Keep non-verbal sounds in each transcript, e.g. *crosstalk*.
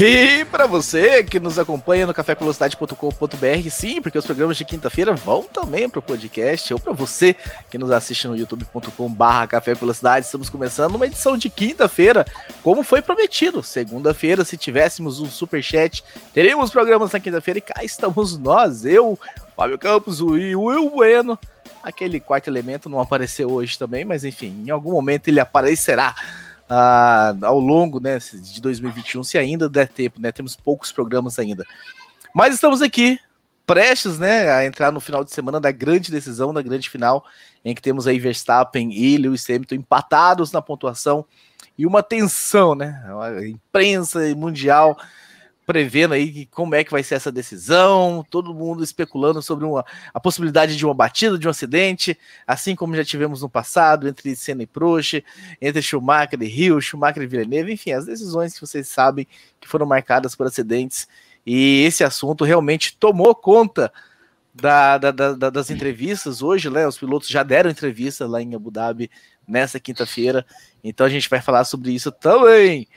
E para você que nos acompanha no cafévelocidade.com.br, sim, porque os programas de quinta-feira vão também para o podcast, ou para você que nos assiste no youtube.com/barra Café estamos começando uma edição de quinta-feira, como foi prometido. Segunda-feira, se tivéssemos um super chat, teríamos programas na quinta-feira e cá estamos nós, eu, Fábio Campos, o Will Bueno. Aquele quarto elemento não apareceu hoje também, mas enfim, em algum momento ele aparecerá ah, ao longo né, de 2021, se ainda der tempo, né? Temos poucos programas ainda. Mas estamos aqui, prestes né, a entrar no final de semana da grande decisão, da grande final, em que temos aí Verstappen e Lewis Hamilton empatados na pontuação e uma tensão, né? A imprensa mundial prevendo aí como é que vai ser essa decisão, todo mundo especulando sobre uma, a possibilidade de uma batida, de um acidente, assim como já tivemos no passado, entre Senna e Prost, entre Schumacher e Rio, Schumacher e Villeneuve, enfim, as decisões que vocês sabem que foram marcadas por acidentes, e esse assunto realmente tomou conta da, da, da, das entrevistas hoje, né? Os pilotos já deram entrevista lá em Abu Dhabi nessa quinta-feira, então a gente vai falar sobre isso também.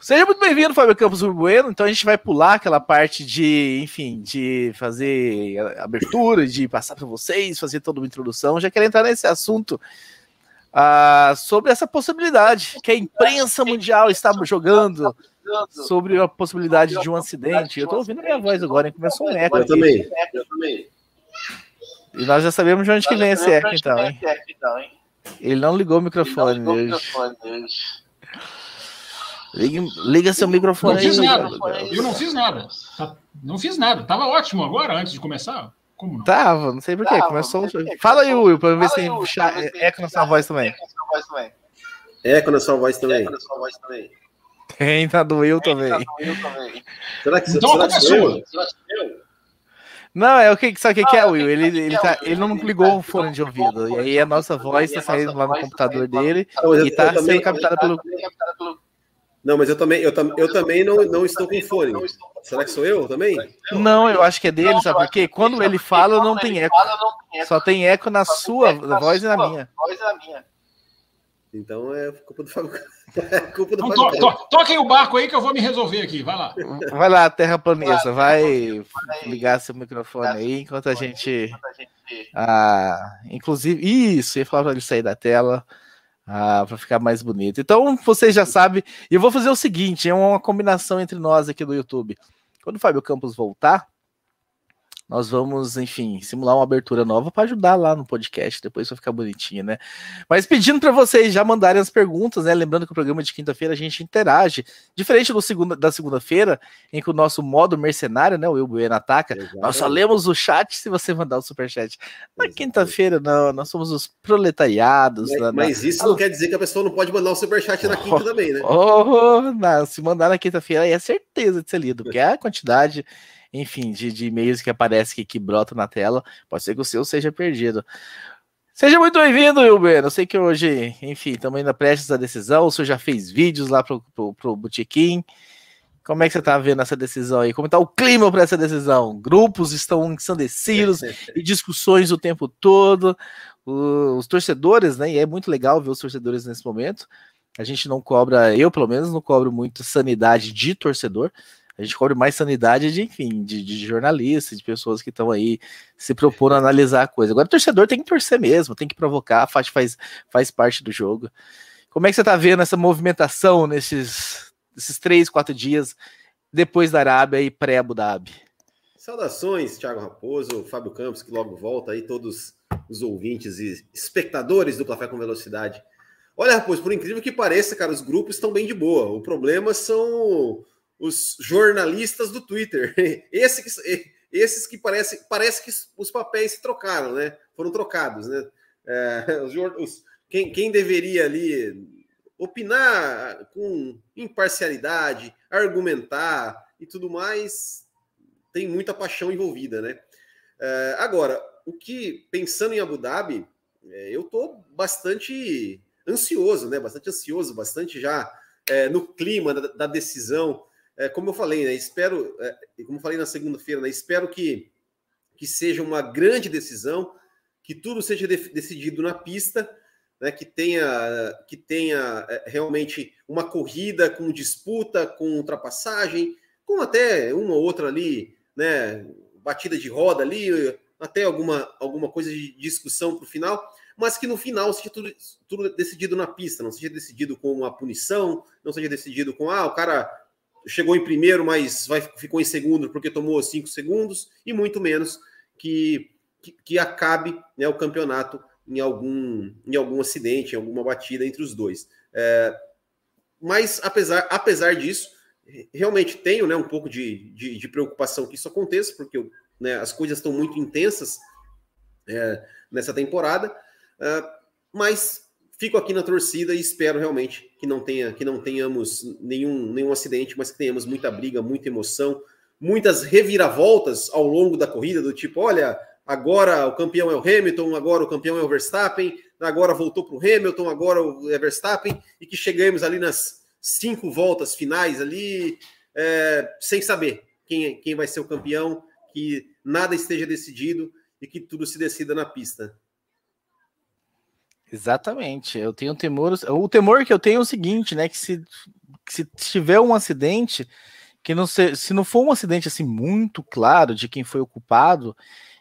Seja muito bem-vindo, Fábio Campos Bueno. Então a gente vai pular aquela parte de, enfim, de fazer abertura, de passar para vocês, fazer toda uma introdução. Já quero entrar nesse assunto uh, sobre essa possibilidade que a imprensa mundial está jogando sobre a possibilidade de um acidente. Eu estou ouvindo a minha voz agora, hein? começou um eco. Eu aqui. também. E nós já sabemos de onde que vem esse eco, então, hein? Ele não ligou o microfone hoje. Liga, liga seu microfone Não fiz aí. nada. Gabriel. Eu não fiz nada. Tá- Não fiz nada. Tava ótimo agora, antes de começar. Como não? Tava, não sei porquê. Começou. Fala aí, Will, pra ver se tem cha- eco na sua voz também. Eco na sua voz também. Tem, tá do Will também. Será que, Então será é sua. Não, é o que, sabe o que, que é, Will? Ele, ele, tá, ele não ligou o fone de ouvido. E aí a nossa voz tá saindo lá no computador dele e tá também- sendo captada pelo. Não, mas eu também, eu, tam- eu também não, não estou com fone. Será que sou eu também? Não, eu acho que é dele, sabe por quê? Quando ele fala, não tem eco. Só tem eco na sua voz e na minha. Então é culpa do Fábio. *laughs* É culpa do Então, Fábio. to, to, toquem o barco aí que eu vou me resolver aqui. Vai lá. Vai lá, terraplanista, vai ligar seu microfone aí enquanto a gente. Ah, inclusive, isso, ia falar para ele sair da tela ah, para ficar mais bonito. Então, vocês já sabem, e eu vou fazer o seguinte: é uma combinação entre nós aqui do YouTube. Quando o Fábio Campos voltar, nós vamos, enfim, simular uma abertura nova para ajudar lá no podcast, depois vai ficar bonitinho, né? Mas pedindo para vocês já mandarem as perguntas, né? Lembrando que o programa de quinta-feira a gente interage, diferente do segunda, da segunda-feira, em que o nosso modo mercenário, né? O Will Bueno ataca, nós só lemos o chat se você mandar o superchat. Na quinta-feira, não, nós somos os proletariados. Mas, na- na- mas isso não quer dizer que a pessoa não pode mandar o superchat na quinta *laughs* também, né? Oh, na- se mandar na quinta-feira aí é certeza de ser lido, porque é a quantidade, enfim, de, de e-mails que aparece que, que brota na tela, pode ser que o seu seja perdido. Seja muito bem-vindo, Wilber. Eu sei que hoje, enfim, estamos ainda prestes à decisão. O senhor já fez vídeos lá pro, pro, pro Botequim. Como é que você tá vendo essa decisão aí? Como tá o clima para essa decisão? Grupos estão ensandecidos *laughs* e discussões o tempo todo. Os torcedores, né? E é muito legal ver os torcedores nesse momento. A gente não cobra, eu pelo menos não cobro muito sanidade de torcedor. A gente cobra mais sanidade de, enfim, de, de jornalistas, de pessoas que estão aí se propondo a analisar a coisa. Agora, o torcedor tem que torcer mesmo, tem que provocar, faz, faz, faz parte do jogo. Como é que você tá vendo essa movimentação nesses, nesses três, quatro dias depois da Arábia e pré-Abu Dhabi? Saudações, Thiago Raposo, Fábio Campos, que logo volta aí, todos os ouvintes e espectadores do Café com Velocidade. Olha, Raposo, por incrível que pareça, cara, os grupos estão bem de boa. O problema são os jornalistas do Twitter. *laughs* Esse que, esses que parece, parece que os papéis se trocaram, né? Foram trocados, né? É, *laughs* os, os- quem, quem deveria ali opinar com imparcialidade, argumentar e tudo mais, tem muita paixão envolvida, né? É, agora, o que, pensando em Abu Dhabi, é, eu estou bastante ansioso, né? Bastante ansioso, bastante já é, no clima da, da decisão. É, como eu falei, né? Espero, é, como falei na segunda-feira, né? Espero que, que seja uma grande decisão, que tudo seja de, decidido na pista, né? Que tenha, que tenha é, realmente uma corrida com disputa, com ultrapassagem, com até uma ou outra ali, né? Batida de roda ali, até alguma, alguma coisa de discussão para o final, mas que no final seja tudo, tudo decidido na pista, não seja decidido com uma punição, não seja decidido com, ah, o cara chegou em primeiro, mas vai, ficou em segundo porque tomou cinco segundos, e muito menos que, que, que acabe né, o campeonato em algum, em algum acidente, em alguma batida entre os dois. É, mas, apesar, apesar disso, realmente tenho né, um pouco de, de, de preocupação que isso aconteça, porque né? As coisas estão muito intensas é, nessa temporada, uh, mas fico aqui na torcida e espero realmente que não tenha, que não tenhamos nenhum, nenhum acidente, mas que tenhamos muita briga, muita emoção, muitas reviravoltas ao longo da corrida, do tipo, olha, agora o campeão é o Hamilton, agora o campeão é o Verstappen, agora voltou para o Hamilton, agora é Verstappen, e que chegamos ali nas cinco voltas finais ali, é, sem saber quem, quem vai ser o campeão, que nada esteja decidido e que tudo se decida na pista. Exatamente. Eu tenho temor. O temor que eu tenho é o seguinte, né? Que se, que se tiver um acidente, que não se, se não for um acidente assim muito claro de quem foi o culpado,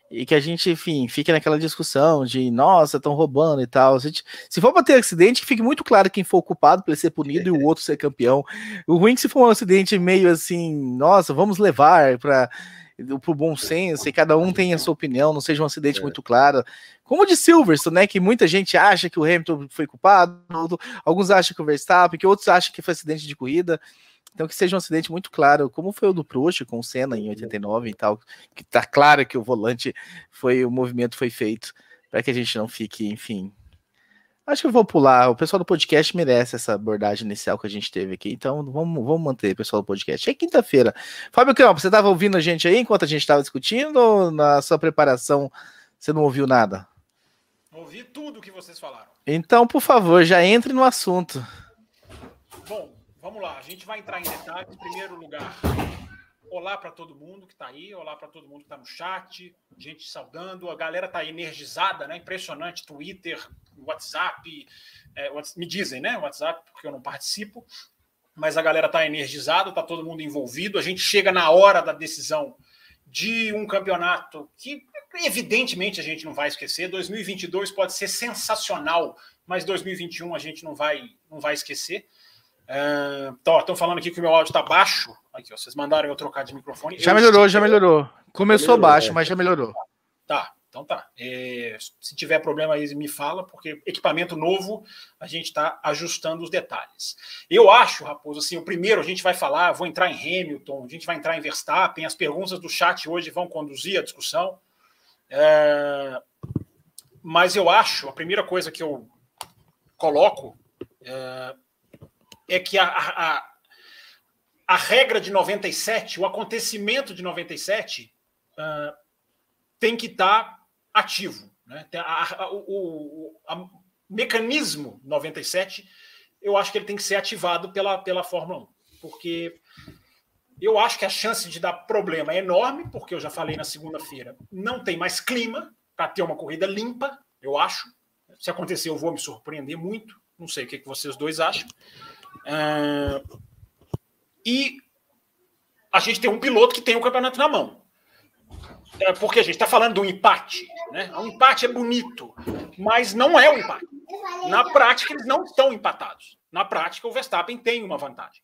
e que a gente, enfim, fique naquela discussão de nossa, estão roubando e tal. Se, se for para ter acidente, que fique muito claro quem foi o culpado para ele ser punido e o *laughs* outro ser campeão. O ruim é que se for um acidente meio assim, nossa, vamos levar para pro bom senso, e cada um tem a sua opinião, não seja um acidente é. muito claro. Como de Silverstone, né? Que muita gente acha que o Hamilton foi culpado, alguns acham que o Verstappen, que outros acham que foi acidente de corrida. Então que seja um acidente muito claro, como foi o do Prost com o Senna em 89 e tal, que tá claro que o volante foi, o movimento foi feito, para que a gente não fique, enfim, Acho que eu vou pular. O pessoal do podcast merece essa abordagem inicial que a gente teve aqui. Então vamos, vamos manter, pessoal do podcast. É quinta-feira. Fábio Campos, você estava ouvindo a gente aí enquanto a gente estava discutindo ou na sua preparação você não ouviu nada? Ouvi tudo que vocês falaram. Então, por favor, já entre no assunto. Bom, vamos lá. A gente vai entrar em detalhes. Em primeiro lugar, Olá para todo mundo que está aí, olá para todo mundo que está no chat, gente saudando, a galera está energizada, né? Impressionante, Twitter, WhatsApp, é, me dizem, né? WhatsApp, porque eu não participo, mas a galera está energizada, está todo mundo envolvido. A gente chega na hora da decisão de um campeonato que, evidentemente, a gente não vai esquecer. 2022 pode ser sensacional, mas 2021 a gente não vai, não vai esquecer. Estão uh, falando aqui que o meu áudio está baixo. Aqui, ó, vocês mandaram eu trocar de microfone. Já eu melhorou, já melhorou. Começou melhorou, baixo, é. mas já melhorou. Tá, então tá. É, se tiver problema aí, me fala, porque equipamento novo, a gente está ajustando os detalhes. Eu acho, Raposo, assim, o primeiro a gente vai falar, vou entrar em Hamilton, a gente vai entrar em Verstappen, as perguntas do chat hoje vão conduzir a discussão. É, mas eu acho, a primeira coisa que eu coloco é, é que a, a, a regra de 97, o acontecimento de 97, uh, tem que estar tá ativo. Né? A, a, o, o mecanismo 97, eu acho que ele tem que ser ativado pela, pela Fórmula 1, porque eu acho que a chance de dar problema é enorme, porque eu já falei na segunda-feira, não tem mais clima para ter uma corrida limpa, eu acho. Se acontecer, eu vou me surpreender muito. Não sei o que, que vocês dois acham. Uh, e a gente tem um piloto que tem o campeonato na mão. É porque a gente está falando de um empate. Né? Um empate é bonito, mas não é um empate. Na prática, eles não estão empatados. Na prática, o Verstappen tem uma vantagem.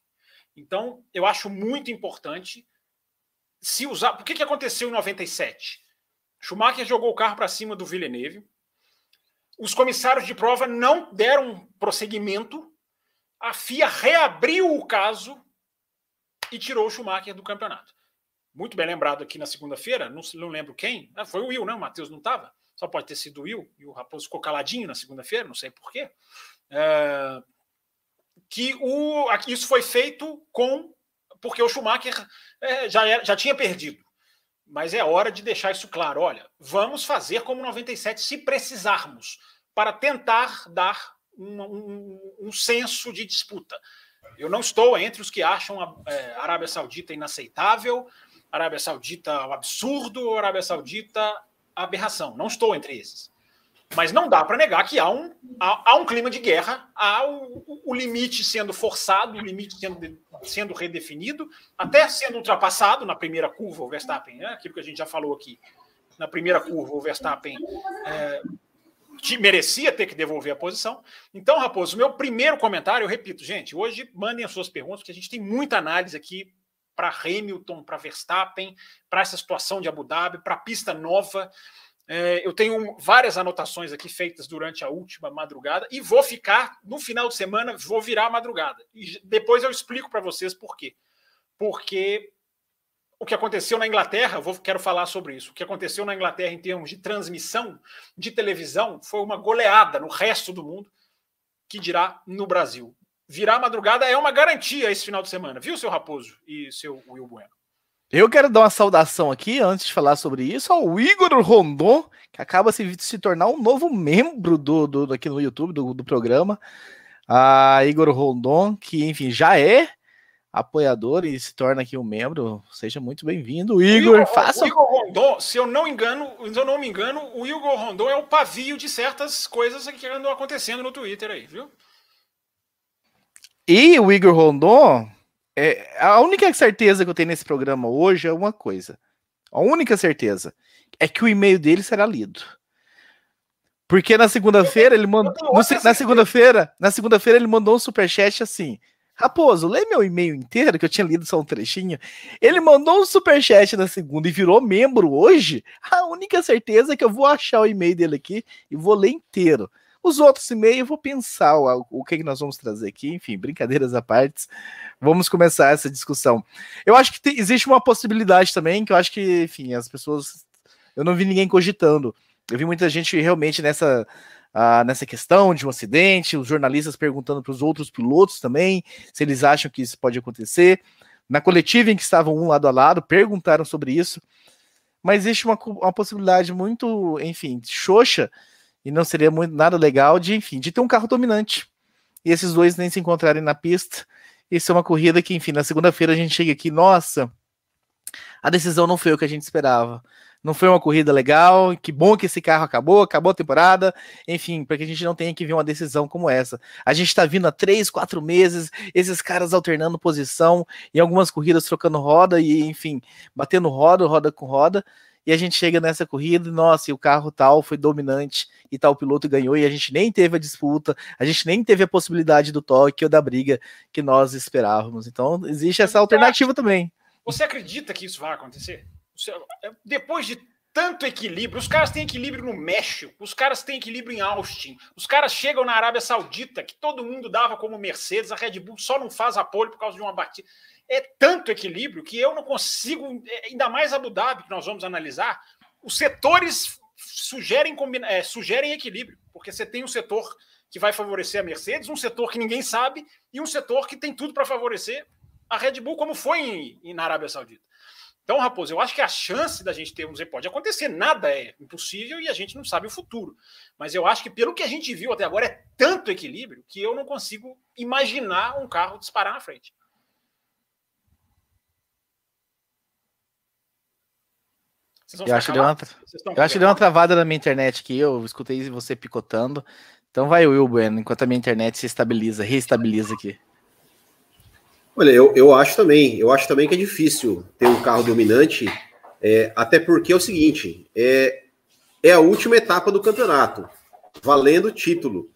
Então, eu acho muito importante se usar. Por que, que aconteceu em 97? Schumacher jogou o carro para cima do Villeneuve. Os comissários de prova não deram prosseguimento a FIA reabriu o caso e tirou o Schumacher do campeonato. Muito bem lembrado aqui na segunda-feira, não, não, lembro quem, ah, foi o Will, não, o Matheus não estava, só pode ter sido o Will, e o Raposo ficou caladinho na segunda-feira, não sei porquê. É, que o, isso foi feito com. porque o Schumacher é, já, era, já tinha perdido. mas é hora de deixar isso claro. Olha, vamos fazer como 97 se precisarmos, para tentar dar um, um, um senso de disputa. Eu não estou entre os que acham a é, Arábia Saudita inaceitável, Arábia Saudita um absurdo, Arábia Saudita aberração. Não estou entre esses. Mas não dá para negar que há um, há, há, um clima de guerra, há o, o, limite sendo forçado, o limite sendo, sendo redefinido, até sendo ultrapassado na primeira curva, o Verstappen, né? aquilo que a gente já falou aqui. Na primeira curva, o Verstappen é, merecia ter que devolver a posição. Então, Raposo, meu primeiro comentário, eu repito, gente, hoje mandem as suas perguntas, porque a gente tem muita análise aqui para Hamilton, para Verstappen, para essa situação de Abu Dhabi, para a pista nova. É, eu tenho várias anotações aqui feitas durante a última madrugada e vou ficar no final de semana, vou virar a madrugada. E depois eu explico para vocês por quê. Porque o que aconteceu na Inglaterra, vou, quero falar sobre isso. O que aconteceu na Inglaterra em termos de transmissão de televisão foi uma goleada no resto do mundo, que dirá no Brasil. Virar madrugada é uma garantia esse final de semana, viu, seu Raposo e seu Will Bueno? Eu quero dar uma saudação aqui, antes de falar sobre isso, ao Igor Rondon, que acaba se, se tornar um novo membro do, do aqui no YouTube do, do programa. A Igor Rondon, que, enfim, já é apoiador e se torna aqui um membro. Seja muito bem-vindo, Igor. Igor faça. O Igor Rondon, se eu não engano, se eu não me engano, o Igor Rondon é o pavio de certas coisas que andam acontecendo no Twitter aí, viu? E o Igor Rondon, é, a única certeza que eu tenho nesse programa hoje é uma coisa. A única certeza é que o e-mail dele será lido. Porque na segunda-feira ele mandou. Na segunda-feira, na segunda-feira ele mandou um superchat assim. Raposo, lê meu e-mail inteiro, que eu tinha lido só um trechinho. Ele mandou um superchat na segunda e virou membro hoje. A única certeza é que eu vou achar o e-mail dele aqui e vou ler inteiro. Os outros e-mails eu vou pensar o, o que, que nós vamos trazer aqui. Enfim, brincadeiras à parte. Vamos começar essa discussão. Eu acho que tem, existe uma possibilidade também, que eu acho que, enfim, as pessoas. Eu não vi ninguém cogitando. Eu vi muita gente realmente nessa. Uh, nessa questão de um acidente, os jornalistas perguntando para os outros pilotos também se eles acham que isso pode acontecer. Na coletiva em que estavam um lado a lado, perguntaram sobre isso. Mas existe uma, uma possibilidade muito, enfim, xoxa e não seria muito nada legal de, enfim, de ter um carro dominante. E esses dois nem se encontrarem na pista. Isso é uma corrida que, enfim, na segunda-feira a gente chega aqui, nossa, a decisão não foi o que a gente esperava. Não foi uma corrida legal, que bom que esse carro acabou, acabou a temporada, enfim, para que a gente não tenha que ver uma decisão como essa. A gente está vindo há três, quatro meses, esses caras alternando posição, em algumas corridas trocando roda e, enfim, batendo roda, roda com roda e a gente chega nessa corrida, nossa, e o carro tal foi dominante e tal piloto ganhou e a gente nem teve a disputa, a gente nem teve a possibilidade do toque ou da briga que nós esperávamos. Então, existe essa alternativa também. Você acredita que isso vai acontecer? É, depois de tanto equilíbrio, os caras têm equilíbrio no México, os caras têm equilíbrio em Austin, os caras chegam na Arábia Saudita, que todo mundo dava como Mercedes, a Red Bull só não faz a pole por causa de uma batida é tanto equilíbrio que eu não consigo, é, ainda mais Abu Dhabi, que nós vamos analisar, os setores sugerem, é, sugerem equilíbrio, porque você tem um setor que vai favorecer a Mercedes, um setor que ninguém sabe, e um setor que tem tudo para favorecer a Red Bull, como foi em, em, na Arábia Saudita. Então, Raposo, eu acho que a chance da gente ter um pode acontecer, nada é impossível e a gente não sabe o futuro. Mas eu acho que pelo que a gente viu até agora é tanto equilíbrio que eu não consigo imaginar um carro disparar na frente. Eu acho, que deu uma, eu acho que deu uma travada na minha internet aqui. Eu escutei você picotando. Então vai, Will Bueno, enquanto a minha internet se estabiliza, reestabiliza aqui. Olha, eu, eu acho também. Eu acho também que é difícil ter um carro dominante. É, até porque é o seguinte: é, é a última etapa do campeonato, valendo o título.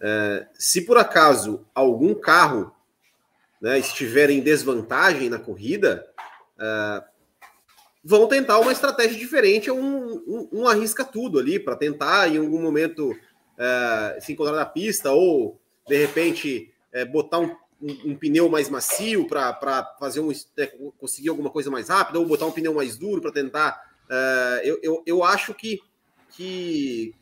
É, se por acaso algum carro né, estiver em desvantagem na corrida, é, vão tentar uma estratégia diferente, um, um, um arrisca tudo ali para tentar em algum momento é, se encontrar na pista ou de repente é, botar um, um, pneu mais macio para fazer um é, conseguir alguma coisa mais rápida ou botar um pneu mais duro para tentar. É, eu, eu, eu acho que, que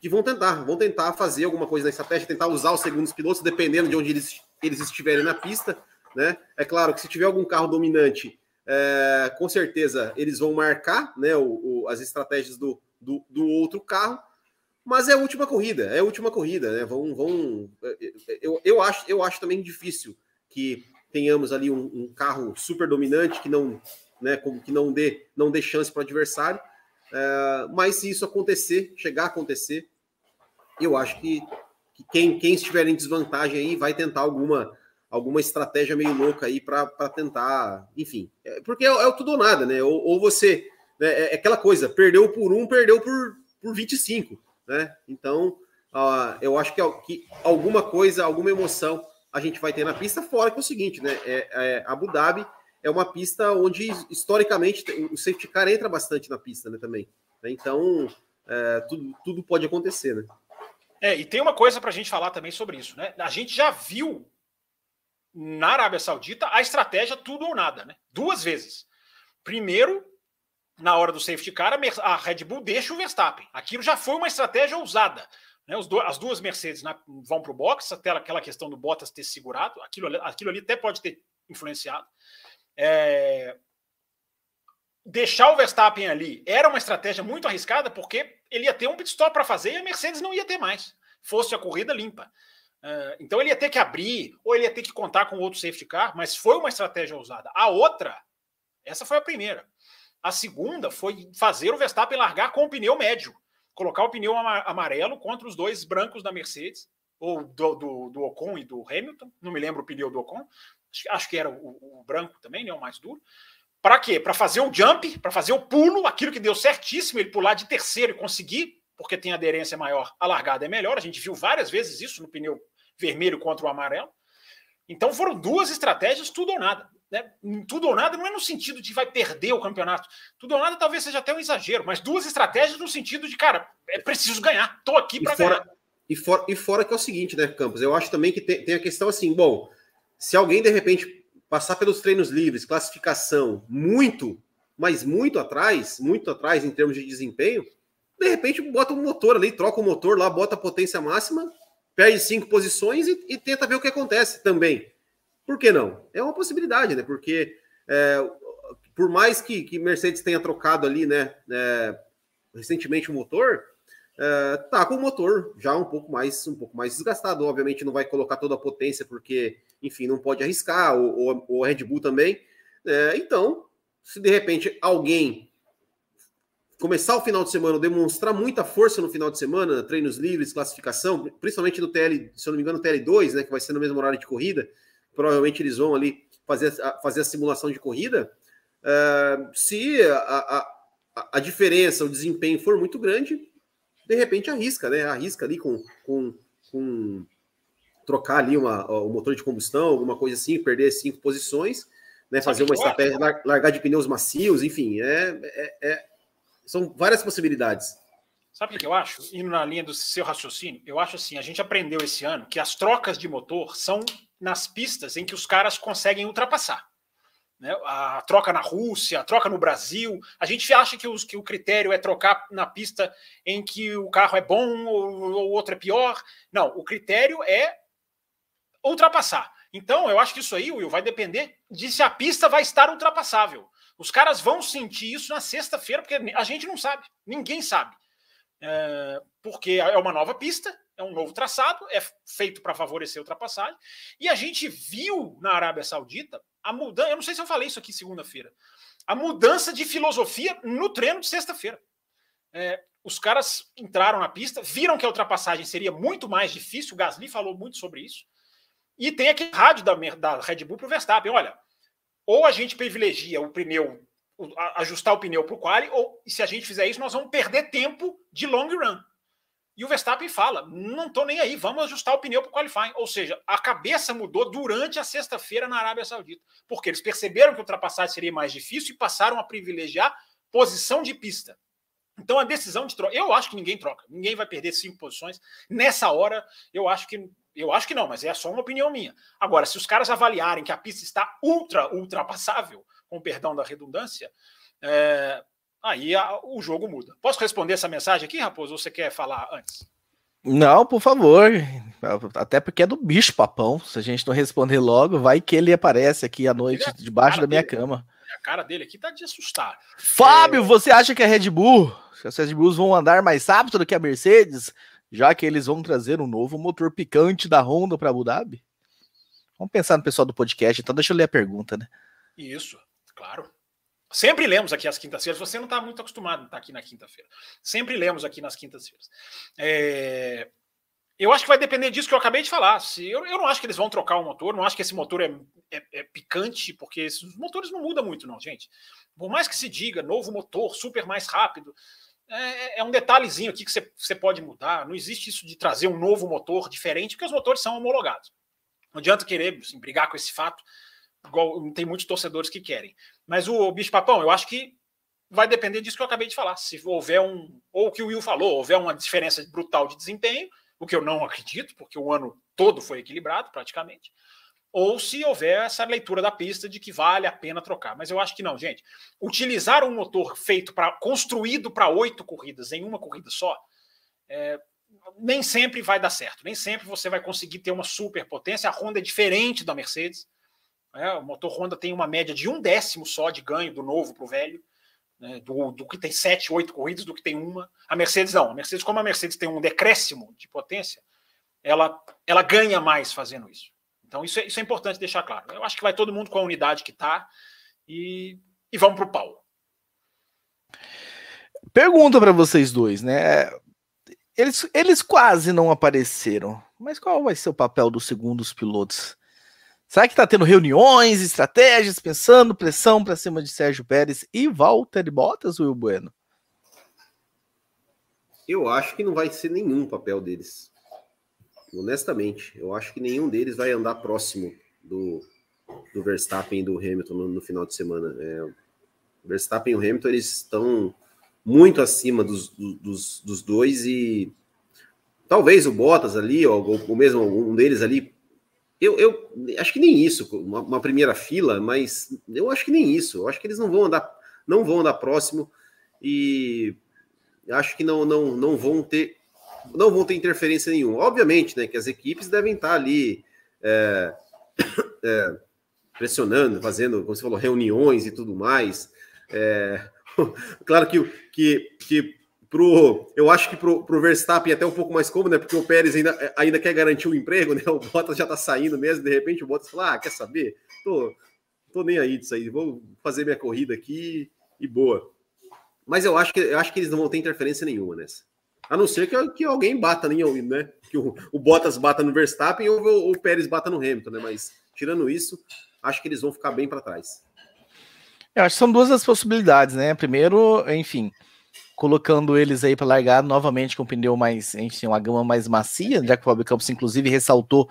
que vão tentar, vão tentar fazer alguma coisa na estratégia, tentar usar os segundos pilotos, dependendo de onde eles, eles estiverem na pista, né? É claro que se tiver algum carro dominante É, com certeza eles vão marcar né, o, o, as estratégias do, do, do, outro carro, mas é a última corrida, é a última corrida, né? Vão, vão, eu, eu, acho, eu acho também difícil que tenhamos ali um, um carro super dominante que não, né, que não dê, não dê chance para o adversário. É, mas se isso acontecer, chegar a acontecer, eu acho que, que quem, quem estiver em desvantagem aí vai tentar alguma alguma estratégia meio louca aí para tentar, enfim, é, porque é, é, o tudo ou nada, né? Ou, ou você, né, é, é aquela coisa, perdeu por um, perdeu por, por 25, né? Então, uh, eu acho que, que alguma coisa, alguma emoção a gente vai ter na pista, fora que é o seguinte, né? É, é, Abu Dhabi é uma pista onde, historicamente, o safety car entra bastante na pista, né, também. Né? Então, é, tudo, tudo pode acontecer, né? É, e tem uma coisa para a gente falar também sobre isso, né? A gente já viu na Arábia Saudita a estratégia tudo ou nada, né? Duas vezes. Primeiro, na hora do safety car, a Red Bull deixa o Verstappen. Aquilo já foi uma estratégia ousada. Né? as duas Mercedes né, vão para o box, até aquela questão do Bottas ter segurado, aquilo, aquilo ali até pode ter influenciado. É... Deixar o Verstappen ali era uma estratégia muito arriscada, porque ele ia ter um pit stop para fazer e a Mercedes não ia ter mais, fosse a corrida limpa. Uh, então ele ia ter que abrir, ou ele ia ter que contar com outro safety car, mas foi uma estratégia ousada. A outra, essa foi a primeira. A segunda foi fazer o Verstappen largar com o pneu médio, colocar o pneu amarelo contra os dois brancos da Mercedes, ou do, do, do Ocon e do Hamilton, não me lembro o pneu do Ocon, acho que era o, o branco também, né, o mais duro. Para quê? Para fazer o jump, para fazer o pulo, aquilo que deu certíssimo, ele pular de terceiro e conseguir, porque tem aderência maior, a largada é melhor. A gente viu várias vezes isso no pneu vermelho contra o amarelo. Então foram duas estratégias, tudo ou nada. Né? Tudo ou nada não é no sentido de vai perder o campeonato. Tudo ou nada talvez seja até um exagero, mas duas estratégias no sentido de, cara, é preciso ganhar. Estou aqui para ganhar. E fora, e fora que é o seguinte, né, Campos? Eu acho também que tem, tem a questão assim, bom, se alguém de repente passar pelos treinos livres, classificação, muito, mas muito atrás, muito atrás em termos de desempenho, de repente bota um motor ali, troca o motor lá, bota a potência máxima, perde cinco posições e, e tenta ver o que acontece também. Por que não? É uma possibilidade, né? Porque é, por mais que, que Mercedes tenha trocado ali, né, é, recentemente o motor, é, tá com o motor já um pouco mais um pouco mais desgastado. Obviamente não vai colocar toda a potência porque, enfim, não pode arriscar. O, Red Bull também. É, então, se de repente alguém começar o final de semana, demonstrar muita força no final de semana, treinos livres, classificação, principalmente no TL, se eu não me engano, no TL2, né, que vai ser no mesmo horário de corrida. Provavelmente eles vão ali fazer, fazer a simulação de corrida. Uh, se a, a, a diferença, o desempenho for muito grande, de repente arrisca, né? Arrisca ali com, com, com trocar ali uma, o motor de combustão, alguma coisa assim, perder cinco posições, né? Fazer uma estratégia, largar de pneus macios, enfim, é, é, é, são várias possibilidades. Sabe o que eu acho? Indo na linha do seu raciocínio, eu acho assim: a gente aprendeu esse ano que as trocas de motor são nas pistas em que os caras conseguem ultrapassar né, a troca na Rússia, a troca no Brasil. A gente acha que, os, que, o critério é trocar na pista em que o carro é bom ou o outro é pior. Não, o critério é ultrapassar. Então, eu acho que isso aí, Will, vai depender de se a pista vai estar ultrapassável. Os caras vão sentir isso na sexta-feira, porque a gente não sabe, ninguém sabe. É, porque é uma nova pista, é um novo traçado, é feito para favorecer a ultrapassagem. E a gente viu na Arábia Saudita a mudança. Eu não sei se eu falei isso aqui segunda-feira. A mudança de filosofia no treino de sexta-feira. É, os caras entraram na pista, viram que a ultrapassagem seria muito mais difícil. O Gasly falou muito sobre isso. E tem aquele rádio da, da Red Bull para o Verstappen: olha, ou a gente privilegia o pneu, ajustar o pneu para o quali, ou se a gente fizer isso, nós vamos perder tempo de long run. E o Verstappen fala: não estou nem aí, vamos ajustar o pneu para o qualifying. Ou seja, a cabeça mudou durante a sexta-feira na Arábia Saudita. Porque eles perceberam que a ultrapassagem seria mais difícil e passaram a privilegiar posição de pista. Então a decisão de troca, eu acho que ninguém troca, ninguém vai perder cinco posições. Nessa hora, eu acho que eu acho que não, mas é só uma opinião minha. Agora, se os caras avaliarem que a pista está ultra ultrapassável, com perdão da redundância, é, aí a, o jogo muda. Posso responder essa mensagem aqui, Raposo, ou você quer falar antes? Não, por favor. Até porque é do bicho papão. Se a gente não responder logo, vai que ele aparece aqui à noite debaixo da minha cama. cara dele aqui tá de assustar. Fábio, é... você acha que a Red Bull, que as Red Bulls vão andar mais rápido do que a Mercedes, já que eles vão trazer um novo motor picante da Honda para Abu Dhabi? Vamos pensar no pessoal do podcast, então deixa eu ler a pergunta, né? Isso, claro. Sempre lemos aqui às quintas-feiras. Você não está muito acostumado a estar aqui na quinta-feira. Sempre lemos aqui nas quintas-feiras. É... Eu acho que vai depender disso que eu acabei de falar. Se eu, eu não acho que eles vão trocar o motor, não acho que esse motor é, é, é picante, porque esses motores não mudam muito, não, gente. Por mais que se diga novo motor, super mais rápido, é, é um detalhezinho aqui que você, você pode mudar. Não existe isso de trazer um novo motor diferente, porque os motores são homologados. Não adianta querer assim, brigar com esse fato, igual tem muitos torcedores que querem. Mas o bicho papão, eu acho que vai depender disso que eu acabei de falar. Se houver um, ou o que o Will falou, houver uma diferença brutal de desempenho, o que eu não acredito, porque o ano todo foi equilibrado praticamente, ou se houver essa leitura da pista de que vale a pena trocar. Mas eu acho que não, gente. Utilizar um motor feito para construído para oito corridas em uma corrida só, é, nem sempre vai dar certo. Nem sempre você vai conseguir ter uma super potência. A Honda é diferente da Mercedes. É, o motor Honda tem uma média de um décimo só de ganho do novo para o velho né, do, do, que tem sete, oito corridas, do que tem uma. A Mercedes não. A Mercedes, como a Mercedes tem um decréscimo de potência, ela, ela ganha mais fazendo isso. Então, isso é, isso é importante deixar claro. Eu acho que vai todo mundo com a unidade que está e, e vamos para o pau. Pergunta para vocês dois, né? Eles, eles quase não apareceram, mas qual vai ser o papel dos segundos pilotos? Será que está tendo reuniões, estratégias, pensando, pressão para cima de Sérgio Pérez e Walter Bottas, Will Bueno? Eu acho que não vai ser nenhum papel deles. Honestamente, eu acho que nenhum deles vai andar próximo do, do Verstappen e do Hamilton no, no final de semana. É, o Verstappen e o Hamilton eles estão muito acima dos, dos, dos dois e talvez o Bottas ali, ou, ou mesmo um deles ali, eu, eu acho que nem isso, uma, uma, primeira fila, mas eu acho que nem isso. Eu acho que eles não vão andar, não vão andar próximo e acho que não, não, não vão ter, não vão ter interferência nenhuma. Obviamente, né, que as equipes devem estar ali é, *coughs* é, pressionando, fazendo, como você falou, reuniões e tudo mais. É, *laughs* claro que, que, que pro, eu acho que pro, pro Verstappen é até um pouco mais cômodo, né? Porque o Pérez ainda, ainda quer garantir o emprego, *laughs* né? O Bottas já tá saindo mesmo, de repente o Bottas fala: ah, quer saber? Tô, tô nem aí disso aí, vou fazer minha corrida aqui e boa. Mas eu acho que eu acho que eles não vão ter interferência nenhuma nessa. A não ser que, que alguém bata, né? Que o, o Bottas bata no Verstappen ou o, o Pérez bata no Hamilton, né? Mas tirando isso, acho que eles vão ficar bem para trás. Eu acho que são duas as possibilidades, né? Primeiro, enfim, colocando eles aí para largar novamente com um pneu mais, enfim, uma gama mais macia, já que o Fábio Campos inclusive ressaltou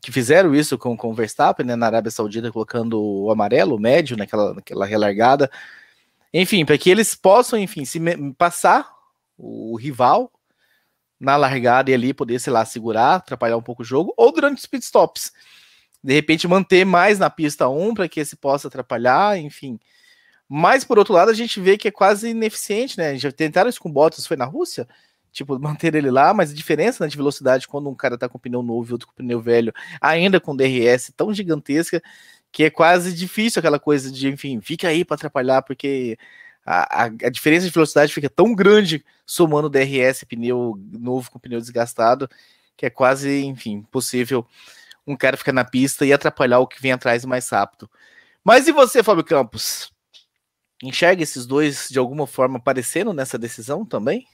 que fizeram isso com, com o Verstappen, né, na Arábia Saudita, colocando o amarelo, o médio, naquela, naquela relargada. Enfim, para que eles possam, enfim, se passar o rival na largada e ali poder, sei lá, segurar, atrapalhar um pouco o jogo, ou durante os pitstops. De repente manter mais na pista 1 para que esse possa atrapalhar, enfim. Mas, por outro lado, a gente vê que é quase ineficiente, né? Já tentaram isso com o Bottas, foi na Rússia? Tipo, *laughs* manter ele lá, mas a diferença né, de velocidade quando um cara tá com pneu novo e outro com pneu velho, ainda com DRS tão gigantesca, que é quase difícil aquela coisa de, enfim, fica aí para atrapalhar, porque a, a, a, diferença de velocidade fica tão grande somando DRS, pneu novo com pneu desgastado, que é quase, enfim, possível um cara ficar na pista e atrapalhar o que vem atrás mais rápido. Mas e você, Fábio Campos? Enxerga esses dois de alguma forma aparecendo nessa decisão também?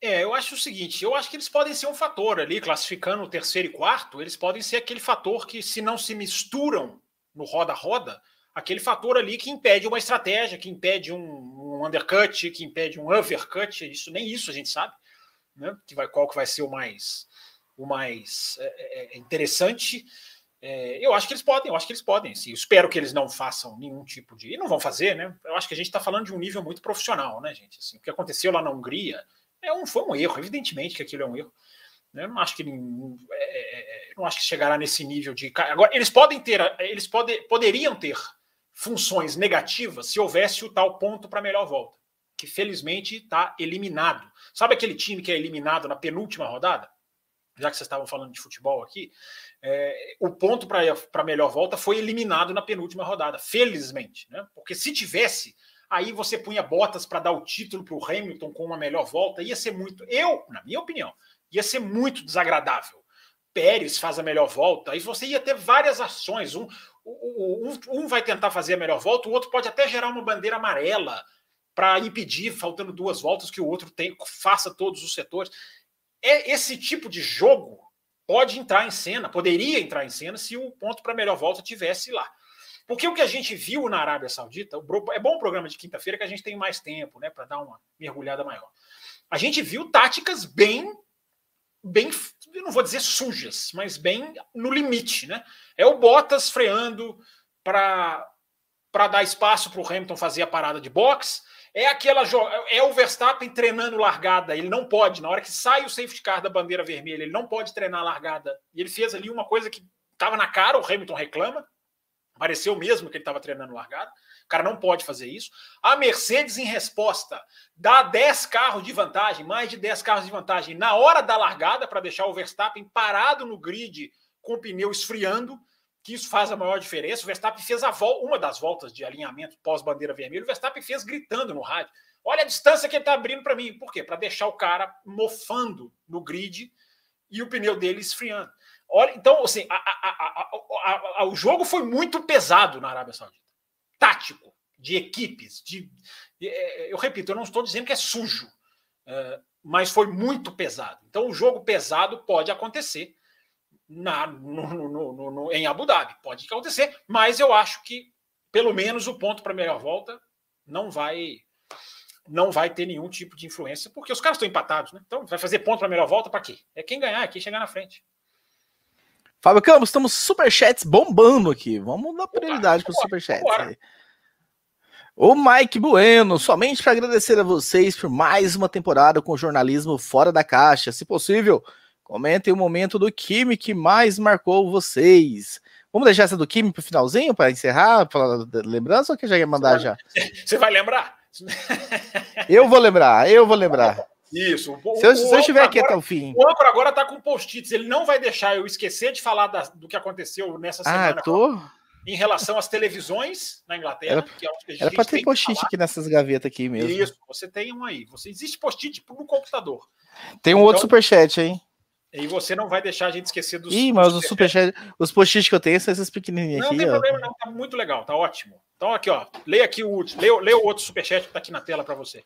É, eu acho o seguinte, eu acho que eles podem ser um fator ali, classificando o terceiro e quarto, eles podem ser aquele fator que, se não se misturam no roda-roda, aquele fator ali que impede uma estratégia, que impede um, um undercut, que impede um overcut, isso nem isso a gente sabe, né? Que vai, qual que vai ser o mais, o mais é, é, é interessante. É, eu acho que eles podem, eu acho que eles podem. Sim. Eu espero que eles não façam nenhum tipo de. E não vão fazer, né? Eu acho que a gente está falando de um nível muito profissional, né, gente? Assim, o que aconteceu lá na Hungria é um, foi um erro, evidentemente que aquilo é um erro. Né? Não acho que não, é, é, não acho que chegará nesse nível de. Agora, eles podem ter, eles pode, poderiam ter funções negativas se houvesse o tal ponto para melhor volta, que felizmente está eliminado. Sabe aquele time que é eliminado na penúltima rodada? Já que vocês estavam falando de futebol aqui, é, o ponto para a melhor volta foi eliminado na penúltima rodada, felizmente, né? Porque se tivesse, aí você punha botas para dar o título para o Hamilton com uma melhor volta, ia ser muito, eu, na minha opinião, ia ser muito desagradável. Pérez faz a melhor volta, aí você ia ter várias ações. Um, um, um vai tentar fazer a melhor volta, o outro pode até gerar uma bandeira amarela para impedir, faltando duas voltas, que o outro tem, faça todos os setores. É esse tipo de jogo pode entrar em cena, poderia entrar em cena se o ponto para melhor volta tivesse lá. Porque o que a gente viu na Arábia Saudita, é bom o programa de quinta-feira que a gente tem mais tempo, né, para dar uma mergulhada maior. A gente viu táticas bem bem, eu não vou dizer sujas, mas bem no limite, né? É o Bottas freando para para dar espaço para o Hamilton fazer a parada de boxe. É aquela é o Verstappen treinando largada, ele não pode, na hora que sai o safety car da bandeira vermelha, ele não pode treinar largada. E ele fez ali uma coisa que estava na cara, o Hamilton reclama. Pareceu mesmo que ele estava treinando largada. O cara não pode fazer isso. A Mercedes, em resposta, dá 10 carros de vantagem, mais de 10 carros de vantagem, na hora da largada, para deixar o Verstappen parado no grid com o pneu esfriando, que isso faz a maior diferença. O Verstappen fez a volta, uma das voltas de alinhamento pós-bandeira vermelha, o Verstappen fez gritando no rádio. Olha a distância que ele está abrindo para mim. Por quê? Para deixar o cara mofando no grid e o pneu dele esfriando. Olha, então, assim, a, a, a, o jogo foi muito pesado na Arábia Saudita tático de equipes. De, de é, eu repito, eu não estou dizendo que é sujo, é, mas foi muito pesado. Então, o jogo pesado pode acontecer na, no, no, no, em Abu Dhabi, pode acontecer, mas eu acho que pelo menos o ponto para a melhor volta não vai não vai ter nenhum tipo de influência, porque os caras estão empatados, né? Então, vai fazer ponto para a melhor volta para quê? É quem ganhar, é quem chegar na frente. Fábio Campos, estamos superchats bombando aqui. Vamos dar prioridade para os superchats. O Mike Bueno, somente para agradecer a vocês por mais uma temporada com jornalismo fora da caixa. Se possível, comentem o momento do Kimi que mais marcou vocês. Vamos deixar essa do Kimi para o finalzinho, para encerrar, para lembrança, ou que já ia mandar já? Você vai lembrar? Eu vou lembrar, eu vou lembrar. Isso. O, se eu, se eu estiver aqui até o fim. O âncora agora está com post-its. Ele não vai deixar eu esquecer de falar da, do que aconteceu nessa ah, semana. Ah, tô... Em relação às televisões na Inglaterra. Era, que é era para ter post-it aqui nessas gavetas aqui mesmo. Isso, você tem um aí. Você Existe post-it no computador. Tem um então, outro superchat, hein? E você não vai deixar a gente esquecer dos. Ih, mas os superchat, os post-its que eu tenho são esses pequenininhos não, aqui. Não tem ó. problema, não. Tá muito legal, tá ótimo. Então, aqui, ó. Leia aqui o último. Leia, leia o outro superchat que tá aqui na tela para você.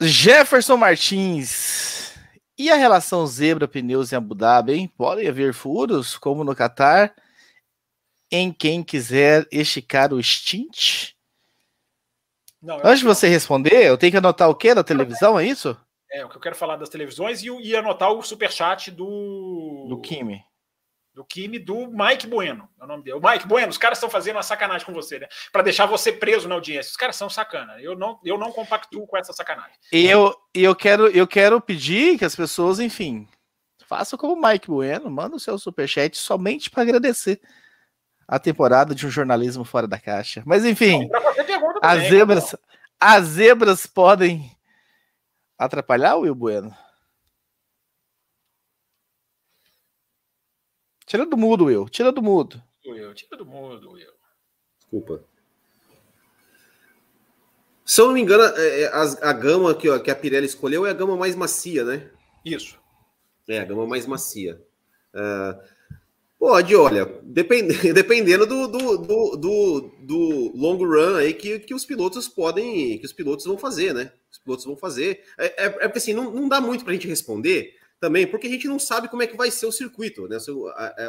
Jefferson Martins. E a relação zebra pneus em Abu Dhabi, hein? Podem haver furos, como no Catar, em quem quiser esticar o stint? Não, Antes de você responder, eu tenho que anotar o que na televisão, é isso? É, o que eu quero falar das televisões e, e anotar o superchat do. Do Kimi do Kimi, do Mike Bueno, é o nome dele. O Mike Bueno, os caras estão fazendo uma sacanagem com você, né? Para deixar você preso na audiência. Os caras são sacana. Eu não, eu não compactuo com essa sacanagem. E eu, eu, quero, eu quero pedir que as pessoas, enfim, façam como o Mike Bueno, manda o seu superchat somente para agradecer a temporada de um jornalismo fora da caixa. Mas enfim, as zebras, as zebras podem atrapalhar o Will Bueno? Tira do mudo, Will. Tira do mudo. Will, tira do mudo, Will. Desculpa. Se eu não me engano, é, é, a, a gama que, ó, que a Pirelli escolheu é a gama mais macia, né? Isso. É, a gama mais macia. Uh, pode, olha, depend, *laughs* dependendo do, do, do, do, do long run aí que, que os pilotos podem, que os pilotos vão fazer, né? Os pilotos vão fazer. É, é, é porque assim, não, não dá muito para a gente responder, também, porque a gente não sabe como é que vai ser o circuito, né?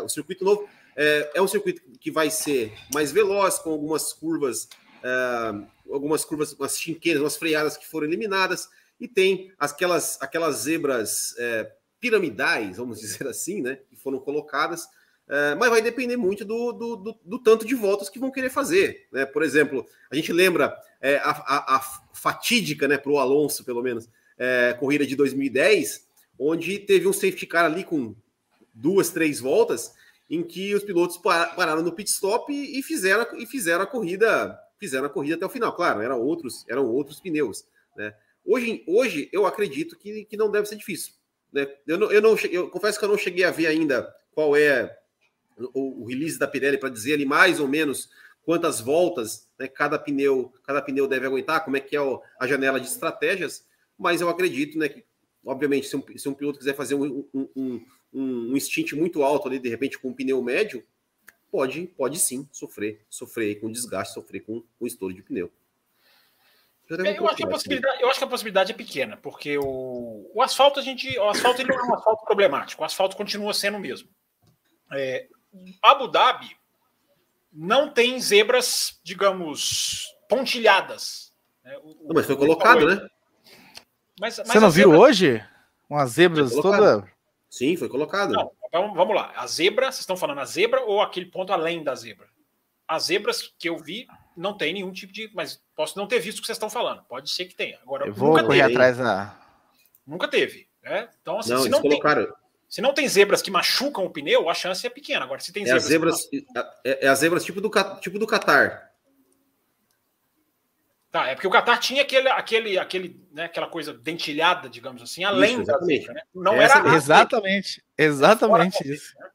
O, circuito novo é, é um circuito que vai ser mais veloz, com algumas curvas, é, algumas curvas, umas chinqueiras, umas freadas que foram eliminadas, e tem aquelas, aquelas zebras é, piramidais, vamos *laughs* dizer assim, né? Que foram colocadas. É, mas vai depender muito do, do, do, do, tanto de voltas que vão querer fazer. Né? Por exemplo, a gente lembra é, a, a, a, fatídica, né, para o Alonso, pelo menos, é, corrida de 2010, onde teve um safety car ali com duas, três voltas, em que os pilotos pararam no pit stop e fizeram, e fizeram a corrida fizeram a corrida até o final. Claro, eram outros, eram outros pneus. Né? Hoje, hoje eu acredito que, que não deve ser difícil. Né? Eu, não, eu, não eu confesso que eu não cheguei a ver ainda qual é o, o release da Pirelli para dizer ali mais ou menos quantas voltas né, cada pneu cada pneu deve aguentar, como é que é o, a janela de estratégias, mas eu acredito né, que, obviamente, se um, se um piloto quiser fazer um, um, um, um stint muito alto ali, de repente, com um pneu médio, pode, pode sim sofrer, sofrer com desgaste, sofrer com, com estouro de pneu. É, eu acho, que a possibilidade, eu acho que a possibilidade é pequena, porque o, o asfalto, a gente. O asfalto ele não é um asfalto problemático, o asfalto continua sendo o mesmo. É, Abu Dhabi não tem zebras, digamos, pontilhadas. Né? O, não, mas foi colocado, né? Mas, mas Você não viu zebra... hoje? Umas zebras toda. Sim, foi colocado. Não, então, vamos lá. A zebra, vocês estão falando a zebra ou aquele ponto além da zebra? As zebras que eu vi não tem nenhum tipo de. Mas posso não ter visto o que vocês estão falando. Pode ser que tenha. Agora, eu vou correr teve. atrás da. Nunca teve. Né? Então, assim, não, se, não colocaram... tem, se não tem zebras que machucam o pneu, a chance é pequena. Agora, se tem é zebras. As zebras é, é as zebras tipo do, tipo do Qatar. Tá, é porque o Qatar tinha aquele, aquele, aquele, né, aquela coisa dentilhada, digamos assim, além isso, da zebra, né? Não Essa, era exatamente, exatamente isso. Né?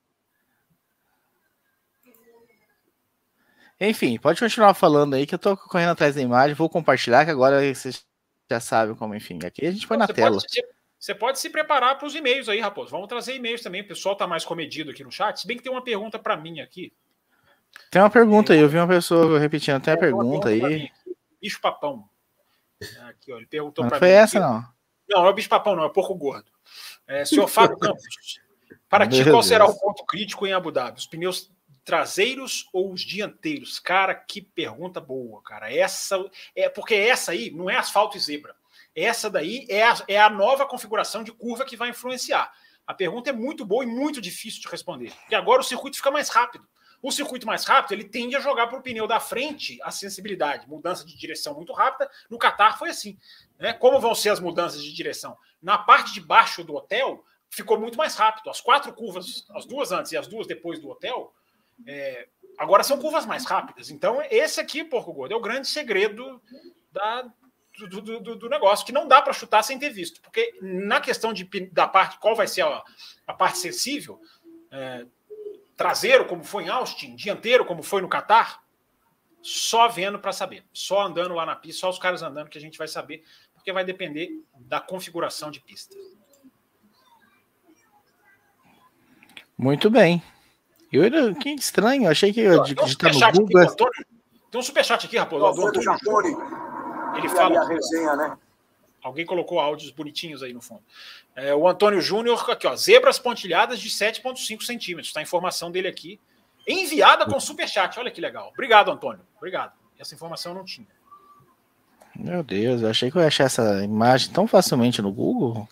Enfim, pode continuar falando aí que eu tô correndo atrás da imagem, vou compartilhar que agora vocês já sabem como, enfim. Aqui a gente põe na tela. Pode, você pode se preparar para os e-mails aí, Raposo. Vamos trazer e-mails também. O pessoal tá mais comedido aqui no chat. Se bem que tem uma pergunta para mim aqui. Tem uma pergunta aí, eu vi uma pessoa repetindo. Tem a pergunta aí. Bicho Papão. Aqui, ó, ele perguntou para mim. Não foi essa, aqui. não. Não, não é o Bicho Papão, não, é Porco Gordo. É, senhor Fábio *laughs* Campos, para ti, qual será o ponto crítico em Abu Dhabi? Os pneus traseiros ou os dianteiros? Cara, que pergunta boa, cara. Essa é porque essa aí não é asfalto e zebra. Essa daí é a, é a nova configuração de curva que vai influenciar. A pergunta é muito boa e muito difícil de responder. Porque agora o circuito fica mais rápido. O circuito mais rápido ele tende a jogar para o pneu da frente a sensibilidade, mudança de direção muito rápida. No Qatar foi assim. Né? Como vão ser as mudanças de direção? Na parte de baixo do hotel ficou muito mais rápido. As quatro curvas, as duas antes e as duas depois do hotel, é, agora são curvas mais rápidas. Então, esse aqui, Porco Gordo, é o grande segredo da, do, do, do negócio, que não dá para chutar sem ter visto. Porque na questão de, da parte, qual vai ser a, a parte sensível, é, traseiro, como foi em Austin, dianteiro, como foi no Qatar, só vendo para saber. Só andando lá na pista, só os caras andando que a gente vai saber, porque vai depender da configuração de pista. Muito bem. Eu, que estranho, achei que ia digitar no Google. Aqui, Antônio, tem um superchat aqui, Raposo. Do Antônio. Ele fala. A resenha, né? Alguém colocou áudios bonitinhos aí no fundo. É, o Antônio Júnior, aqui, ó, zebras pontilhadas de 7,5 centímetros. Está a informação dele aqui. Enviada com superchat. Olha que legal. Obrigado, Antônio. Obrigado. Essa informação eu não tinha. Meu Deus, eu achei que eu ia achar essa imagem tão facilmente no Google.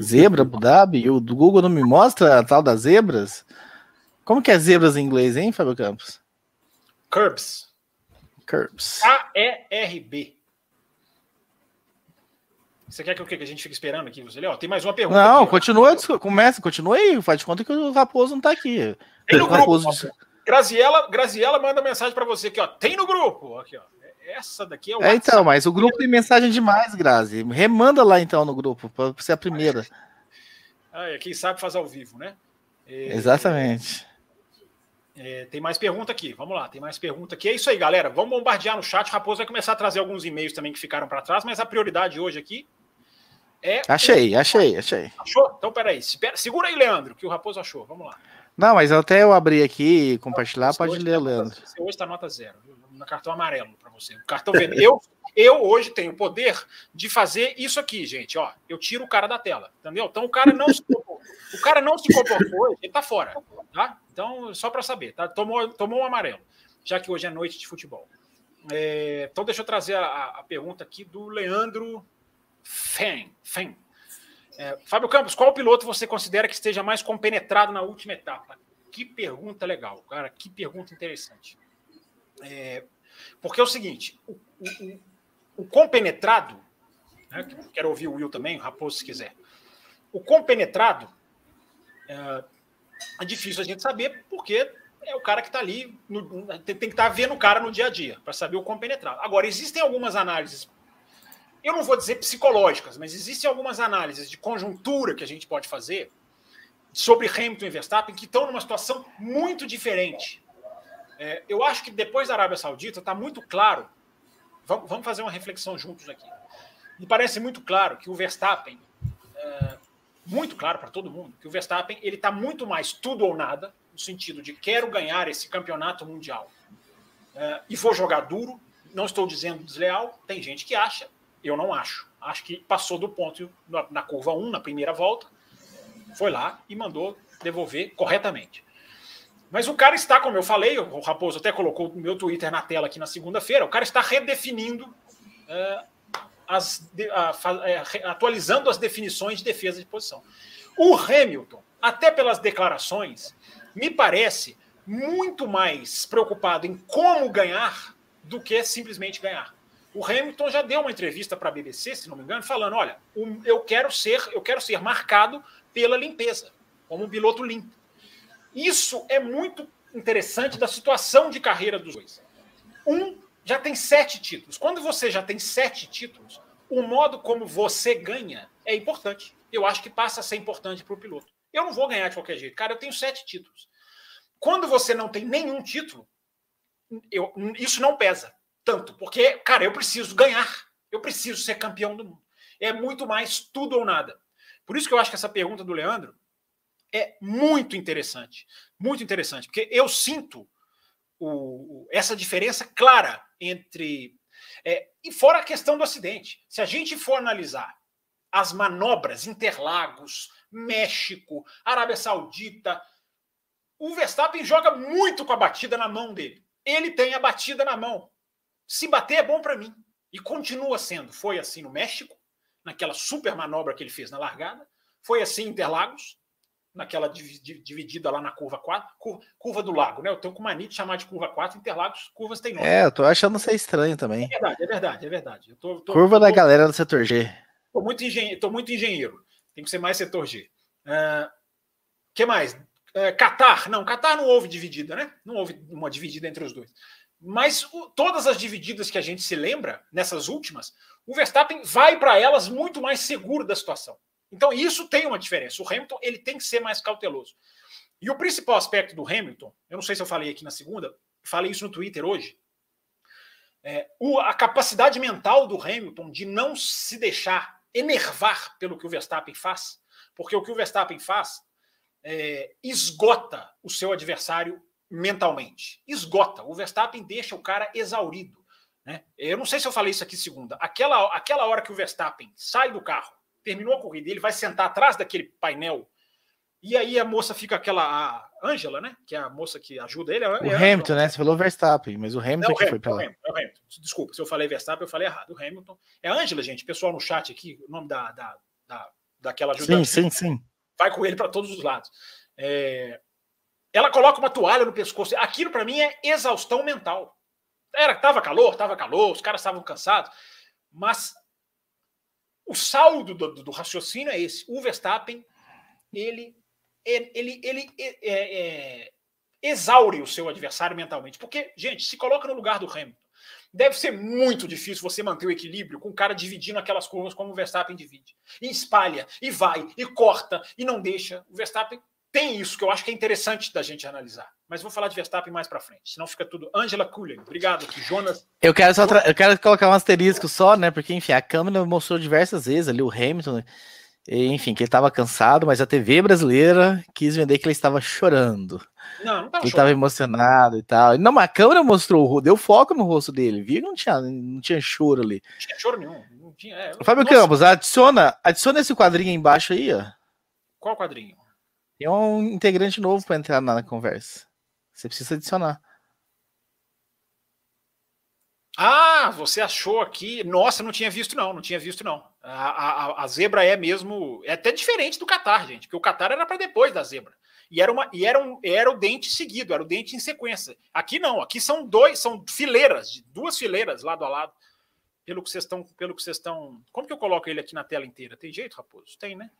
Zebra, Abu Dhabi, o do Google não me mostra a tal das zebras. Como que é zebras em inglês, hein, Fábio Campos? Curbs. Curbs. K-E-R-B. Você quer que o que? Que a gente fique esperando aqui? Você, ó, tem mais uma pergunta. Não, aqui, continua, começa, continua aí. Faz de conta que o Raposo não tá aqui. Tem no grupo. Raposo... Graziela, Graziela manda mensagem para você aqui, ó. Tem no grupo. Aqui, ó. Essa daqui é o. É, então, mas o grupo tem mensagem demais, Grazi. Remanda lá então no grupo, para ser a primeira. Ah, é, quem sabe faz ao vivo, né? É, Exatamente. É, tem mais pergunta aqui. Vamos lá, tem mais pergunta aqui. É isso aí, galera. Vamos bombardear no chat. Raposo vai começar a trazer alguns e-mails também que ficaram para trás, mas a prioridade hoje aqui é. Achei, achei, achei. Achou? Então, peraí. Segura aí, Leandro, que o Raposo achou. Vamos lá. Não, mas até eu abrir aqui e compartilhar, pode ler, tá Leandro. Você hoje está nota zero, no cartão amarelo para você. O cartão vermelho. eu, eu hoje tenho o poder de fazer isso aqui, gente. Ó, eu tiro o cara da tela, entendeu? Então o cara não se o cara não se comportou, ele tá fora, tá? Então só para saber, tá? Tomou, tomou um amarelo, já que hoje é noite de futebol. É, então deixa eu trazer a, a pergunta aqui do Leandro Fen. Fen. É, Fábio Campos, qual piloto você considera que esteja mais compenetrado na última etapa? Que pergunta legal, cara. Que pergunta interessante. É, porque é o seguinte: o, o, o compenetrado, né, quero ouvir o Will também, o Raposo, se quiser. O compenetrado é, é difícil a gente saber, porque é o cara que está ali, no, tem, tem, que estar tá vendo o cara no dia a dia, para saber o compenetrado. Agora, existem algumas análises eu não vou dizer psicológicas, mas existem algumas análises de conjuntura que a gente pode fazer sobre Hamilton e Verstappen que estão numa situação muito diferente. É, eu acho que depois da Arábia Saudita está muito claro. Vamos, vamos, fazer uma reflexão juntos aqui. Me parece muito claro que o Verstappen, é, muito claro para todo mundo, que o Verstappen ele está muito mais tudo ou nada, no sentido de quero ganhar esse campeonato mundial é, e vou jogar duro. Não estou dizendo desleal, tem gente que acha, eu não acho. Acho que passou do ponto na, na curva 1, na primeira volta, foi lá e mandou devolver corretamente. Mas o cara está, como eu falei, o Raposo até colocou o meu Twitter na tela aqui na segunda-feira, o cara está redefinindo, é, as, a, a, atualizando as definições de defesa de posição. O Hamilton, até pelas declarações, me parece muito mais preocupado em como ganhar do que simplesmente ganhar. O Hamilton já deu uma entrevista para a BBC, se não me engano, falando: olha, eu quero ser, eu quero ser marcado pela limpeza, como um piloto limpo. Isso é muito interessante da situação de carreira dos dois. Um já tem sete títulos. Quando você já tem sete títulos, o modo como você ganha é importante. Eu acho que passa a ser importante para o piloto. Eu não vou ganhar de qualquer jeito. Cara, eu tenho sete títulos. Quando você não tem nenhum título, eu, isso não pesa tanto, porque, cara, eu preciso ganhar. Eu preciso ser campeão do mundo. É muito mais tudo ou nada. Por isso que eu acho que essa pergunta do Leandro é muito interessante. Muito interessante, porque eu sinto o, essa diferença clara entre. É, e fora a questão do acidente. Se a gente for analisar as manobras, Interlagos, México, Arábia Saudita, o Verstappen joga muito com a batida na mão dele. Ele tem a batida na mão. Se bater é bom para mim. E continua sendo. Foi assim no México, naquela super manobra que ele fez na largada. Foi assim em Interlagos, naquela dividida lá na curva 4, curva, curva, do lago, né? Eu tenho com mania de chamar de curva 4, Interlagos, curvas tem nome. É, eu tô achando ser estranho também. É verdade, é verdade, é verdade. Tô, tô, curva tô, da galera do setor G. Tô muito, engenheiro, tô muito engenheiro. Tem que ser mais setor G. O uh, que mais? Uh, Qatar. Não, Qatar não houve dividida, né? Não houve uma dividida entre os dois. Mas o, todas as divididas que a gente se lembra, nessas últimas, o Verstappen vai para elas muito mais seguro da situação. Então, isso tem uma diferença. O Hamilton ele tem que ser mais cauteloso. E o principal aspecto do Hamilton, eu não sei se eu falei aqui na segunda, falei isso no Twitter hoje, é, o, a capacidade mental do Hamilton de não se deixar enervar pelo que o Verstappen faz, porque o que o Verstappen faz é, esgota o seu adversário mentalmente. Esgota. O Verstappen deixa o cara exaurido. Né? Eu não sei se eu falei isso aqui segunda. Aquela, aquela hora que o Verstappen sai do carro terminou a corrida, ele vai sentar atrás daquele painel. E aí a moça fica aquela a Angela, né? Que é a moça que ajuda ele. É o Hamilton, né? Você falou Verstappen, mas o Hamilton é o que foi para lá. É o Hamilton. Desculpa, se eu falei Verstappen, eu falei errado. O Hamilton. É a Angela, gente. Pessoal no chat aqui, o nome da, da, da daquela ajudante. Sim, sim, sim. Vai com ele para todos os lados. É... Ela coloca uma toalha no pescoço. Aquilo para mim é exaustão mental. Era, tava calor, tava calor, os caras estavam cansados, mas o saldo do, do, do, raciocínio é esse. O Verstappen, ele, ele, ele, ele é, é, exaure o seu adversário mentalmente. Porque, gente, se coloca no lugar do Hamilton. Deve ser muito difícil você manter o equilíbrio com o cara dividindo aquelas curvas como o Verstappen divide. E espalha, e vai, e corta, e não deixa. O Verstappen tem isso que eu acho que é interessante da gente analisar. Mas vou falar de Verstappen mais para frente, senão fica tudo. Angela Cullen, obrigado aqui, Jonas. Eu quero só eu quero colocar um asterisco só, né? Porque enfim, a câmera mostrou diversas vezes ali o Hamilton, enfim, que ele estava cansado, mas a TV brasileira quis vender que ele estava chorando. Não, não tava Ele estava emocionado e tal. Não, mas a câmera mostrou, deu foco no rosto dele, viu? Não tinha, não tinha choro ali. Não tinha choro nenhum. Não tinha, é, Fábio Nossa. Campos, adiciona, adiciona esse quadrinho aí embaixo aí, ó. Qual quadrinho? Tem um integrante novo para entrar na conversa. Você precisa adicionar. Ah, você achou aqui. Nossa, não tinha visto, não. Não tinha visto, não. A, a, a zebra é mesmo. É até diferente do Qatar, gente. Porque o Qatar era para depois da zebra. E era, uma, e era, um, era o dente seguido, era o dente em sequência. Aqui não, aqui são dois, são fileiras, duas fileiras lado a lado. Pelo que vocês estão. Pelo que vocês estão. Como que eu coloco ele aqui na tela inteira? Tem jeito, Raposo? Tem, né?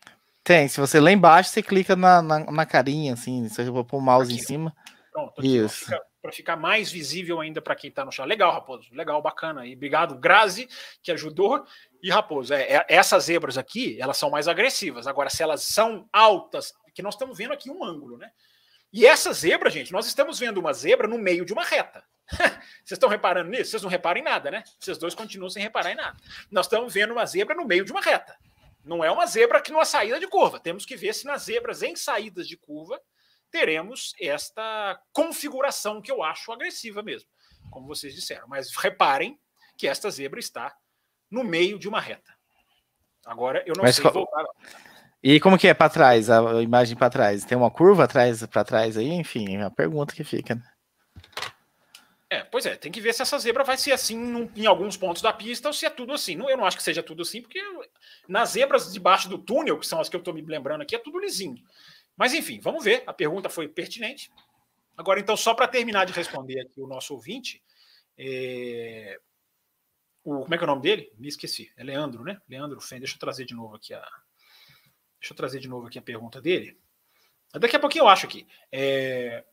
Tem, se você lá embaixo, você clica na, na, na carinha, assim, você vai pôr o mouse aqui. em cima. Pronto, aqui, Isso. Para ficar mais visível ainda para quem está no chão. Legal, Raposo. Legal, bacana. E obrigado, Grazi, que ajudou. E, Raposo, é, é, essas zebras aqui, elas são mais agressivas. Agora, se elas são altas, que nós estamos vendo aqui um ângulo, né? E essa zebra, gente, nós estamos vendo uma zebra no meio de uma reta. *laughs* Vocês estão reparando nisso? Vocês não reparam em nada, né? Vocês dois continuam sem reparar em nada. Nós estamos vendo uma zebra no meio de uma reta. Não é uma zebra que numa saída de curva. Temos que ver se nas zebras em saídas de curva teremos esta configuração que eu acho agressiva mesmo, como vocês disseram. Mas reparem que esta zebra está no meio de uma reta. Agora eu não Mas sei qual... voltar. E como que é para trás, a imagem para trás? Tem uma curva atrás para trás aí, enfim, é a pergunta que fica. Né? É, pois é, tem que ver se essa zebra vai ser assim num, em alguns pontos da pista ou se é tudo assim. Não, eu não acho que seja tudo assim, porque nas zebras debaixo do túnel, que são as que eu estou me lembrando aqui, é tudo lisinho. Mas enfim, vamos ver. A pergunta foi pertinente. Agora, então, só para terminar de responder aqui o nosso ouvinte, é... o, como é que é o nome dele? Me esqueci. É Leandro, né? Leandro Fen. Deixa eu trazer de novo aqui a. Deixa eu trazer de novo aqui a pergunta dele. Daqui a pouquinho eu acho aqui. É...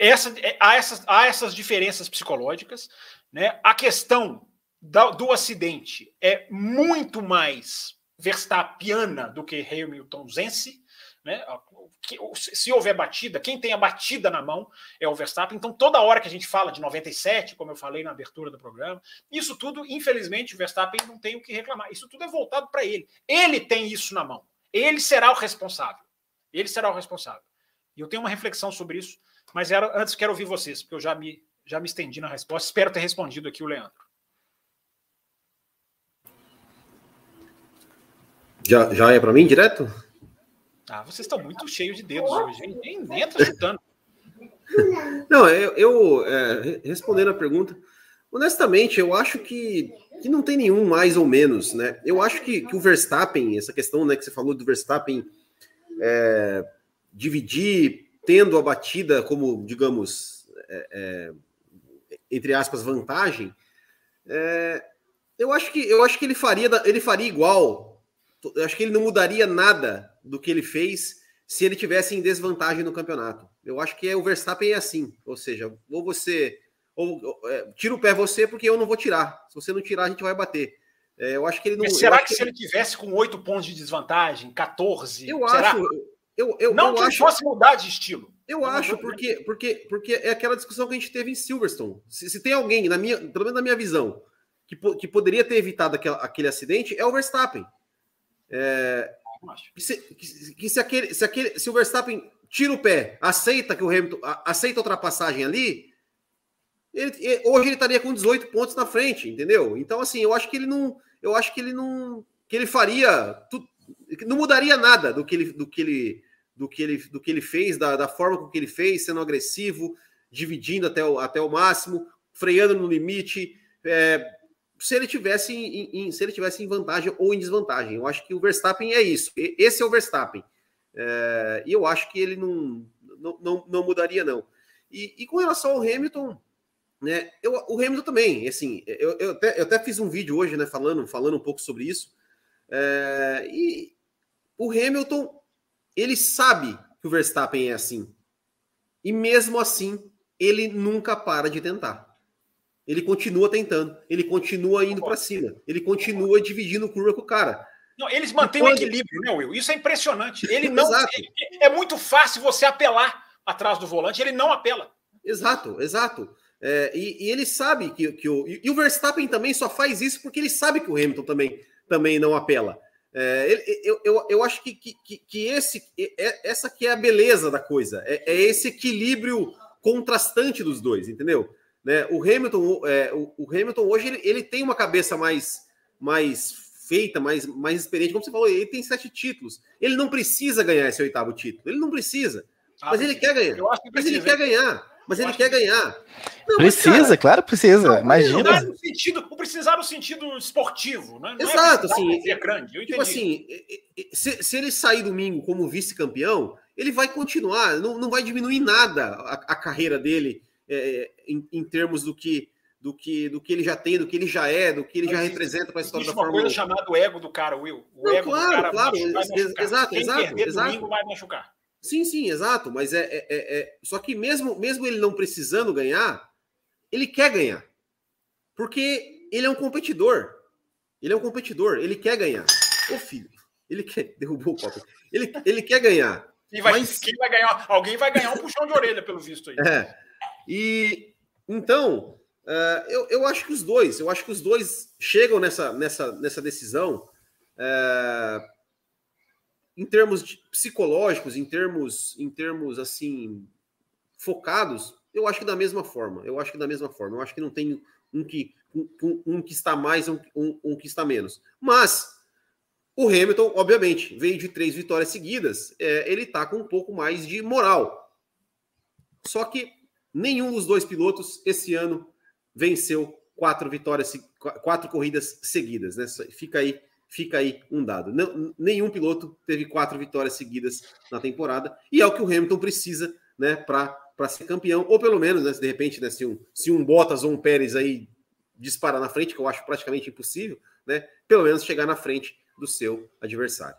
Essa, é, há, essas, há essas diferenças psicológicas. Né? A questão da, do acidente é muito mais Verstappiana do que Hamiltonzense. Né? Se houver batida, quem tem a batida na mão é o Verstappen. Então, toda hora que a gente fala de 97, como eu falei na abertura do programa, isso tudo, infelizmente, o Verstappen não tem o que reclamar. Isso tudo é voltado para ele. Ele tem isso na mão. Ele será o responsável. Ele será o responsável. E eu tenho uma reflexão sobre isso, mas era, antes quero ouvir vocês, porque eu já me, já me estendi na resposta. Espero ter respondido aqui o Leandro. Já, já é para mim direto? Ah, vocês estão muito cheios de dedos hoje, hein? Nem, nem entra chutando. Não, eu, eu é, respondendo a pergunta, honestamente, eu acho que, que não tem nenhum mais ou menos, né? Eu acho que, que o Verstappen, essa questão né, que você falou do Verstappen é, dividir, tendo a batida como, digamos, é, é entre aspas, vantagem, é, eu acho que eu acho que ele faria, ele faria igual eu acho que ele não mudaria nada do que ele fez se ele tivesse em desvantagem no campeonato. Eu acho que é, o Verstappen é assim, ou seja, ou você ou é, tira o pé você porque eu não vou tirar. Se você não tirar, a gente vai bater. É, eu acho que ele não. Mas será que, que, se ele tivesse com oito pontos de desvantagem, 14? Eu será? acho. Eu, eu, não eu que acho, fosse mudar de estilo. Eu acho, porque, porque, porque é aquela discussão que a gente teve em Silverstone. Se, se tem alguém, na minha, pelo menos na minha visão, que, que poderia ter evitado aquele, aquele acidente, é o Verstappen. É, que, se, que, que se, aquele, se, aquele, se o Verstappen tira o pé, aceita que o Hamilton aceita a ultrapassagem ali, ele, hoje ele estaria com 18 pontos na frente, entendeu? Então, assim, eu acho que ele não. Eu acho que ele não. Que ele faria. Tu, não mudaria nada do que ele, do que ele, do que ele, do que ele fez, da, da forma com que ele fez, sendo agressivo, dividindo até o, até o máximo, freando no limite, é, se ele tivesse em, em, se ele tivesse em vantagem ou em desvantagem. Eu acho que o Verstappen é isso. Esse é o Verstappen. É, e eu acho que ele não, não, não, não mudaria, não. E, e, com relação ao Hamilton, né? Eu, o Hamilton também, assim, eu, eu, até, eu até fiz um vídeo hoje, né, falando, falando um pouco sobre isso. É, e o Hamilton, ele sabe que o Verstappen é assim. E mesmo assim, ele nunca para de tentar ele continua tentando, ele continua indo para cima, ele continua dividindo curva com o cara. Não, eles mantêm quando... o equilíbrio, né, Will? Isso é impressionante. Ele não. é muito fácil você apelar atrás do volante, ele não apela. Exato, exato. É, e, e, ele sabe que, que o. E o Verstappen também só faz isso porque ele sabe que o Hamilton também, também não apela. É, eu, eu, eu acho que, que, que esse, é, essa que é a beleza da coisa. É, é esse equilíbrio contrastante dos dois, entendeu? Né? O Hamilton, é, o, o, Hamilton hoje ele, ele, tem uma cabeça mais, mais feita, mais, mais experiente. Como você falou, ele tem sete títulos. Ele não precisa ganhar esse oitavo título. Ele não precisa. Ah, mas ele quer ganhar. Que mas ele quer ganhar. Mas ele quer ganhar. Não, precisa, cara, claro, precisa. Não, Imagina. No sentido, o precisar no sentido esportivo, né? Não é Exato, é assim. É grande. Eu tipo assim, se, se ele sair domingo como vice-campeão, ele vai continuar, não, não vai diminuir nada a, a carreira dele é, em, em, termos do que, do, que, do que ele já tem, do que ele já é, do que ele Mas já representa para a história da Fórmula 1. uma coisa chamada o ego do cara, Will. O Não, ego claro, do cara claro, vai, vai exato, Quem exato, perder exato. domingo vai machucar. Sim, sim, exato. Mas é, é, é, é, Só que mesmo, mesmo ele não precisando ganhar, ele quer ganhar. Porque ele é um competidor. Ele é um competidor, ele quer ganhar. Ô filho, ele quer. *laughs* Derrubou o copo. Ele, ele quer ganhar. Quem vai, mas... quem vai ganhar? Alguém vai ganhar um puxão de orelha, pelo visto aí. É. E então, uh, eu, eu acho que os dois, eu acho que os dois chegam nessa, nessa, nessa decisão uh, em termos psicológicos, em termos, em termos assim, focados, eu acho que da mesma forma. Eu acho que da mesma forma. Eu acho que não tem um que, um, um que está mais, um, um, um que está menos. Mas o Hamilton, obviamente, veio de três vitórias seguidas, é, ele está com um pouco mais de moral. Só que nenhum dos dois pilotos esse ano venceu quatro vitórias, quatro corridas seguidas, né? Fica aí, fica aí um dado. Não, nenhum piloto teve quatro vitórias seguidas na temporada e é o que o Hamilton precisa, né, para ser campeão, ou pelo menos, né, de repente, né, se, um, se um Bottas ou um Pérez aí disparar na frente, que eu acho praticamente impossível, né, pelo menos chegar na frente do seu adversário.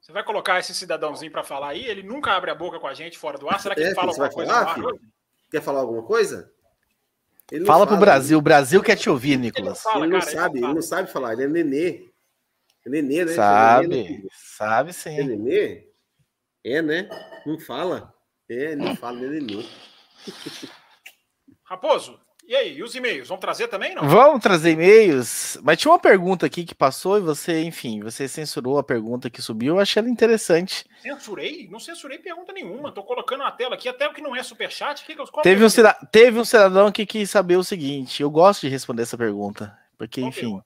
Você vai colocar esse cidadãozinho para falar aí? Ele nunca abre a boca com a gente fora do ar. Será que é, ele fala alguma coisa? Falar, Quer falar alguma coisa? Ele fala, fala pro Brasil. O Brasil quer te ouvir, Nicolas. Ele não, fala, ele não cara, sabe, ele não, ele não sabe falar. Ele é nenê. É nenê, né? Sabe, nenê, sabe sim. É nenê? É, né? Não fala. É, não fala, é nenê. Raposo, e aí, e os e-mails? Vamos trazer também, não? Vamos trazer e-mails. Mas tinha uma pergunta aqui que passou e você, enfim, você censurou a pergunta que subiu. Eu achei ela interessante. Censurei? Não censurei pergunta nenhuma. Tô colocando na tela aqui, até o que não é superchat. Que que eu... teve, um cidadão, teve um cidadão que quis saber o seguinte. Eu gosto de responder essa pergunta. Porque, Qual enfim.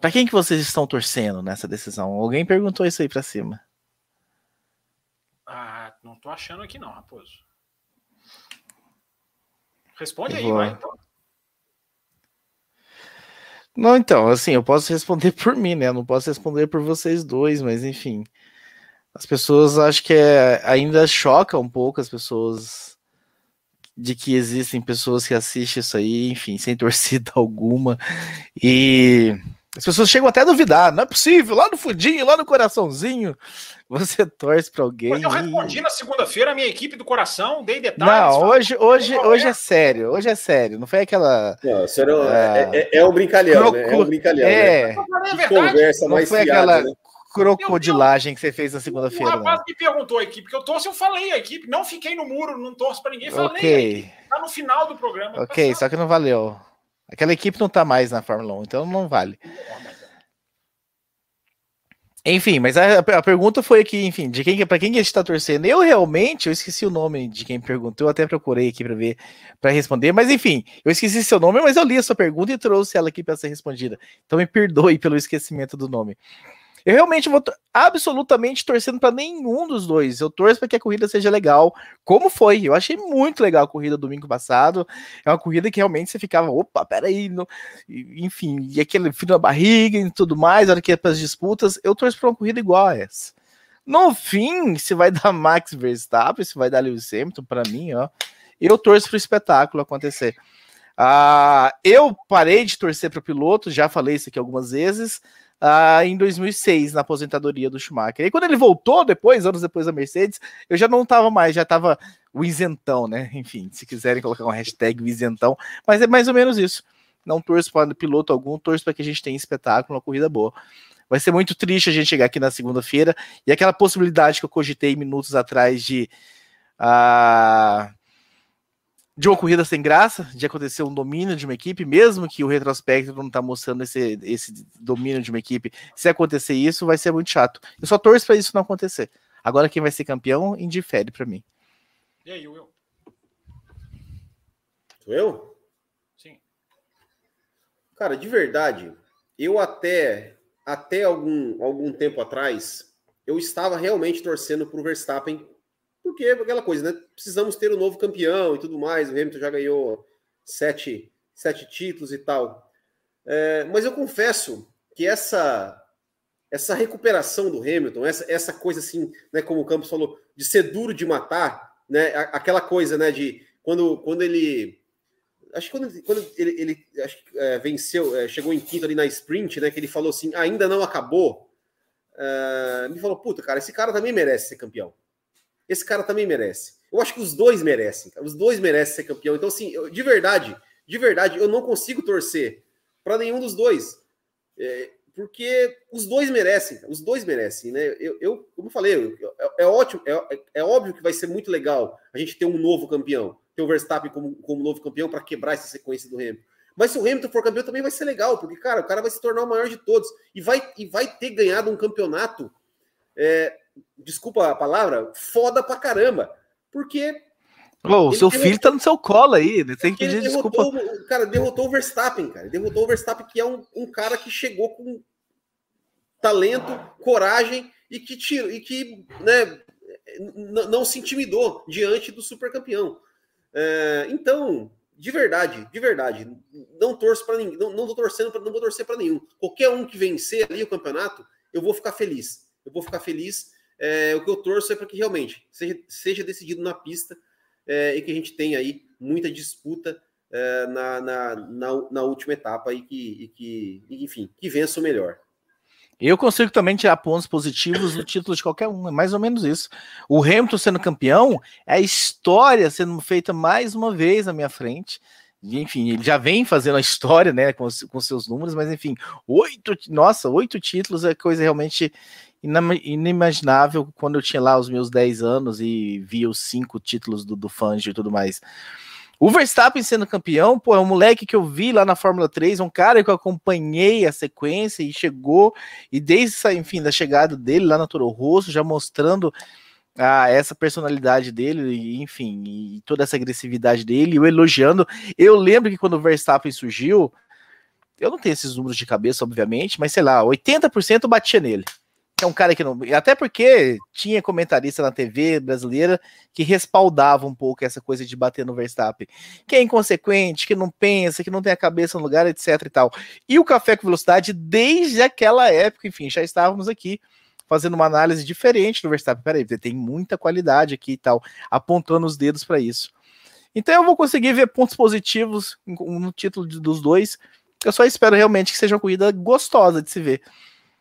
Para quem que vocês estão torcendo nessa decisão? Alguém perguntou isso aí para cima. Ah, não tô achando aqui não, Raposo. Responde aí, vai, então. Não, então, assim, eu posso responder *laughs* por mim, né? Eu não posso responder por vocês dois, mas enfim. As pessoas acho que é, ainda choca um pouco as pessoas de que existem pessoas que assistem isso aí, enfim, sem *laughs* torcida alguma. E as pessoas chegam até a duvidar, não é possível, lá no fundinho, lá no coraçãozinho, você torce para alguém. eu respondi na segunda-feira a minha equipe do coração, dei detalhes. Não, hoje, hoje, hoje é sério, hoje é sério, não foi aquela. Não, isso era, é, é, é um brincalhão, né? É um brincalhão. É, né? conversa não mais foi fiada, aquela né? crocodilagem que você fez na segunda-feira. O rapaz me perguntou a equipe que eu torço, eu falei a equipe, não fiquei no muro, não torço para ninguém, falei. Ok. Tá no final do programa. Ok, só que não valeu. Aquela equipe não tá mais na Fórmula 1, então não vale. Enfim, mas a, a pergunta foi aqui, enfim, de quem para quem que a gente tá torcendo. Eu realmente, eu esqueci o nome de quem perguntou, eu até procurei aqui para ver, para responder, mas enfim, eu esqueci seu nome, mas eu li a sua pergunta e trouxe ela aqui para ser respondida. Então me perdoe pelo esquecimento do nome. Eu realmente vou absolutamente torcendo para nenhum dos dois. Eu torço para que a corrida seja legal, como foi. Eu achei muito legal a corrida domingo passado. É uma corrida que realmente você ficava, opa, peraí, no... enfim, e aquele frio na barriga e tudo mais, a hora que é para as disputas. Eu torço para uma corrida igual a essa. No fim, se vai *laughs* dar Max Verstappen, se vai dar Lewis Hamilton, para mim, ó, eu torço para o espetáculo acontecer. Ah, eu parei de torcer para o piloto, já falei isso aqui algumas vezes uh, em 2006, na aposentadoria do Schumacher. E quando ele voltou depois, anos depois da Mercedes, eu já não estava mais, já estava o isentão, né? *laughs* Enfim, se quiserem colocar uma hashtag isentão, mas é mais ou menos isso. Não torço para piloto algum, torço para que a gente tenha espetáculo, uma corrida boa. Vai ser muito triste a gente chegar aqui na segunda-feira e aquela possibilidade que eu cogitei minutos atrás de. Uh, de uma corrida sem graça, de acontecer um domínio de uma equipe, mesmo que o retrospecto não está mostrando esse, esse domínio de uma equipe. Se acontecer isso, vai ser muito chato. Eu só torço para isso não acontecer. Agora quem vai ser campeão indifere para mim. E aí, Will? Sou eu? Sim. Cara, de verdade, eu até até algum, algum tempo atrás, eu estava realmente torcendo para o Verstappen porque aquela coisa, né? Precisamos ter um novo campeão e tudo mais. O Hamilton já ganhou sete, sete títulos e tal. É, mas eu confesso que essa essa recuperação do Hamilton, essa, essa coisa assim, né, como o Campos falou, de ser duro de matar, né, aquela coisa, né, de quando, quando ele acho que quando, quando ele, ele acho é, venceu, é, chegou em quinto ali na sprint, né, que ele falou assim, ainda não acabou, é, me falou, puta, cara, esse cara também merece ser campeão. Esse cara também merece. Eu acho que os dois merecem, os dois merecem ser campeão. Então, assim, eu, de verdade, de verdade, eu não consigo torcer para nenhum dos dois. É, porque os dois merecem, os dois merecem, né? Eu, eu como eu falei, eu, é, é, ótimo, é, é, óbvio que vai ser muito legal a gente ter um novo campeão, ter o Verstappen como, como novo campeão para quebrar essa sequência do Hamilton. Mas se o Hamilton for campeão também vai ser legal, porque, cara, o cara vai se tornar o maior de todos e vai, e vai ter ganhado um campeonato, é, desculpa a palavra, foda pra caramba. Porque. Oh, o seu derrotou, filho tá no seu colo aí, né? Tem que pedir desculpa. Cara derrotou o Verstappen, cara. Derrotou o Verstappen, que é um, um cara que chegou com talento, coragem e que tira, e que né, não se intimidou diante do super campeão. É, então, de verdade, de verdade, não torço para ninguém, não, não tô torcendo para não vou torcer para nenhum. Qualquer um que vencer ali o campeonato, eu vou ficar feliz. Eu vou ficar feliz. É, o que eu torço é para que realmente seja, seja decidido na pista é, e que a gente tenha aí muita disputa é, na, na, na, na, última etapa e que, e que, enfim, que vença o melhor. Eu consigo também tirar pontos positivos do título de qualquer um, é mais ou menos isso. O Hamilton sendo campeão é a história sendo feita mais uma vez na minha frente. Enfim, ele já vem fazendo a história, né, com, com seus números, mas enfim, oito, nossa, oito títulos é coisa realmente inimaginável quando eu tinha lá os meus 10 anos e via os cinco títulos do, do Fangio e tudo mais. O Verstappen sendo campeão, pô, é um moleque que eu vi lá na Fórmula 3, um cara que eu acompanhei a sequência e chegou, e desde, enfim, da chegada dele lá na Toro Rosso, já mostrando ah, essa personalidade dele, enfim, e toda essa agressividade dele, eu elogiando. Eu lembro que quando o Verstappen surgiu, eu não tenho esses números de cabeça, obviamente, mas sei lá, 80% batia nele é um cara que não. Até porque tinha comentarista na TV brasileira que respaldava um pouco essa coisa de bater no Verstappen. Que é inconsequente, que não pensa, que não tem a cabeça no lugar, etc e tal. E o Café com Velocidade, desde aquela época, enfim, já estávamos aqui fazendo uma análise diferente do Verstappen. Peraí, tem muita qualidade aqui e tal, apontando os dedos para isso. Então eu vou conseguir ver pontos positivos no título dos dois. Eu só espero realmente que seja uma corrida gostosa de se ver.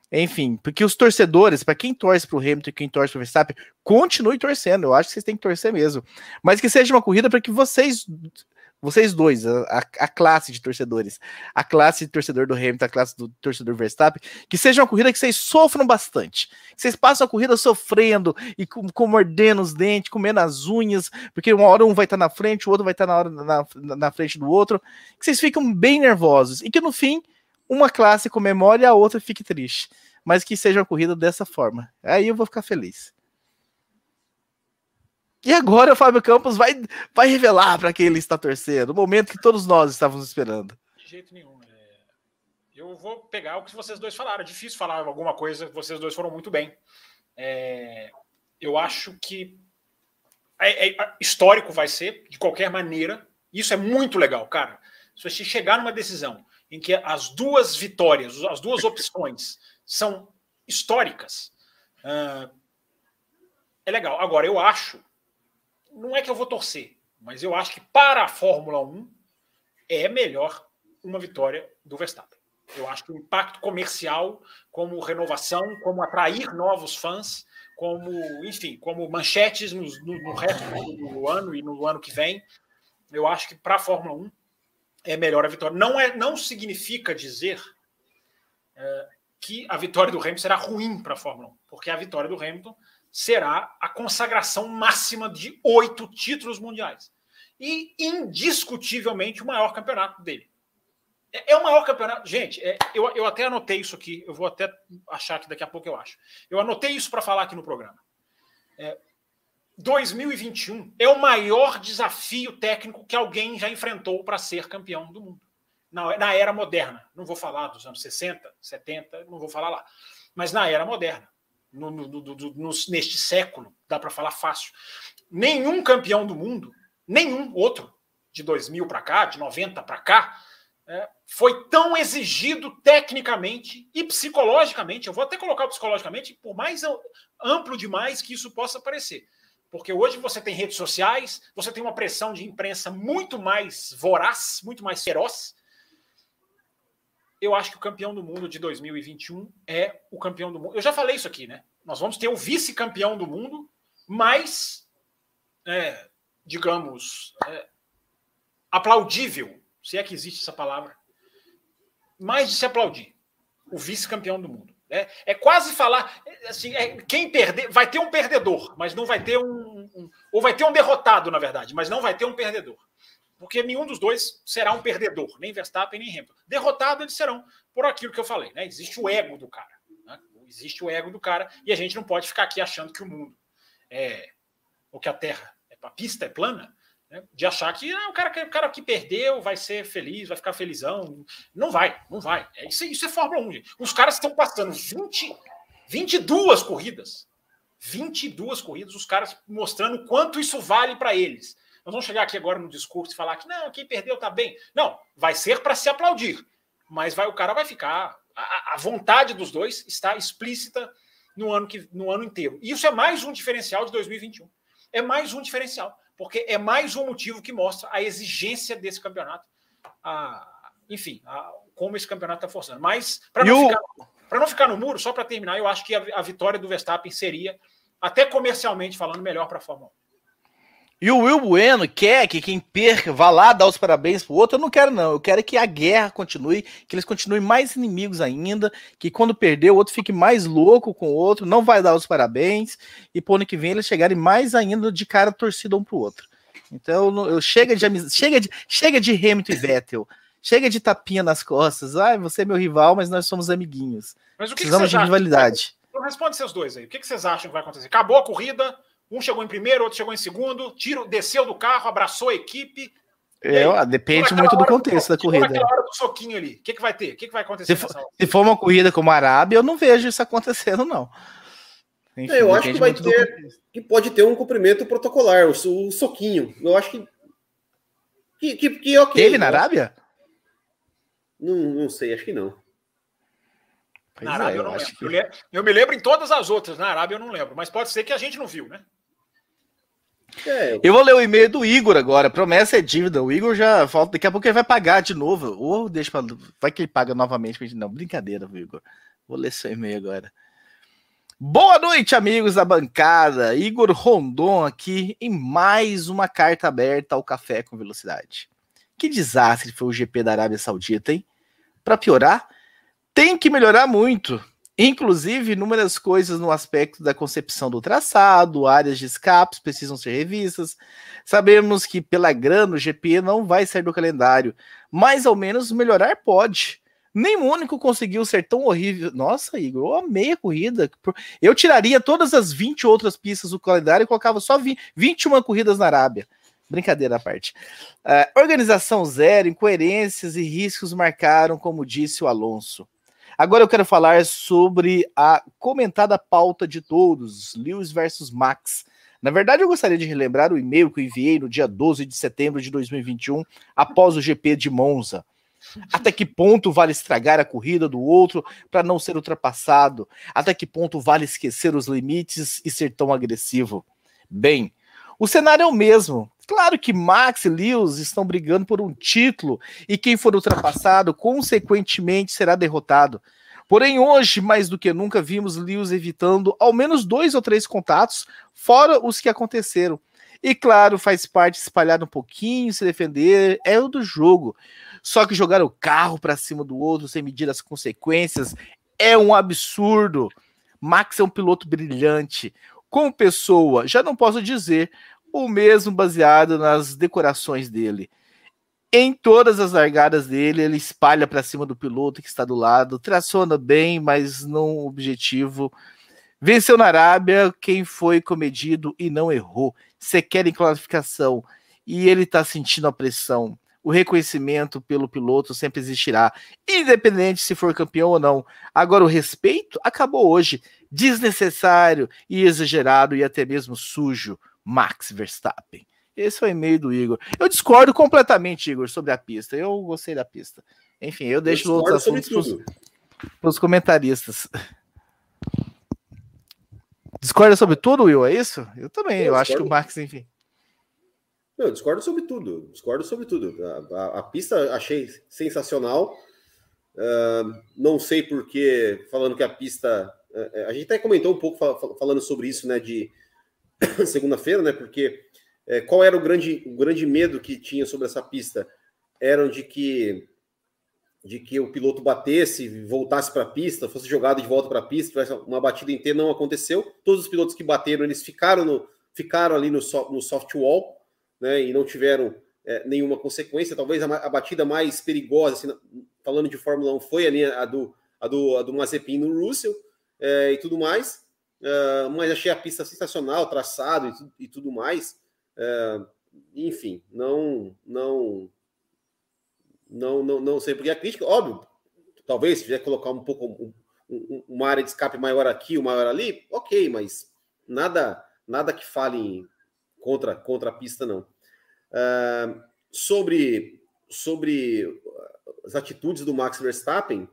Enfim, porque os torcedores, para quem torce para o Hamilton e quem torce para o Verstappen, continue torcendo. Eu acho que vocês têm que torcer mesmo. Mas que seja uma corrida para que vocês, vocês dois, a, a, classe de torcedores, a classe de torcedor do Hamilton, a classe do torcedor Verstappen, que seja uma corrida que vocês sofram bastante. Que vocês passem a corrida sofrendo e com, com mordendo os dentes, comendo as unhas, porque uma hora um vai estar tá na frente, o outro vai estar tá na, na, na frente do outro. Que vocês ficam bem nervosos e que no fim uma classe comemore e a outra fique triste. Mas que seja uma corrida dessa forma. Aí eu vou ficar feliz. E agora o Fábio Campos vai, vai revelar para quem ele está torcendo, o momento que todos nós estávamos esperando. De jeito nenhum. É... Eu vou pegar o que vocês dois falaram. É difícil falar alguma coisa, vocês dois foram muito bem. É... Eu acho que é, é, histórico vai ser, de qualquer maneira. Isso é muito legal, cara. Se você chegar numa decisão em que as duas vitórias, as duas opções *laughs* são históricas. Uh, é legal. Agora, eu acho, não é que eu vou torcer, mas eu acho que para a Fórmula 1 é melhor uma vitória do Verstappen. Eu acho que o impacto comercial, como renovação, como atrair novos fãs, como, enfim, como manchetes no, no, no resto do ano e no ano que vem, eu acho que para a Fórmula 1 é melhor a vitória. Não, é, não significa dizer é, que a vitória do Hamilton será ruim para a Fórmula 1, porque a vitória do Hamilton será a consagração máxima de oito títulos mundiais. E indiscutivelmente o maior campeonato dele. É, é o maior campeonato. Gente, é, eu, eu até anotei isso aqui, eu vou até achar que daqui a pouco eu acho. Eu anotei isso para falar aqui no programa. É, 2021 é o maior desafio técnico que alguém já enfrentou para ser campeão do mundo. Na, na, era moderna. Não vou falar dos anos 60, 70, não vou falar lá. Mas na era moderna. No, no, no, neste século, dá para falar fácil. Nenhum campeão do mundo, nenhum outro, de 2000 para cá, de 90 para cá, é, foi tão exigido tecnicamente e psicologicamente. Eu vou até colocar psicologicamente, por mais amplo demais que isso possa parecer porque hoje você tem redes sociais, você tem uma pressão de imprensa muito mais voraz, muito mais feroz. Eu acho que o campeão do mundo de 2021 é o campeão do mundo. Eu já falei isso aqui, né? Nós vamos ter o vice-campeão do mundo mais, é, digamos, é, aplaudível, se é que existe essa palavra, mais de se aplaudir, o vice-campeão do mundo. É, é quase falar assim, é, quem perder vai ter um perdedor, mas não vai ter um, um, ou vai ter um derrotado, na verdade, mas não vai ter um perdedor, porque nenhum dos dois será um perdedor, nem Verstappen nem Hamilton. Derrotado eles serão por aquilo que eu falei, né? Existe o ego do cara, né? existe o ego do cara e a gente não pode ficar aqui achando que o mundo é ou que a Terra, a pista é plana né? de achar que ah, o, cara, o cara que perdeu vai ser feliz, vai ficar felizão. Não vai, não vai. É, isso, isso é Fórmula 1. Gente. Os caras estão passando 20, 22 corridas. 22 corridas, os caras mostrando quanto isso vale para eles. Nós vamos chegar aqui agora no discurso e falar que não, quem perdeu tá bem. Não, vai ser para se aplaudir. Mas vai, o cara vai ficar. A, a vontade dos dois está explícita no ano, que, no ano inteiro. E isso é mais um diferencial de 2021. É mais um diferencial porque é mais um motivo que mostra a exigência desse campeonato. A, enfim, a, como esse campeonato está forçando. Mas, para não, ficar, não ficar no muro, só para terminar, eu acho que a, a vitória do Verstappen seria, até comercialmente falando, melhor para a Fórmula 1. E o Will Bueno quer que quem perca vá lá dar os parabéns pro outro. Eu não quero, não. Eu quero que a guerra continue, que eles continuem mais inimigos ainda, que quando perder o outro fique mais louco com o outro, não vai dar os parabéns, e pro ano que vem eles chegarem mais ainda de cara torcida um pro outro. Então, eu, chega de chega de chega de Hamilton e Vettel. Chega de tapinha nas costas. Ah, você é meu rival, mas nós somos amiguinhos. Mas o que Precisamos que de rivalidade. Então responde seus dois aí. O que, que vocês acham que vai acontecer? Acabou a corrida, um chegou em primeiro, outro chegou em segundo, tiro, desceu do carro, abraçou a equipe. É, depende muito do contexto do, da corrida. Naquela hora do soquinho ali, o que, que vai ter? O que, que vai acontecer? Se for, se for, uma corrida como a Arábia, eu não vejo isso acontecendo, não. Enfim, é, eu acho que vai ter, que pode ter um cumprimento protocolar, o, o soquinho. Eu acho que que, que, que ok. Teve na Arábia? Não, não sei, acho que não. na Arábia é, eu, eu não lembro. Que... Eu me lembro em todas as outras, na Arábia eu não lembro, mas pode ser que a gente não viu, né? É. Eu vou ler o e-mail do Igor agora. Promessa é dívida. O Igor já falta. Daqui a pouco ele vai pagar de novo. Ou deixa pra... Vai que ele paga novamente. Não, brincadeira, Igor. Vou ler seu e-mail agora. Boa noite, amigos da bancada. Igor Rondon aqui em mais uma carta aberta ao café com velocidade. Que desastre foi o GP da Arábia Saudita, hein? Para piorar, tem que melhorar muito. Inclusive, inúmeras coisas no aspecto da concepção do traçado, áreas de escapes precisam ser revistas. Sabemos que pela grana o GP não vai sair do calendário, mas ao menos melhorar pode. Nem o único conseguiu ser tão horrível. Nossa, Igor, eu amei a corrida. Eu tiraria todas as 20 outras pistas do calendário e colocava só 20, 21 corridas na Arábia. Brincadeira à parte. Uh, organização zero, incoerências e riscos marcaram, como disse o Alonso. Agora eu quero falar sobre a comentada pauta de todos, Lewis versus Max. Na verdade, eu gostaria de relembrar o e-mail que eu enviei no dia 12 de setembro de 2021, após o GP de Monza. Até que ponto vale estragar a corrida do outro para não ser ultrapassado? Até que ponto vale esquecer os limites e ser tão agressivo? Bem, o cenário é o mesmo. Claro que Max e Lewis estão brigando por um título e quem for ultrapassado, consequentemente, será derrotado. Porém, hoje, mais do que nunca, vimos Lewis evitando ao menos dois ou três contatos, fora os que aconteceram. E claro, faz parte espalhar um pouquinho, se defender, é o do jogo. Só que jogar o carro para cima do outro sem medir as consequências é um absurdo. Max é um piloto brilhante. Como pessoa, já não posso dizer, o mesmo baseado nas decorações dele. Em todas as largadas dele, ele espalha para cima do piloto que está do lado, traciona bem, mas não objetivo. Venceu na Arábia quem foi comedido e não errou. Sequer em classificação. E ele está sentindo a pressão. O reconhecimento pelo piloto sempre existirá, independente se for campeão ou não. Agora, o respeito acabou hoje. Desnecessário e exagerado e até mesmo sujo. Max Verstappen. Esse é o e-mail do Igor. Eu discordo completamente, Igor, sobre a pista. Eu gostei da pista. Enfim, eu deixo eu outros assuntos para os comentaristas. Discorda sobre tudo, Will? É isso? Eu também. Eu, eu acho que o Max, enfim. Eu discordo sobre tudo. Discordo sobre tudo. A, a, a pista achei sensacional. Uh, não sei porque, falando que a pista. Uh, a gente até comentou um pouco falando sobre isso, né? De *coughs* segunda-feira, né? Porque é, qual era o grande, o grande medo que tinha sobre essa pista? Eram de que de que o piloto batesse, voltasse para a pista, fosse jogado de volta para a pista, uma batida inteira não aconteceu. Todos os pilotos que bateram, eles ficaram no, ficaram ali no, so, no soft wall, né? E não tiveram é, nenhuma consequência. Talvez a, a, batida mais perigosa, assim, falando de Fórmula 1, foi ali a do a do, a do Mazepin no Russell é, e tudo mais. Uh, mas achei a pista sensacional, traçado e, e tudo mais. Uh, enfim, não, não, não, não, não sei porque a crítica, óbvio, talvez se tiver colocar um pouco um, um, uma área de escape maior aqui, uma maior ali, ok, mas nada, nada que fale contra, contra a pista não. Uh, sobre sobre as atitudes do Max Verstappen,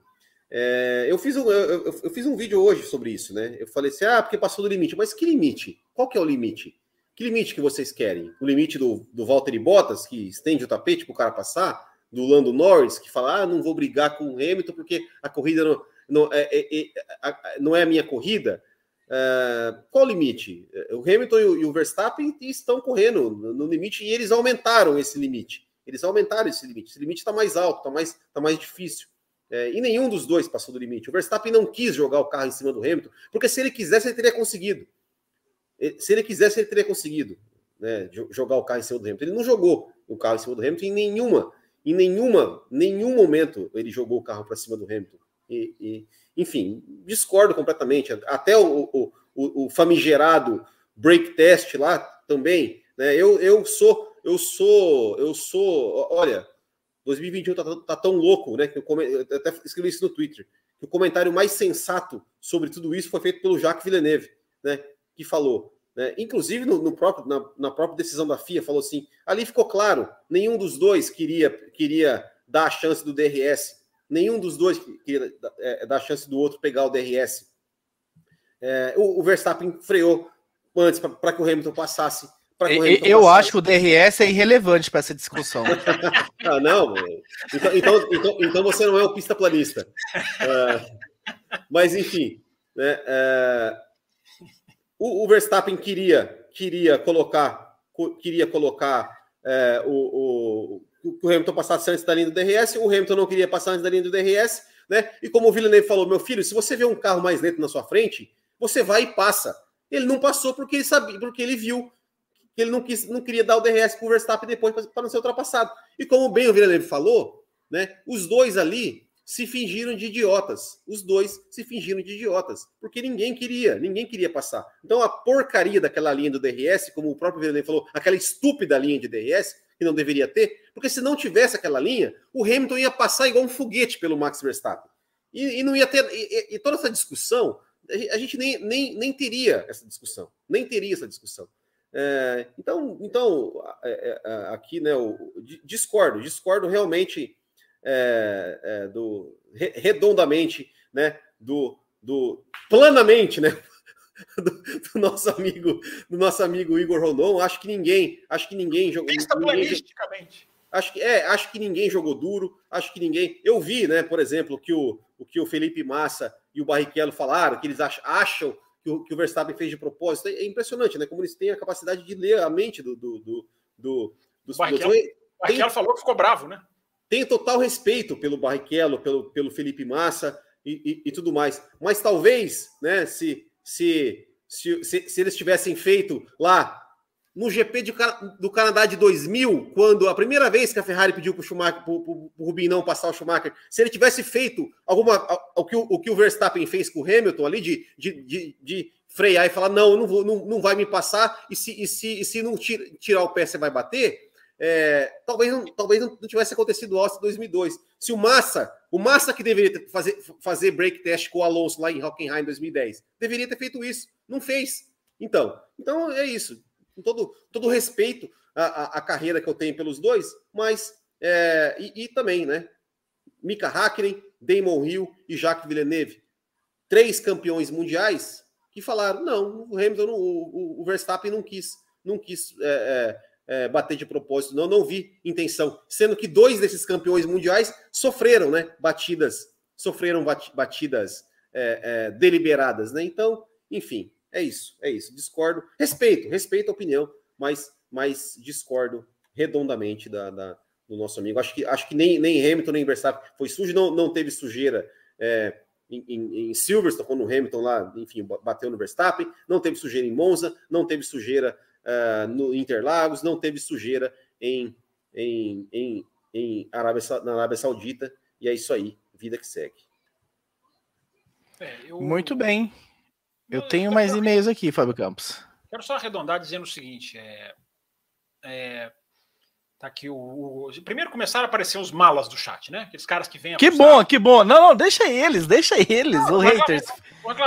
é, eu, fiz um, eu, eu, fiz um vídeo hoje sobre isso, né? Eu falei assim: ah, porque passou do limite. Mas que limite? Qual que é o limite? Que limite que vocês querem? O limite do, do Valtteri Bottas, que estende o tapete para o cara passar? Do Lando Norris, que fala: ah, não vou brigar com o Hamilton porque a corrida não, não, é, é, é não é a minha corrida? É, qual o limite? O Hamilton e o, e o Verstappen estão correndo no limite e eles aumentaram esse limite. Eles aumentaram esse limite. Esse limite está mais alto, está mais, tá mais difícil. É, e nenhum dos dois passou do limite. O Verstappen não quis jogar o carro em cima do Hamilton, porque se ele quisesse, ele teria conseguido. Se ele quisesse, ele teria conseguido né, jogar o carro em cima do Hamilton. Ele não jogou o carro em cima do Hamilton em nenhuma, em nenhuma, nenhum momento ele jogou o carro para cima do Hamilton. E, e, enfim, discordo completamente. Até o, o, o, famigerado break test lá também. Né, eu, eu sou, eu sou, eu sou, olha 2021 tá, tá, tão louco, né? Que eu, eu até escrevi isso no Twitter. Que o comentário mais sensato sobre tudo isso foi feito pelo Jacques Villeneuve, né? Que falou, né? Inclusive no, no próprio, na, na, própria decisão da FIA, falou assim: ali ficou claro, nenhum dos dois queria, queria dar a chance do DRS, nenhum dos dois queria é, dar a chance do outro pegar o DRS. É, o, o Verstappen freou antes para que o Hamilton passasse eu acho que o DRS é irrelevante para essa discussão. *laughs* ah, não. Então, então, então, então, você não é o pista planista. Uh, mas, enfim, né, uh, o, o, Verstappen queria, queria colocar, queria colocar uh, o, o, o Hamilton passasse antes da linha do DRS, o Hamilton não queria passar antes da linha do DRS, né? E como o Villeneuve falou, meu filho, se você vê um carro mais lento na sua frente, você vai e passa. Ele não passou porque ele sabia, porque ele viu que ele não, quis, não queria dar o DRS para o Verstappen depois para não ser ultrapassado. E como bem o Villeneuve falou, né, os dois ali se fingiram de idiotas. Os dois se fingiram de idiotas, porque ninguém queria, ninguém queria passar. Então a porcaria daquela linha do DRS, como o próprio Villeneuve falou, aquela estúpida linha de DRS, que não deveria ter, porque se não tivesse aquela linha, o Hamilton ia passar igual um foguete pelo Max Verstappen. E, e não ia ter. E, e, toda essa discussão, a gente nem, nem, nem teria essa discussão. Nem teria essa discussão. É, então, então é, é, aqui, né, o, discordo, discordo realmente é, é, do redondamente, né, do, do planamente, né, *laughs* do, do, nosso amigo, do nosso amigo Igor Rondon. Acho que ninguém, acho que ninguém jogou. planisticamente. Acho que é, acho que ninguém jogou duro. Acho que ninguém. Eu vi, né, por exemplo, que o, o que o Felipe Massa e o Barrichello falaram, que eles acham que o, que o Verstappen fez de propósito. É impressionante, né? Como eles têm a capacidade de ler a mente do, do, do, do dos Barrichello, pilotos. O Barrichello falou que ficou bravo, né? Tenho total respeito pelo Barrichello, pelo, pelo Felipe Massa e, e, e tudo mais. Mas talvez, né, se, se, se, se, se eles tivessem feito lá no GP de, do Canadá de 2000, quando a primeira vez que a Ferrari pediu para o Schumacher, o Rubinho não passar o Schumacher, se ele tivesse feito alguma o que o, o, que o Verstappen fez com o Hamilton ali de, de, de, de frear e falar não, não, vou, não, não vai me passar e se, e se, e se não tira, tirar o pé você vai bater, é, talvez, não, talvez não tivesse acontecido o Austin 2002. Se o Massa, o Massa que deveria fazer, fazer break test com o Alonso lá em Hockenheim em 2010, deveria ter feito isso, não fez. Então, então é isso com todo, todo respeito à, à, carreira que eu tenho pelos dois, mas é, e, e, também, né? Mika Hakkinen, Damon Hill e Jacques Villeneuve, três campeões mundiais que falaram não, o Hamilton, o, o, Verstappen não quis, não quis é, é, é, bater de propósito, não, não vi intenção, sendo que dois desses campeões mundiais sofreram, né? Batidas, sofreram batidas é, é, deliberadas, né? Então, enfim, É isso, é isso. Discordo, respeito, respeito a opinião, mas, mas discordo redondamente da, da do nosso amigo. Acho que, acho que nem, nem Hamilton nem Verstappen foi sujo, não, não teve sujeira é, em, em, em, Silverstone, quando o Hamilton lá, enfim, bateu no Verstappen, não teve sujeira em Monza, não teve sujeira uh, no Interlagos, não teve sujeira em, em, em, em Arábia, na Arábia Saudita, e é isso aí, vida que segue. É, eu... Muito bem. Eu tenho mais e-mails aqui, Fábio Campos. Quero só arredondar dizendo o seguinte: é, é, Tá aqui o, o, Primeiro começaram a aparecer os malas do chat, né? Aqueles caras que vêm. Que bom, que bom. Não, não, deixa eles, deixa eles, os haters.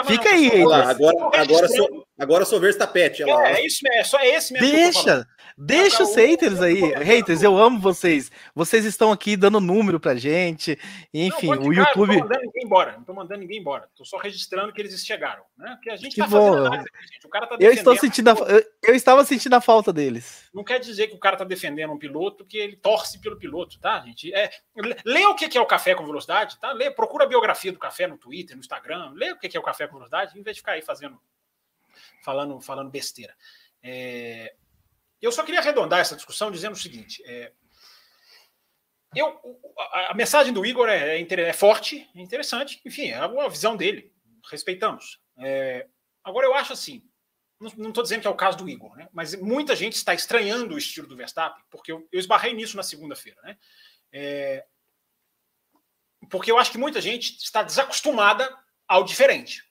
Fica aí, haters. Agora, agora, sou, agora sou Verstappen. É, é isso mesmo, é só é esse mesmo. Deixa, Deixa os haters aí. Haters, eu amo vocês. Vocês estão aqui dando número pra gente. Enfim, não, o YouTube. Não tô mandando ninguém embora. Não tô mandando ninguém embora. Tô só registrando que eles chegaram. Né? Porque a gente que tá bom. fazendo análise aqui, gente. O cara tá eu estou sentindo a... eu, eu estava sentindo a falta deles. Não quer dizer que o cara tá defendendo um piloto que ele torce pelo piloto, tá, gente? É, lê o que é o café com velocidade, tá? Lê, procura a biografia do café no Twitter, no Instagram. Lê o que é o café com velocidade, em vez de ficar aí fazendo. Falando, falando besteira. É, eu só queria arredondar essa discussão dizendo o seguinte: é, eu, a, a, mensagem do Igor é, é, é, forte, é interessante, enfim, é a visão dele, respeitamos. É, agora, eu acho assim, não estou dizendo que é o caso do Igor, né, mas muita gente está estranhando o estilo do Verstappen, porque eu, eu esbarrei nisso na segunda-feira. Né, é, porque eu acho que muita gente está desacostumada ao diferente.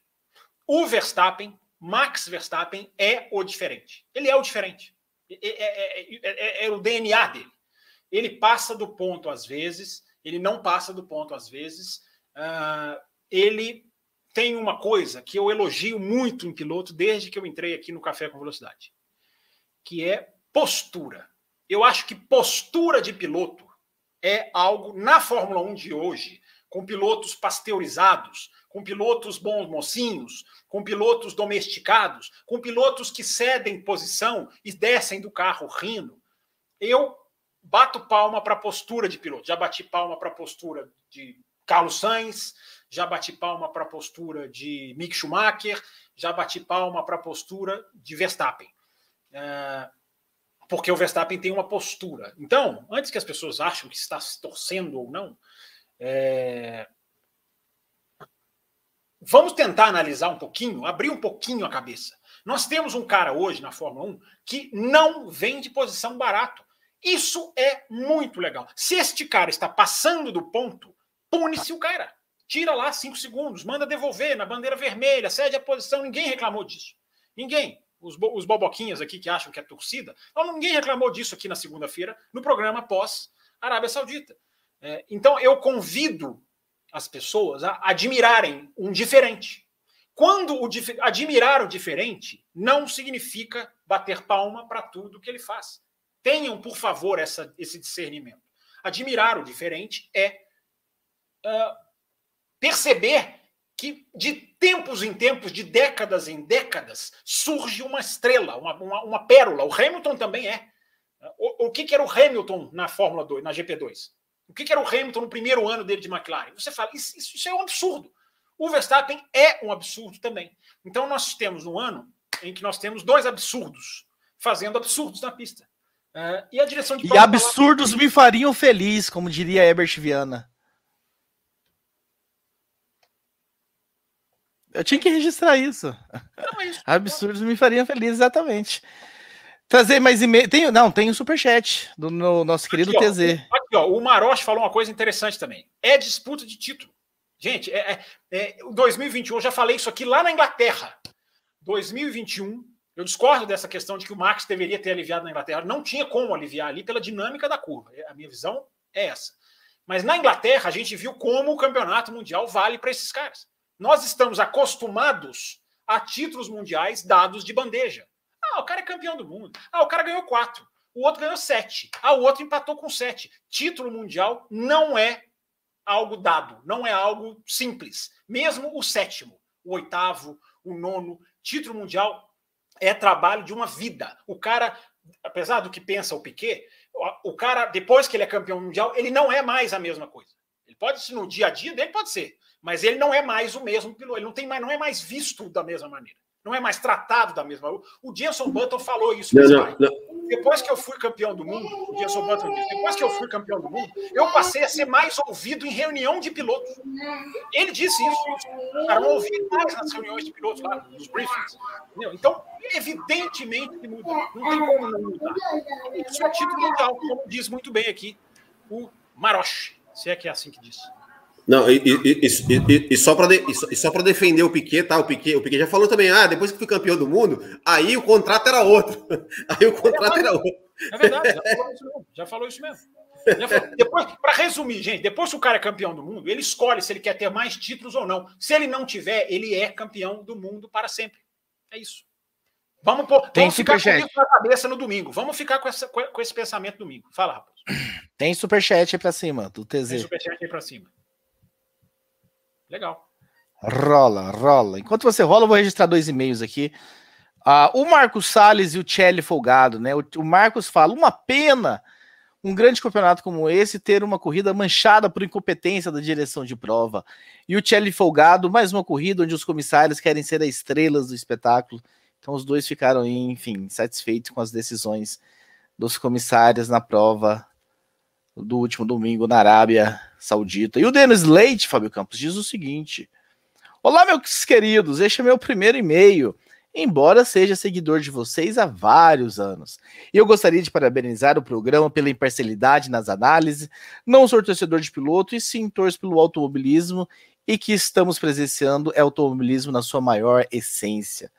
O Verstappen, Max Verstappen, é o diferente. Ele é o diferente. É, é, é, é, o DNA dele. Ele passa do ponto às vezes, ele não passa do ponto às vezes. Uh, ele tem uma coisa que eu elogio muito em piloto desde que eu entrei aqui no Café com Velocidade, que é postura. Eu acho que postura de piloto é algo na Fórmula 1 de hoje, com pilotos pasteurizados, com pilotos bons mocinhos, com pilotos domesticados, com pilotos que cedem posição e descem do carro rindo. Eu bato palma para a postura de piloto. Já bati palma para a postura de Carlos Sainz, já bati palma para a postura de Mick Schumacher, já bati palma para a postura de Verstappen. É, porque o Verstappen tem uma postura. Então, antes que as pessoas achem que está se torcendo ou não, é, vamos tentar analisar um pouquinho, abrir um pouquinho a cabeça. Nós temos um cara hoje na Fórmula 1 que não vem de posição barato. Isso é muito legal. Se este cara está passando do ponto, pune-se o cara. Tira lá cinco segundos, manda devolver na bandeira vermelha, cede a posição. Ninguém reclamou disso. Ninguém. Os, bo os boboquinhas aqui que acham que é torcida, ninguém reclamou disso aqui na segunda-feira, no programa pós Arábia Saudita. É, então eu convido as pessoas a admirarem um diferente. Quando o admirar o diferente não significa bater palma para tudo que ele faz. Tenham, por favor, essa, esse discernimento. Admirar o diferente é uh, perceber que de tempos em tempos, de décadas em décadas, surge uma estrela, uma, uma, uma pérola. O Hamilton também é. O, o que, que era o Hamilton na Fórmula 2, na GP2? O que, era o Hamilton no primeiro ano dele de McLaren? Você fala, isso, isso é um absurdo. O Verstappen é um absurdo também. Então nós temos um ano em que nós temos dois absurdos fazendo absurdos na pista. Uh, e a direção de E absurdos falar... me fariam feliz, como diria Herbert Viana. Eu tinha que registrar isso. Não, é isso. Absurdos me fariam feliz, exatamente. Trazer mais e-mail. Tem, não, tem o um superchat do no, nosso querido aqui, TZ. Ó, aqui, ó, o Maroche falou uma coisa interessante também. É disputa de título. Gente, é, é, é, 2021, eu já falei isso aqui lá na Inglaterra. 2021, eu discordo dessa questão de que o Max deveria ter aliviado na Inglaterra. Não tinha como aliviar ali pela dinâmica da curva. A minha visão é essa. Mas na Inglaterra, a gente viu como o campeonato mundial vale para esses caras. Nós estamos acostumados a títulos mundiais dados de bandeja. Ah, o cara é campeão do mundo. Ah, o cara ganhou quatro. O outro ganhou sete. Ah, o outro empatou com sete. Título mundial não é algo dado, não é algo simples. Mesmo o sétimo, o oitavo, o nono, título mundial é trabalho de uma vida. O cara, apesar do que pensa o Piquet, o cara, depois que ele é campeão mundial, ele não é mais a mesma coisa. Ele pode ser no dia a dia dele, pode ser, mas ele não é mais o mesmo piloto, ele não tem mais, não é mais visto da mesma maneira. Não é mais tratado da mesma. O Jenson Button falou isso. Não, não, não. Depois que eu fui campeão do mundo, o Jenson Button disse, depois que eu fui campeão do mundo, eu passei a ser mais ouvido em reunião de pilotos. Ele disse isso. O cara não ouvia mais nas reuniões de pilotos lá, nos briefings. Entendeu? Então, evidentemente que muda. Não tem como não mudar. Isso é título mundial, como diz muito bem aqui o Maroche, se é que é assim que diz. Não, e, e, e, e só para de, de, defender o Piquet, tá? O Piquet, o Piquet já falou também, ah, depois que fui campeão do mundo, aí o contrato era outro. *laughs* Aí o contrato é era outro. É verdade, já falou isso mesmo. Já falou isso mesmo. Depois, para resumir, gente, depois que o cara é campeão do mundo, ele escolhe se ele quer ter mais títulos ou não. Se ele não tiver, ele é campeão do mundo para sempre. É isso. Vamos, pôr, vamos ficar com isso na cabeça no domingo. Vamos ficar com, essa, com esse pensamento domingo. Fala, rapaz. Tem superchat aí pra cima, do TZ. Tem superchat aí pra cima. Legal. Rola, rola. Enquanto você rola, eu vou registrar dois e-mails aqui. Uh, o Marcos Salles e o Chelly Folgado, né? O, o, Marcos fala: uma pena um grande campeonato como esse ter uma corrida manchada por incompetência da direção de prova. E o Chelly Folgado, mais uma corrida onde os comissários querem ser as estrelas do espetáculo. Então os dois ficaram, enfim, satisfeitos com as decisões dos comissários na prova do último domingo na Arábia Saudita. E o Dennis Leite, Fábio Campos, diz o seguinte: Olá, meus queridos, este é meu primeiro e-mail, embora seja seguidor de vocês há vários anos. Eu gostaria de parabenizar o programa pela imparcialidade nas análises. Não sou torcedor de piloto e sim torço pelo automobilismo e que estamos presenciando é automobilismo na sua maior essência.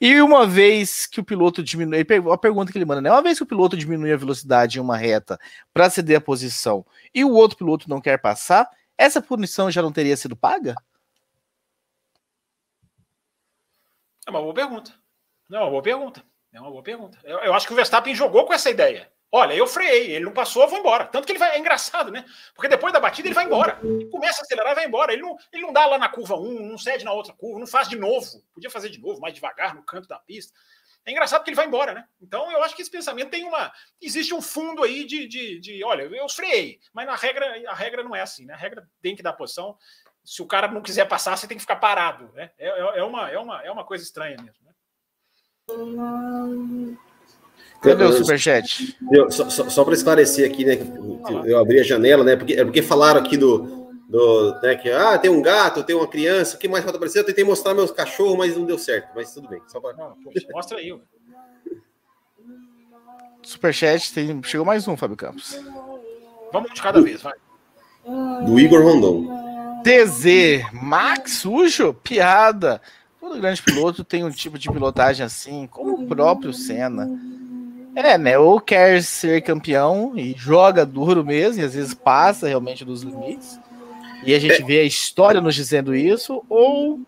E uma vez que o piloto diminui, a pergunta que ele manda, né? Uma vez que o piloto diminui a velocidade em uma reta para ceder a posição e o outro piloto não quer passar, essa punição já não teria sido paga? É uma boa pergunta. Não, é uma boa pergunta. É uma boa pergunta. Eu, eu acho que o Verstappen jogou com essa ideia. Olha, eu freiei, ele não passou, eu vou embora. Tanto que ele vai. É engraçado, né? Porque depois da batida ele vai embora. Ele começa a acelerar e vai embora. Ele não, ele não dá lá na curva 1, não cede na outra curva, não faz de novo. Podia fazer de novo, mais devagar, no canto da pista. É engraçado que ele vai embora, né? Então eu acho que esse pensamento tem uma. Existe um fundo aí de. de, de olha, eu freiei, mas na regra, a regra não é assim, né? A regra tem que dar posição. Se o cara não quiser passar, você tem que ficar parado. Né? É, é, é uma, é, uma, é uma coisa estranha mesmo. Né? Cadê o superchat? só, só, só para esclarecer aqui, né? Eu abri a janela, né? Porque, é porque falaram aqui do. do né, que ah, tem um gato, tem uma criança, o que mais falta aparecer? Eu tentei mostrar meus cachorros, mas não deu certo. Mas tudo bem. Só pra... não, poxa, mostra aí. Superchat, tem... chegou mais um, Fábio Campos. Vamos de cada vez, vai. Do Igor Rondon. TZ, Max Sujo, piada. Todo grande piloto tem um tipo de pilotagem assim, como o próprio Senna. É, né? Ou quer ser campeão e joga duro mesmo, e às vezes passa realmente dos limites. E a gente é. vê a história nos dizendo isso, ou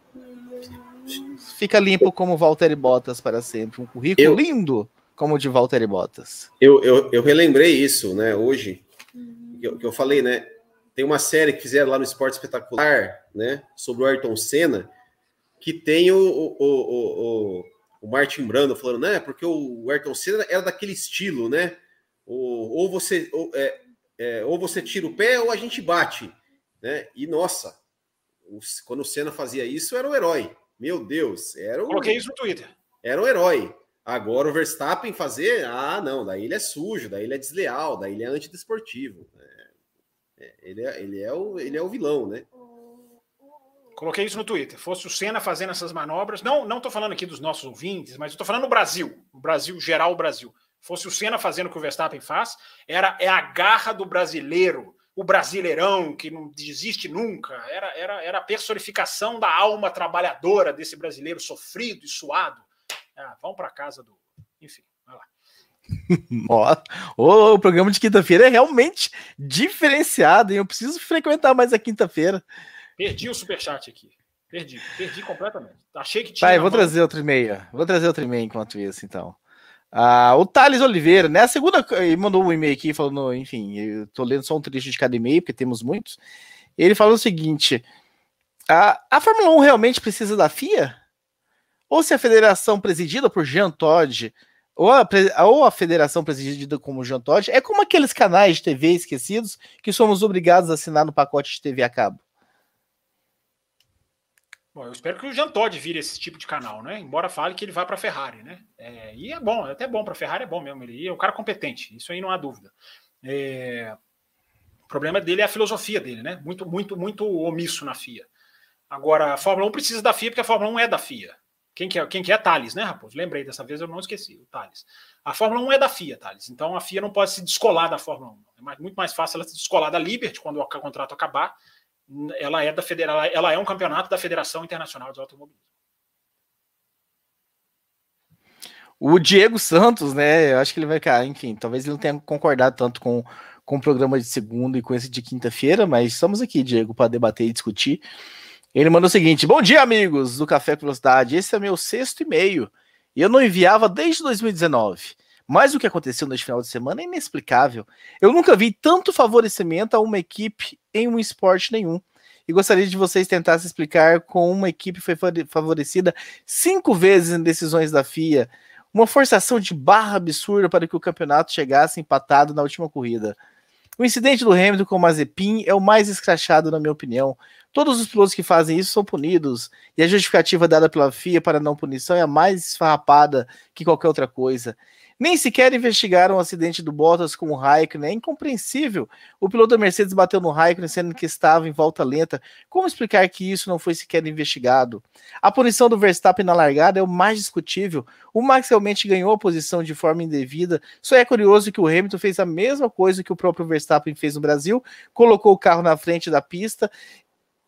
fica limpo como Valtteri Bottas para sempre. Um currículo eu, lindo como o de Valtteri Bottas. Eu, eu, eu relembrei isso, né, hoje, que eu, que eu falei, né? Tem uma série que fizeram lá no Esporte Espetacular, né, sobre o Ayrton Senna, que tem o, o, o, o o Martin Brando falando, né? Porque o Ayrton Senna era daquele estilo, né? Ou, ou você ou, é, é, ou você tira o pé ou a gente bate, né? E nossa, quando o Senna fazia isso, era o herói. Meu Deus, era o. Coloquei isso no Twitter. Era o herói. Agora o Verstappen fazer, ah, não, daí ele é sujo, daí ele é desleal, daí ele é antidesportivo. É, é, ele, é, ele, é o, ele é o vilão, né? Coloquei isso no Twitter. Fosse o Senna fazendo essas manobras. Não, não estou falando aqui dos nossos ouvintes, mas estou falando no Brasil, o Brasil geral, o Brasil. Fosse o Senna fazendo o que o Verstappen faz, era é a garra do brasileiro, o brasileirão que não desiste nunca. Era, era, era a personificação da alma trabalhadora desse brasileiro sofrido e suado. Ah, vão para casa do, enfim, vai lá. *laughs* Ó, o programa de quinta-feira é realmente diferenciado, hein? Eu preciso frequentar mais a quinta-feira. Perdi o superchat aqui. Perdi, perdi completamente. Achei que tinha. Vou mão. trazer outro e-mail. Vou trazer outro e-mail enquanto isso, então. Ah, o Thales Oliveira, né? A segunda. Ele mandou um e-mail aqui falando, enfim, eu tô lendo só um trecho de cada e-mail, porque temos muitos. Ele falou o seguinte: a, a Fórmula 1 realmente precisa da FIA? Ou se a federação presidida por Jean Todt, ou a, ou a federação presidida como Jean Todt, é como aqueles canais de TV esquecidos que somos obrigados a assinar no pacote de TV a cabo? Bom, eu espero que o Jean Todt vire esse tipo de canal, né? Embora fale que ele vai para a Ferrari, né? É, e é bom, é até bom para a Ferrari, é bom mesmo. Ele é um cara competente, isso aí não há dúvida. É, o problema dele é a filosofia dele, né? Muito, muito, muito omisso na FIA. Agora, a Fórmula 1 precisa da FIA porque a Fórmula 1 é da FIA. Quem que é? Quem que é? Thales, né, Raposo? Lembrei dessa vez, eu não esqueci, o Thales. A Fórmula 1 é da FIA, Thales. Então a FIA não pode se descolar da Fórmula 1. É muito mais fácil ela se descolar da Liberty quando o contrato acabar ela é da federação, ela é um campeonato da Federação Internacional de Automobilismo. O Diego Santos, né? Eu acho que ele vai cair, enfim, talvez ele não tenha concordado tanto com, com o programa de segunda e com esse de quinta-feira, mas estamos aqui, Diego, para debater e discutir. Ele mandou o seguinte: Bom dia, amigos do Café Velocidade. Esse é meu sexto e-mail. E eu não enviava desde 2019. Mas o que aconteceu neste final de semana é inexplicável. Eu nunca vi tanto favorecimento a uma equipe em um esporte nenhum. E gostaria de vocês tentassem explicar como uma equipe foi favorecida cinco vezes em decisões da FIA. Uma forçação de barra absurda para que o campeonato chegasse empatado na última corrida. O incidente do Hamilton com o Mazepin é o mais escrachado, na minha opinião. Todos os pilotos que fazem isso são punidos, e a justificativa dada pela FIA para não punição é a mais esfarrapada que qualquer outra coisa. Nem sequer investigaram o acidente do Bottas com o Raikkonen. É incompreensível. O piloto da Mercedes bateu no Raikkonen sendo que estava em volta lenta. Como explicar que isso não foi sequer investigado? A punição do Verstappen na largada é o mais discutível. O Max realmente ganhou a posição de forma indevida. Só é curioso que o Hamilton fez a mesma coisa que o próprio Verstappen fez no Brasil, colocou o carro na frente da pista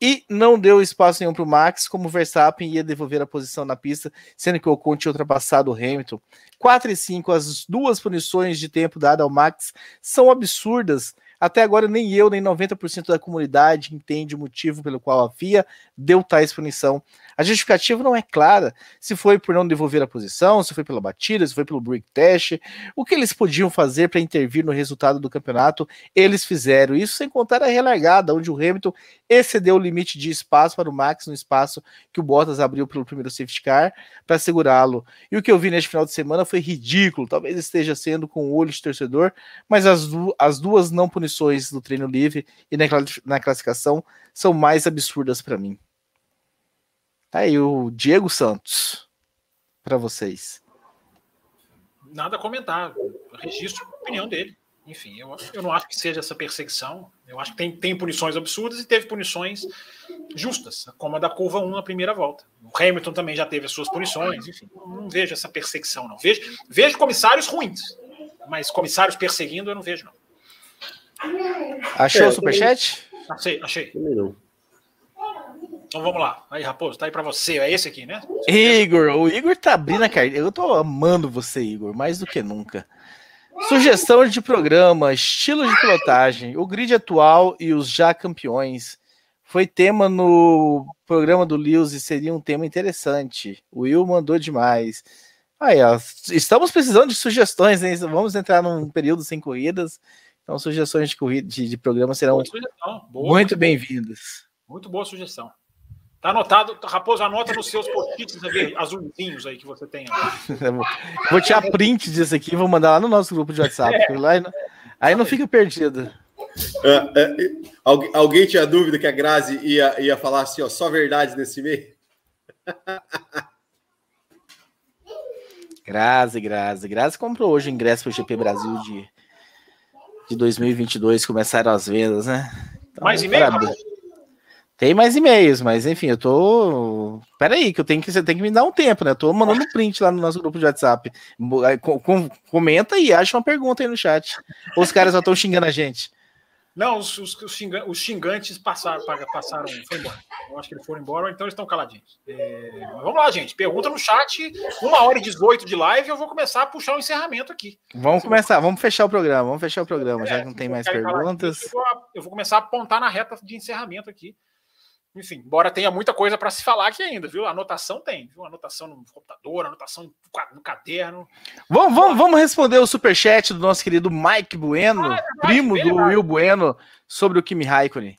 e não deu espaço nenhum para o Max, como o Verstappen ia devolver a posição na pista, sendo que o Ocon tinha ultrapassado o Hamilton. 4 e 5, as duas punições de tempo dadas ao Max são absurdas. Até agora, nem eu, nem 90% da comunidade entende o motivo pelo qual a FIA deu tais punição. A justificativa não é clara. Se foi por não devolver a posição, se foi pela batida, se foi pelo break test. O que eles podiam fazer para intervir no resultado do campeonato, eles fizeram. Isso sem contar a relargada, onde o Hamilton excedeu o limite de espaço para o Max no espaço que o Bottas abriu pelo primeiro safety car para segurá-lo. E o que eu vi neste final de semana foi ridículo. Talvez esteja sendo com o olho de torcedor, mas as, du as duas não punições do treino livre e na, na classificação são mais absurdas para mim. Tá aí o Diego Santos para vocês. Nada a comentar. registro a opinião dele. Enfim, eu, eu não acho que seja essa perseguição. Eu acho que tem, tem punições absurdas e teve punições justas, como a da curva 1 na primeira volta. O Hamilton também já teve as suas punições. Enfim, não vejo essa perseguição, não. Vejo, vejo comissários ruins, mas comissários perseguindo eu não vejo, não. Achou é, o superchat? Achei, achei. Então vamos lá. Aí, Raposo, tá aí pra você. É esse aqui, né? Igor, o Igor tá abrindo a carteira. Eu tô amando você, Igor, mais do que nunca. Sugestão de programa, estilo de pilotagem, o grid atual e os já campeões. Foi tema no programa do Lewis e seria um tema interessante. O Will mandou demais. Aí, ó, estamos precisando de sugestões, hein? Vamos entrar num período sem corridas. Então, sugestões de, corrida, de, de programa serão muito bem-vindas. Muito boa sugestão. Tá anotado, Raposo, anota nos seus post-its azulzinhos aí que você tem. *laughs* vou tirar print disso aqui e vou mandar lá no nosso grupo de WhatsApp. É. Lá, aí não fica perdido. É, é, alguém, alguém, tinha dúvida que a Grazi ia, ia falar assim, ó, só verdade nesse meio? *laughs* Grazi, Grazi. Grazi comprou hoje o ingresso para o GP Brasil de, de 2022, começaram as vendas, né? Então, Mais e-mail, tem mais e-mails, mas enfim, eu tô. Pera aí, que eu tenho que você tem que me dar um tempo, né? Eu tô mandando um *laughs* print lá no nosso grupo de WhatsApp. comenta e acha uma pergunta aí no chat. Ou os caras só estão xingando a gente. Não, os, os, os, xingantes passaram, passaram, foi embora. Eu acho que eles foram embora, então eles estão caladinhos. É, vamos lá, gente. Pergunta no chat. Uma hora e 18 de live, eu vou começar a puxar o encerramento aqui. Vamos começar, vamos fechar o programa, vamos fechar o programa, é, já que não tem mais perguntas. Eu vou, eu vou começar a apontar na reta de encerramento aqui. Enfim, embora tenha muita coisa para se falar aqui ainda, viu? Anotação tem, viu? Anotação no computador, anotação no caderno. Vamos, vamos, vamos responder o superchat do nosso querido Mike Bueno, ah, é primo do Will Bueno, sobre o Kimi Raikkonen.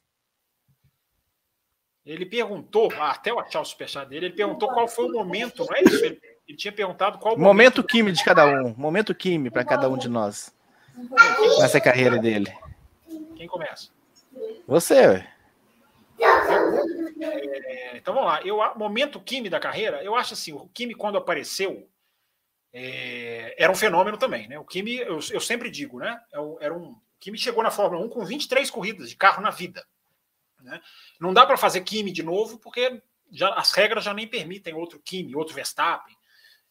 Ele perguntou, ah, até eu achar o superchat dele, ele perguntou qual foi o momento, não é isso? Ele, ele tinha perguntado qual o momento. Momento Kimi de cada um, momento Kimi para cada um de nós. Nessa carreira dele. Quem começa? Você, ué. É, então vamos lá. Eu, momento Kimi da carreira, eu acho assim, o Kimi quando apareceu é, era um fenômeno também, né? O Kimi, eu, eu sempre digo, né? É era um, o Kimi chegou na Fórmula 1 com 23 corridas de carro na vida. Né? Não dá para fazer Kimi de novo, porque já, as regras já nem permitem outro Kimi, outro Verstappen.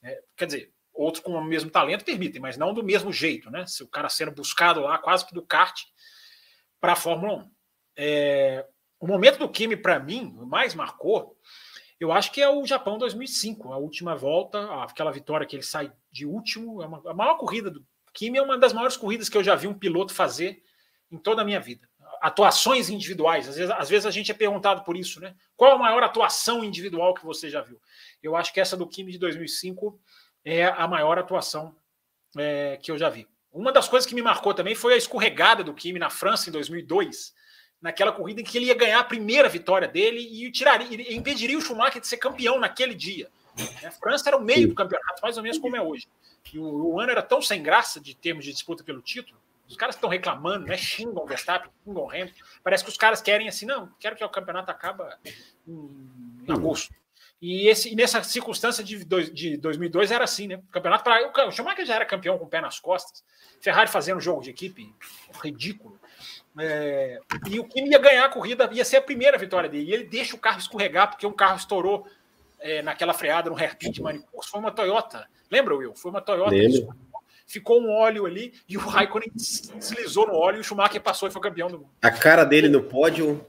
É, quer dizer, outro com o mesmo talento permitem, mas não do mesmo jeito, né? Se o cara sendo buscado lá quase que do kart para a Fórmula 1. É, o momento do Kimi, para mim, mais marcou, eu acho que é o Japão 2005, a última volta, aquela vitória que ele sai de último, é uma, a maior corrida do Kimi é uma das maiores corridas que eu já vi um piloto fazer em toda a minha vida. Atuações individuais, às vezes, às vezes a gente é perguntado por isso, né? Qual a maior atuação individual que você já viu? Eu acho que essa do Kimi de 2005 é a maior atuação é, que eu já vi. Uma das coisas que me marcou também foi a escorregada do Kimi na França em 2002, naquela corrida em que ele ia ganhar a primeira vitória dele e tiraria, impediria o Schumacher de ser campeão naquele dia. A França era o meio do campeonato, mais ou menos como é hoje. E o, o ano era tão sem graça de termos de disputa pelo título. Os caras estão reclamando, né? Xingam o Verstappen, xingam o Hamilton. Parece que os caras querem assim, não, quero que o campeonato acabe em, em agosto. E, esse, e nessa circunstância de, dois, de 2002 era assim, né? O campeonato para o Schumacher já era campeão com o pé nas costas. Ferrari fazendo jogo de equipe ridículo. É, e o Kimi ia ganhar a corrida, ia ser a primeira vitória dele. E ele deixa o carro escorregar porque um carro estourou é, naquela freada no hairpin de Manipus. Foi uma Toyota. Lembra, Will? Foi uma Toyota. Ficou um óleo ali e o Raikkonen deslizou no óleo e o Schumacher passou e foi campeão do mundo. A cara dele no pódio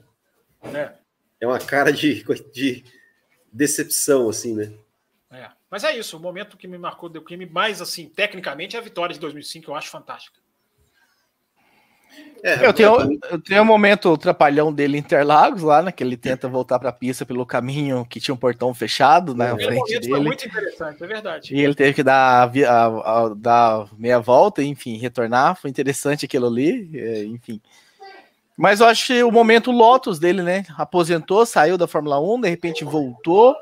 é, é uma cara de, de decepção, assim, né? É. Mas é isso, o momento que me marcou do crime, mais assim, tecnicamente, é a vitória de 2005, eu acho fantástica. É, eu, tenho, eu tenho um momento trapalhão dele em Interlagos lá, né? Que ele tenta voltar para a pista pelo caminho que tinha um portão fechado na né, frente dele. Foi muito interessante, é verdade. E ele teve que dar, a, a, a, dar meia volta, enfim, retornar. Foi interessante aquilo ali, é, enfim. Mas eu acho que o momento Lotus dele, né? Aposentou, saiu da Fórmula 1, de repente voltou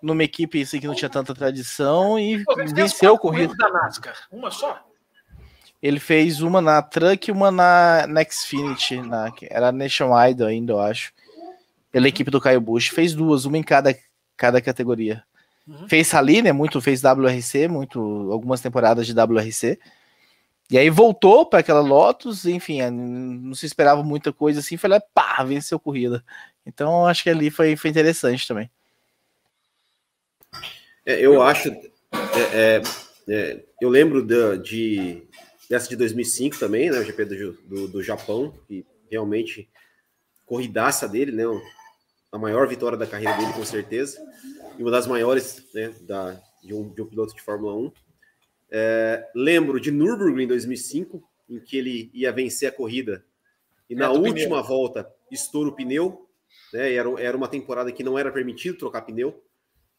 numa equipe assim, que não tinha tanta tradição e venceu o corrida. da NASCAR, uma só? Ele fez uma na Truck e uma na, na Xfinity, na, era Nationwide ainda, eu acho. Pela equipe do Caio Bush. Fez duas, uma em cada, cada categoria. Uhum. Fez ali, né? Muito, fez WRC, muito, algumas temporadas de WRC. E aí voltou para aquela Lotus, enfim, é, não se esperava muita coisa assim, foi lá, pá, venceu a corrida. Então acho que ali foi, foi interessante também. É, eu acho, é, é, é eu lembro de, de, dessa de 2005 também, né, o GP do, do, do Japão, que realmente corridaça dele, né, a maior vitória da carreira dele com certeza, e uma das maiores, né, da, de, um, de um piloto de Fórmula 1. É, lembro de Nürburgring em 2005, em que ele ia vencer a corrida e é, na última pneu. volta estoura o pneu. Né, era, era uma temporada que não era permitido trocar pneu.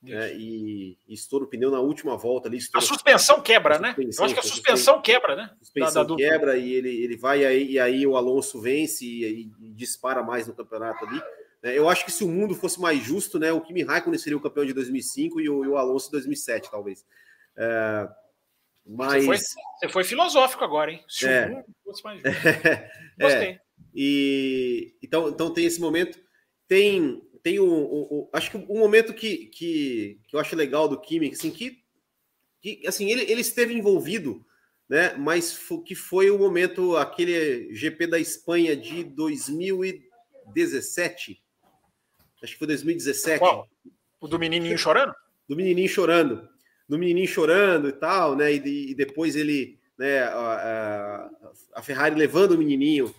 Né, e, e estoura o pneu na última volta ali. A suspensão quebra, a né? Eu acho que a suspensão quebra, né? Suspensão da, da quebra e ele, ele vai aí, e aí o Alonso vence e, e dispara mais no campeonato ali. Né. Eu acho que se o mundo fosse mais justo, né, o Kimi Raikkonen seria o campeão de 2005 e o, e o Alonso 2007, talvez. É, mas... Você foi, você foi filosófico agora, hein? Se é. fosse mais *laughs* Gostei. É. E, então, então tem esse momento. Tem, tem o, o, o, acho que um momento que, que, que eu acho legal do Kimi, assim, que, que assim, ele, ele esteve envolvido, né? Mas que foi o momento, aquele GP da Espanha de 2017. Acho que foi 2017. Qual? O do menininho chorando? Do menininho chorando do menininho chorando e tal, né? E, e depois ele, né? A, a, Ferrari levando o menininho,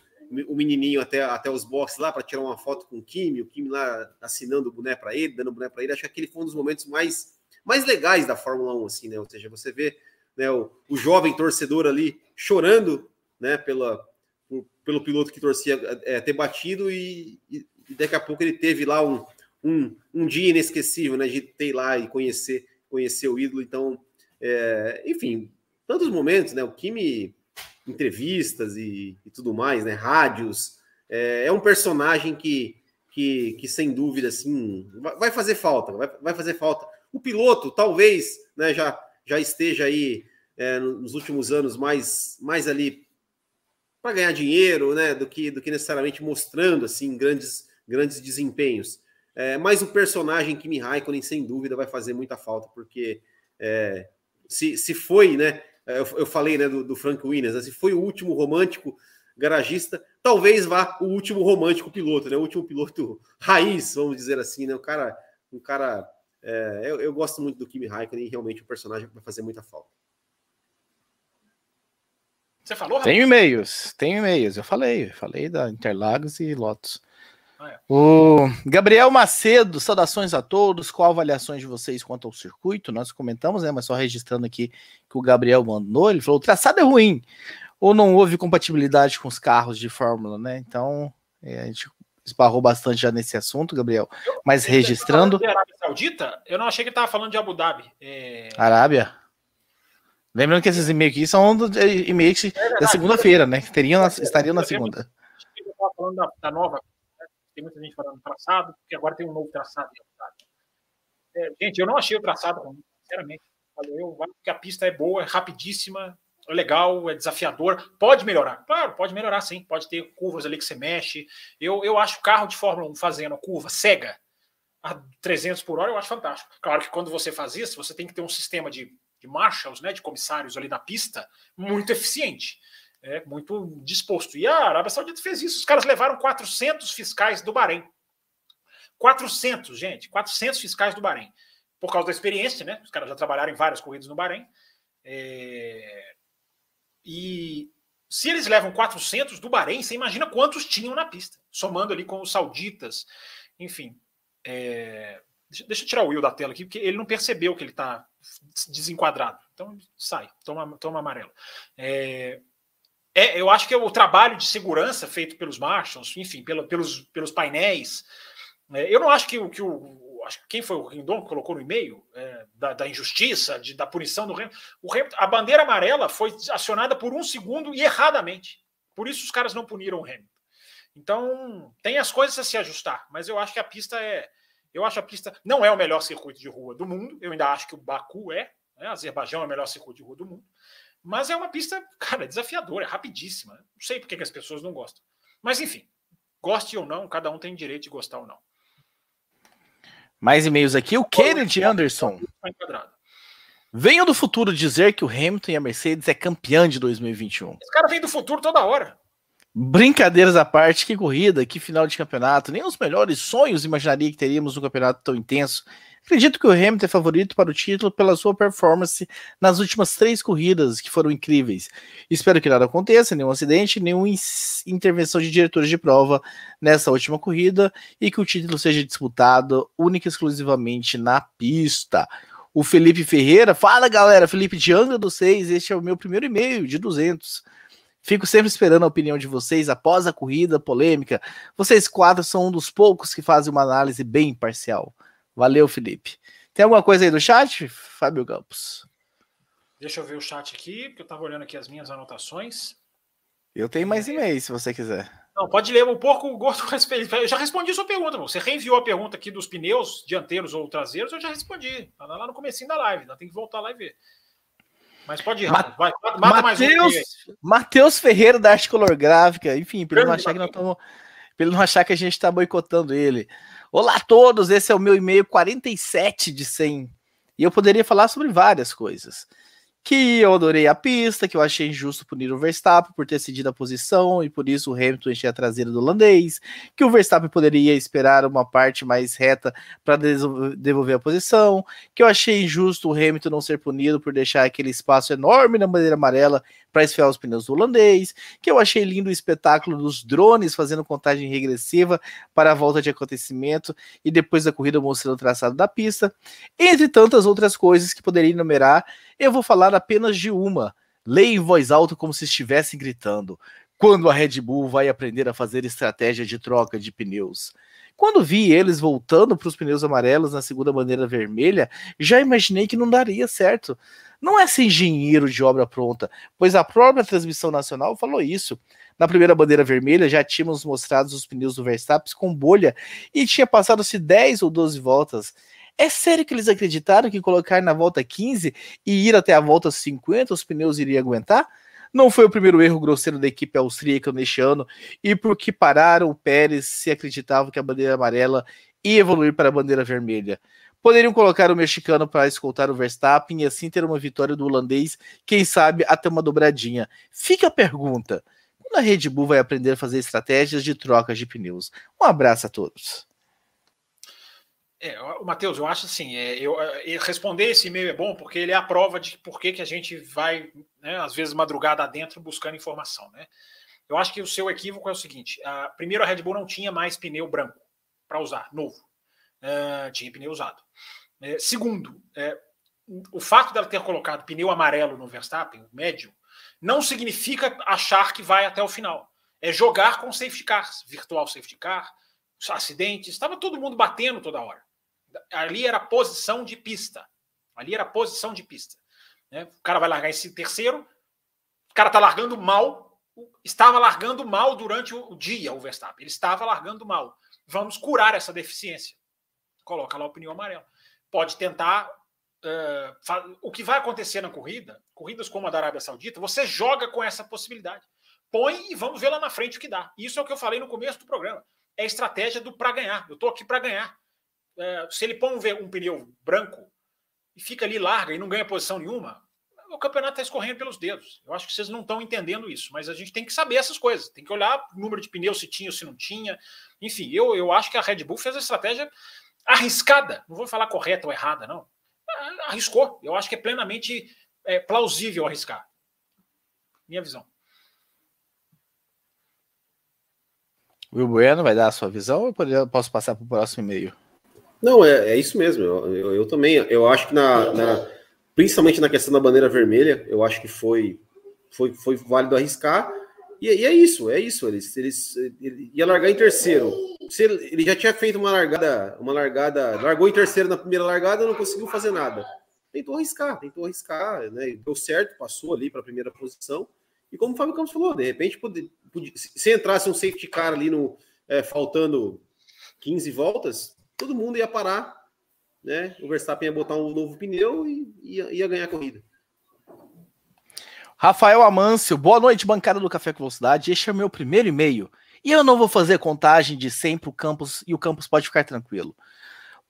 o menininho até, até os boxes lá para tirar uma foto com o Kimi, o Kimi lá assinando o boné para ele, dando o boné para ele. Acho que aquele foi um dos momentos mais, mais legais da Fórmula 1, assim, né? Ou seja, você vê né, o, o jovem torcedor ali chorando, né? Pela, por, pelo piloto que torcia é, ter batido e, e, daqui a pouco ele teve lá um, um, um dia inesquecível, né? De ter lá e conhecer conhecer o ídolo. Então, é, enfim, tantos momentos, né? O Kimi, entrevistas e, e tudo mais, né? Rádios. É, é, um personagem que, que, que, sem dúvida, assim, vai fazer falta, vai, vai fazer falta. O piloto, talvez, né, já, já esteja aí é, nos últimos anos mais, mais ali para ganhar dinheiro, né, do que, do que necessariamente mostrando assim grandes, grandes desempenhos. É, mas o personagem Kimi Raikkonen, sem dúvida, vai fazer muita falta, porque é, se, se foi, né? Eu, eu falei né, do, do Frank Williams, né, se foi o último romântico garagista, talvez vá o último romântico piloto, né? O último piloto *laughs* raiz, vamos dizer assim, né? Um cara, um cara. É, eu, eu, gosto muito do Kimi Raikkonen e realmente o personagem vai fazer muita falta. Você falou? Tem e-mails, tem e-mails. Eu falei, falei da Interlagos e Lotus. É. O Gabriel Macedo, saudações a todos. Qual avaliações de vocês quanto ao circuito? Nós comentamos, né? Mas só registrando aqui que o Gabriel mandou. Ele falou: o traçado é ruim, ou não houve compatibilidade com os carros de Fórmula, né? Então, é, a gente esbarrou bastante já nesse assunto, Gabriel. Mas registrando. Arábia Saudita, eu não achei que estava falando de Abu Dhabi. É... Arábia? Lembrando que esses e-mails aqui são e-mails é da segunda-feira, né? Que teriam, estariam na segunda. Eu estava falando da, da nova. Tem muita gente falando traçado, porque agora tem um novo traçado. É, gente, eu não achei o traçado ruim, sinceramente. Eu acho que a pista é boa, é rapidíssima, é legal, é desafiador. Pode melhorar, claro, pode melhorar sim. Pode ter curvas ali que você mexe. Eu, eu acho carro de Fórmula 1 fazendo curva cega a 300 por hora, eu acho fantástico. Claro que quando você faz isso, você tem que ter um sistema de de marshals, né, de comissários ali na pista, muito eficiente, é, muito disposto. E a Arábia Saudita fez isso. Os caras levaram 400 fiscais do Bahrein. 400, gente, 400 fiscais do Bahrein. Por causa da experiência, né? Os caras já trabalharam em várias corridas no Bahrein. É... E se eles levam 400 do Bahrein, você imagina quantos tinham na pista, somando ali com os sauditas. Enfim, é... deixa, eu tirar o Will da tela aqui, porque ele não percebeu que ele está desenquadrado. Então sai, toma, toma amarelo. É, é, eu acho que é o trabalho de segurança feito pelos marshals, enfim, pelo, pelos, pelos painéis. É, eu não acho que que o acho quem foi o Rindon que colocou no e-mail é, da, da, injustiça, de, da punição do Hamilton. O Hamilton, a bandeira amarela foi acionada por um segundo e erradamente. Por isso os caras não puniram o Hamilton. Então tem as coisas a se ajustar, mas eu acho que a pista é eu acho a pista não é o melhor circuito de rua do mundo. Eu ainda acho que o Baku é. Né? Azerbaijão é o melhor circuito de rua do mundo. Mas é uma pista, *laughs* cara, desafiadora, é rapidíssima. Não sei por que as pessoas não gostam. Mas enfim, goste ou não, cada um tem direito de gostar ou não. Mais e-mails aqui. O Kennedy Anderson. Venho do futuro dizer que o Hamilton e a Mercedes é campeã de 2021. Esse cara vem do futuro toda hora. Brincadeiras à parte, que corrida, que final de campeonato. Nem os melhores sonhos imaginaria que teríamos um campeonato tão intenso. Acredito que o Hamilton é favorito para o título pela sua performance nas últimas três corridas, que foram incríveis. Espero que nada aconteça, nenhum acidente, nenhuma intervenção de diretores de prova nessa última corrida e que o título seja disputado única e exclusivamente na pista. O Felipe Ferreira, fala galera, Felipe de Angra do 6, este é o meu primeiro e-mail de 200. Fico sempre esperando a opinião de vocês após a corrida polêmica. Vocês quatro são um dos poucos que fazem uma análise bem imparcial. Valeu, Felipe. Tem alguma coisa aí do chat, Fábio Campos? Deixa eu ver o chat aqui, porque eu estava olhando aqui as minhas anotações. Eu tenho mais e-mails, se você quiser. Não, pode ler um pouco o gosto respeito. *laughs* Eu já respondi sua pergunta. Você reenviou a pergunta aqui dos pneus dianteiros ou traseiros, eu já respondi. Tá lá no comecinho da live, tem que voltar lá e ver. Mas pode ir, Ma vai, mata Mateus, mais um. Matheus Ferreira da Arte Color Gráfica, enfim, para ele não achar que nós estamos. ele não achar que a gente está boicotando ele. Olá a todos, esse é o meu e-mail 47 de 100. E eu poderia falar sobre várias coisas que eu adorei a pista, que eu achei injusto punir o Verstappen por ter cedido a posição e por isso o Hamilton encher a traseira do holandês, que o Verstappen poderia esperar uma parte mais reta para devolver a posição, que eu achei injusto o Hamilton não ser punido por deixar aquele espaço enorme na bandeira amarela para esfriar os pneus do holandês, que eu achei lindo o espetáculo dos drones fazendo contagem regressiva para a volta de acontecimento e depois da corrida mostrando o traçado da pista, entre tantas outras coisas que poderia enumerar eu vou falar apenas de uma. Leia em voz alta como se estivessem gritando. Quando a Red Bull vai aprender a fazer estratégia de troca de pneus? Quando vi eles voltando para os pneus amarelos na segunda bandeira vermelha, já imaginei que não daria certo. Não é ser engenheiro de obra pronta, pois a própria transmissão nacional falou isso. Na primeira bandeira vermelha já tínhamos mostrado os pneus do Verstappen com bolha e tinha passado-se 10 ou 12 voltas. É sério que eles acreditaram que colocar na volta 15 e ir até a volta 50 os pneus iriam aguentar? Não foi o primeiro erro grosseiro da equipe austríaca neste ano, e porque pararam o Pérez se acreditavam que a bandeira amarela e evoluir para a bandeira vermelha. Poderiam colocar o mexicano para escoltar o Verstappen e assim ter uma vitória do holandês, quem sabe até uma dobradinha. Fica a pergunta: quando a Red Bull vai aprender a fazer estratégias de trocas de pneus? Um abraço a todos. É, Matheus, eu acho assim, é, eu, é, responder esse e-mail é bom porque ele é a prova de por que, que a gente vai, né, às vezes, madrugada adentro buscando informação. Né? Eu acho que o seu equívoco é o seguinte: a, primeiro, a Red Bull não tinha mais pneu branco para usar, novo. Uh, tinha pneu usado. É, segundo, é, o fato dela ter colocado pneu amarelo no Verstappen, médio, não significa achar que vai até o final. É jogar com safety cars, virtual safety car, acidentes, estava todo mundo batendo toda hora. Ali era posição de pista. Ali era posição de pista. Né? O cara vai largar esse terceiro, o cara está largando mal, estava largando mal durante o dia o Verstappen. Ele estava largando mal. Vamos curar essa deficiência. Coloca lá o pneu amarelo. Pode tentar. Uh, o que vai acontecer na corrida, corridas como a da Arábia Saudita, você joga com essa possibilidade. Põe e vamos ver lá na frente o que dá. Isso é o que eu falei no começo do programa. É a estratégia do para ganhar. Eu estou aqui para ganhar. É, se ele põe um, um pneu branco e fica ali larga e não ganha posição nenhuma, o campeonato está escorrendo pelos dedos. Eu acho que vocês não estão entendendo isso, mas a gente tem que saber essas coisas. Tem que olhar o número de pneus, se tinha ou se não tinha. Enfim, eu, eu acho que a Red Bull fez a estratégia arriscada. Não vou falar correta ou errada, não. Arriscou. Eu acho que é plenamente é, plausível arriscar. Minha visão. Will Bueno vai dar a sua visão ou eu posso passar para o próximo e-mail? Não, é, é isso mesmo. Eu, eu, eu, também, eu acho que na, na, principalmente na questão da bandeira vermelha, eu acho que foi, foi, foi válido arriscar. E, e é isso, é isso. Eles, eles, ele ia largar em terceiro. Se ele, ele, já tinha feito uma largada, uma largada, largou em terceiro na primeira largada, não conseguiu fazer nada. Tentou arriscar, tentou arriscar, né? Deu certo, passou ali para a primeira posição. E como o Fábio Campos falou, de repente, podia, podia, se entrasse um safety car ali no é, faltando 15 voltas, todo mundo ia parar, né? O Verstappen ia botar um novo pneu e ia, ia ganhar a corrida. Rafael Amâncio, boa noite, bancada do Café com Velocidade. Este é o meu primeiro e-mail. E eu não vou fazer contagem de sempre o campus e o campus pode ficar tranquilo.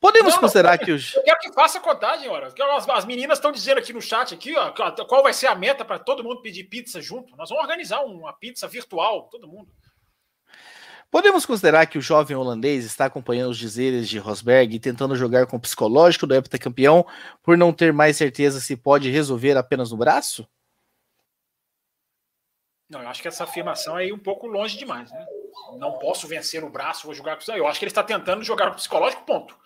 Podemos não, considerar não, que os. Eu quero que faça contagem, ora. As, as meninas estão dizendo aqui no chat aqui, ó, qual vai ser a meta para todo mundo pedir pizza junto. Nós vamos organizar uma pizza virtual, todo mundo. Podemos considerar que o jovem holandês está acompanhando os dizeres de Rosberg e tentando jogar com o psicológico do heptacampeão por não ter mais certeza se pode resolver apenas no braço? Não, eu acho que essa afirmação é um pouco longe demais, né? Não posso vencer no braço, vou jogar com. Eu acho que ele está tentando jogar com o psicológico, ponto.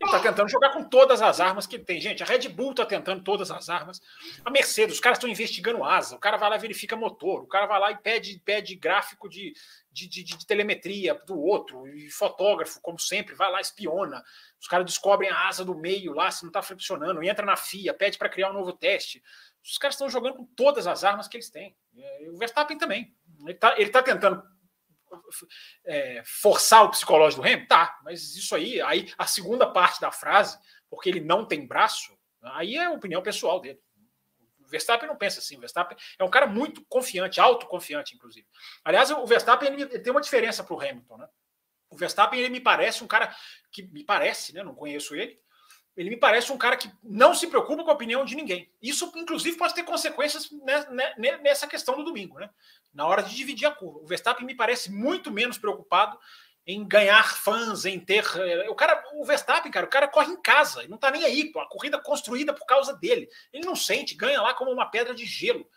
Ele está tentando jogar com todas as armas que tem. Gente, a Red Bull está tentando todas as armas. A Mercedes, os caras estão investigando asa. O cara vai lá e verifica motor. O cara vai lá e pede, pede gráfico de, de, de, de telemetria do outro. E fotógrafo, como sempre, vai lá, espiona. Os caras descobrem a asa do meio lá, se não está funcionando. Entra na FIA, pede para criar um novo teste. Os caras estão jogando com todas as armas que eles têm. O Verstappen também. Ele está ele tá tentando é, forçar o psicológico do Hamilton? Tá, mas isso aí, aí a segunda parte da frase, porque ele não tem braço, aí é a opinião pessoal dele. O Verstappen não pensa assim. O Verstappen é um cara muito confiante, autoconfiante, inclusive. Aliás, o Verstappen ele, ele tem uma diferença para o Hamilton, né? O Verstappen ele me parece um cara que me parece, né? Não conheço ele, ele me parece um cara que não se preocupa com a opinião de ninguém. Isso, inclusive, pode ter consequências nessa questão do domingo, né? Na hora de dividir a curva. O Verstappen me parece muito menos preocupado em ganhar fãs, em ter. Eh, o cara, o Verstappen, cara, o cara corre em casa, ele não tá nem aí, pô, a corrida construída por causa dele. Ele não sente, ganha lá como uma pedra de gelo.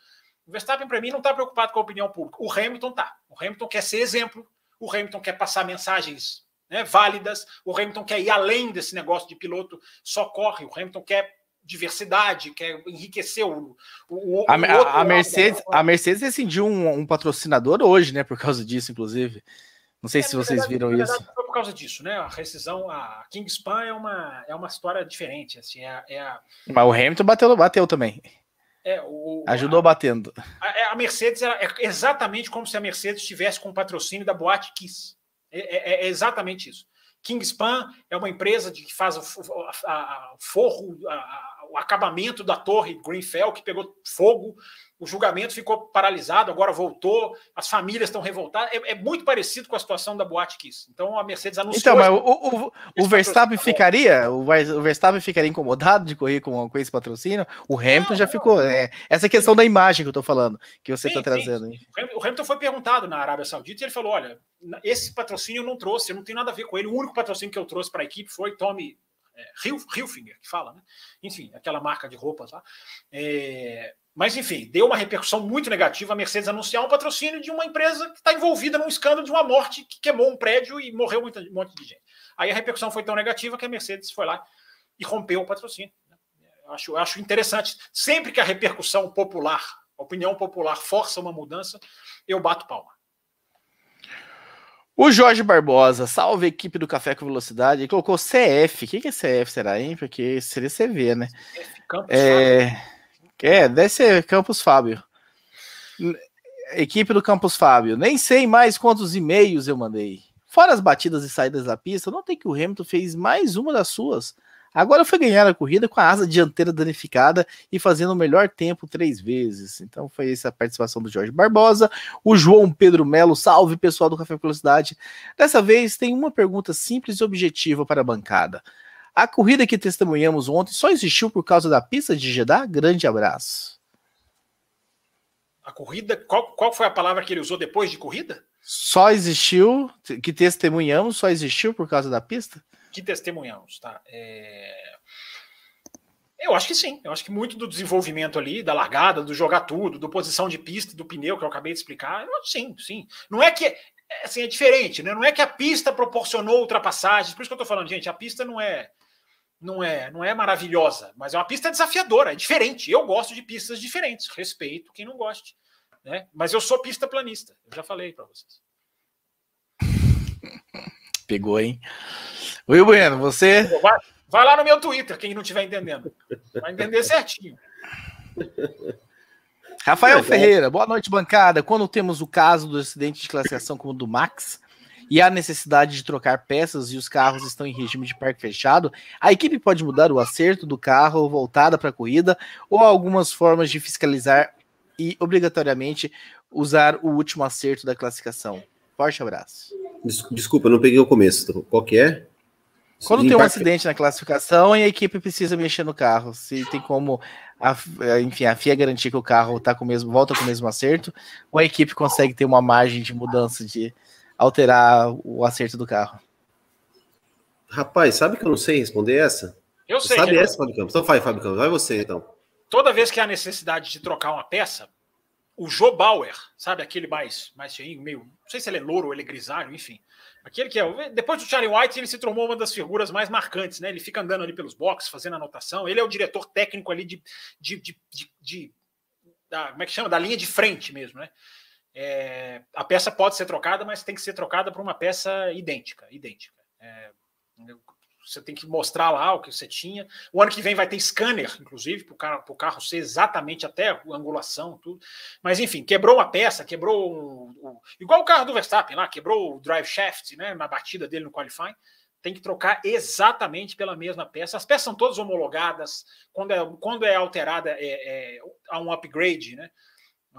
O Verstappen, para mim, não está preocupado com a opinião pública. O Hamilton tá. O Hamilton quer ser exemplo, o Hamilton quer passar mensagens né, válidas. O Hamilton quer ir além desse negócio de piloto só corre. O Hamilton quer diversidade, quer enriquecer o, o, a, o a, a Mercedes. A Mercedes rescindiu um, um, patrocinador hoje, né? Por causa disso, inclusive. Não sei é, se vocês verdade, viram isso. Foi por causa disso, né? A rescisão, a Kingspan é uma, é uma história diferente. Assim, é, é a... Mas o Hamilton bateu, bateu também. É, o, Ajudou a, batendo. A, a Mercedes era, é exatamente como se a Mercedes estivesse com o patrocínio da Boate Kiss. É, é, é exatamente isso. Kingspan é uma empresa de, que faz o, a, a, forro, a, o acabamento da torre Greenfell, que pegou fogo, o julgamento ficou paralisado, agora voltou, as famílias estão revoltadas. É, é, muito parecido com a situação da Boate Kiss. Então a Mercedes anunciou. Então, mas o, o, o Verstappen ficaria, o, o, Verstappen ficaria incomodado de correr com, com esse patrocínio? O Hamilton não, já não. ficou. É, essa questão da imagem que eu estou falando, que você está trazendo. Sim. O Hamilton foi perguntado na Arábia Saudita e ele falou: olha, esse patrocínio eu não trouxe, eu não tenho nada a ver com ele. O único patrocínio que eu trouxe para a equipe foi Tommy é, Hilfinger, que fala, né? Enfim, aquela marca de roupas lá. É, mas, enfim, deu uma repercussão muito negativa a Mercedes anunciar um patrocínio de uma empresa que está envolvida num escândalo de uma morte que queimou um prédio e morreu muita, um monte de gente. Aí a repercussão foi tão negativa que a Mercedes foi lá e rompeu o patrocínio. Eu acho, eu acho interessante. Sempre que a repercussão popular, a opinião popular, força uma mudança, eu bato palma. O Jorge Barbosa, salve equipe do Café com Velocidade, ele colocou CF. O que, que é CF, será, hein? Porque seria CV, né? Campos é... Fábio. é, deve ser Campos Fábio. Equipe do Campos Fábio. Nem sei mais quantos e-mails eu mandei. Fora as batidas e saídas da pista, não tem que o Hamilton fez mais uma das suas. Agora foi ganhar a corrida com a asa dianteira danificada e fazendo o melhor tempo três vezes. Então foi essa a participação do Jorge Barbosa. O João Pedro Melo, salve pessoal do Café Velocidade. Dessa vez tem uma pergunta simples e objetiva para a bancada. A corrida que testemunhamos ontem só existiu por causa da pista de Jeddah? Grande abraço. A corrida, qual, qual foi a palavra que ele usou depois de corrida? Só existiu, que testemunhamos, só existiu por causa da pista? Que testemunhamos, tá? É... Eu acho que sim. Eu acho que muito do desenvolvimento ali, da largada, do jogar tudo, do posição de pista, do pneu que eu acabei de explicar, sim, sim. Não é que assim é diferente, né? Não é que a pista proporcionou ultrapassagens. Por isso que eu tô falando, gente, a pista não é não é não é maravilhosa, mas é uma pista desafiadora, é diferente. Eu gosto de pistas diferentes, respeito quem não goste, né? Mas eu sou pista planista. Eu já falei para vocês. Pegou, hein? Oi, Bueno, você. Vai, vai, lá no meu Twitter, quem não estiver entendendo. Vai entender certinho. Rafael é, Ferreira, boa noite, bancada. Quando temos o caso do acidente de classificação como o do Max e a necessidade de trocar peças e os carros estão em regime de parque fechado, a equipe pode mudar o acerto do carro voltada para a corrida ou algumas formas de fiscalizar e obrigatoriamente usar o último acerto da classificação. Forte abraço. Desculpa, eu não peguei o começo. Qual que é? Quando tem um acidente na classificação e a equipe precisa mexer no carro, se tem como, a, enfim, a FIA garantir que o carro tá com o mesmo, volta com o mesmo acerto, ou a equipe consegue ter uma margem de mudança de alterar o acerto do carro? Rapaz, sabe que eu não sei responder essa? Eu sei. Sabe essa, Fábio Campos? Então vai, Fábio Campos, vai você então. Toda vez que há necessidade de trocar uma peça, o Joe Bauer, sabe aquele mais, mais cheinho, meio, não sei se ele é louro ou ele é grisalho, enfim. Aquele que é. Depois do Charlie White, ele se tornou uma das figuras mais marcantes, né? Ele fica andando ali pelos boxes, fazendo anotação. Ele é o diretor técnico ali de. de, de, de, de da, como é que chama? Da linha de frente mesmo, né? É, a peça pode ser trocada, mas tem que ser trocada por uma peça idêntica. idêntica. É, você tem que mostrar lá o que você tinha. O ano que vem vai ter scanner, inclusive, para o carro, carro ser exatamente até a angulação, tudo. Mas, enfim, quebrou uma peça, quebrou. Um, um, igual o carro do Verstappen lá, quebrou o drive shaft né, na batida dele no qualifying. Tem que trocar exatamente pela mesma peça. As peças são todas homologadas. Quando é, quando é alterada, é, é, há um upgrade, né?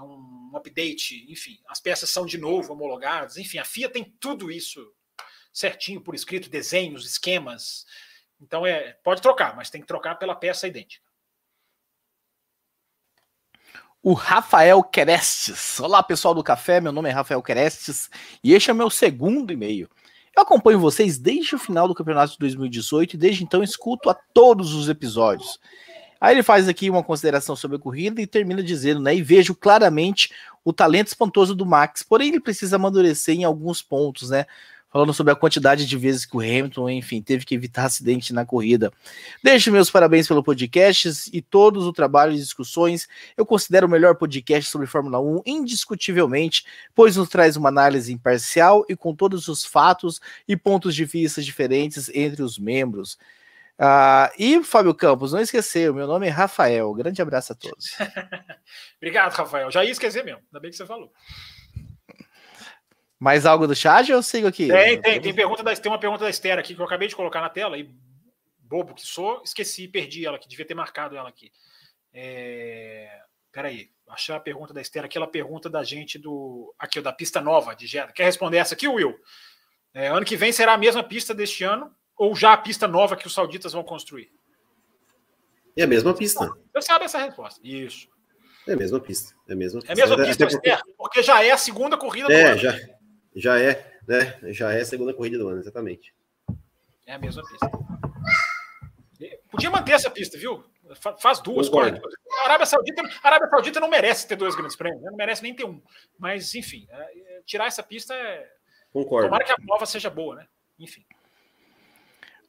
um update, enfim, as peças são de novo homologadas. Enfim, a FIA tem tudo isso certinho por escrito, desenhos, esquemas. Então é, pode trocar, mas tem que trocar pela peça idêntica. O Rafael Querestes. Olá, pessoal do café. Meu nome é Rafael Querestes e este é meu segundo e-mail. Eu acompanho vocês desde o final do campeonato de 2018 e desde então escuto a todos os episódios. Aí ele faz aqui uma consideração sobre a corrida e termina dizendo, né? E vejo claramente o talento espantoso do Max, porém ele precisa amadurecer em alguns pontos, né? Falando sobre a quantidade de vezes que o Hamilton, enfim, teve que evitar acidente na corrida. Deixo meus parabéns pelo podcast e todos o trabalho e discussões. Eu considero o melhor podcast sobre Fórmula 1, indiscutivelmente, pois nos traz uma análise imparcial e com todos os fatos e pontos de vista diferentes entre os membros. Uh, e Fábio Campos, não esqueceu, meu nome é Rafael. Grande abraço a todos. *laughs* Obrigado, Rafael. Já ia esquecer mesmo, ainda bem que você falou. Mais algo do chat ou eu sigo aqui? Tem, tem, tem, pergunta da, tem uma pergunta da Esther aqui que eu acabei de colocar na tela e bobo que sou, esqueci, perdi ela aqui, devia ter marcado ela aqui. É... Peraí, achei a pergunta da Esther aqui, ela pergunta da gente do. Aqui, da pista nova de Jeddah. Quer responder essa aqui, Will? É, ano que vem será a mesma pista deste ano ou já a pista nova que os sauditas vão construir? É a mesma pista. Você sabe essa resposta. Isso. É a mesma pista. É a mesma pista, é a mesma pista porque... porque... já é a segunda corrida do é, ano. Já, já é, né? Já é a segunda corrida do ano, exatamente. É a mesma pista. Podia manter essa pista, viu? Faz duas, corre A Arábia Saudita, a Arábia Saudita não merece ter dois grandes prêmios, né? não merece nem ter um. Mas, enfim, é, tirar essa pista é. Concordo. Tomara que a prova seja boa, né? Enfim.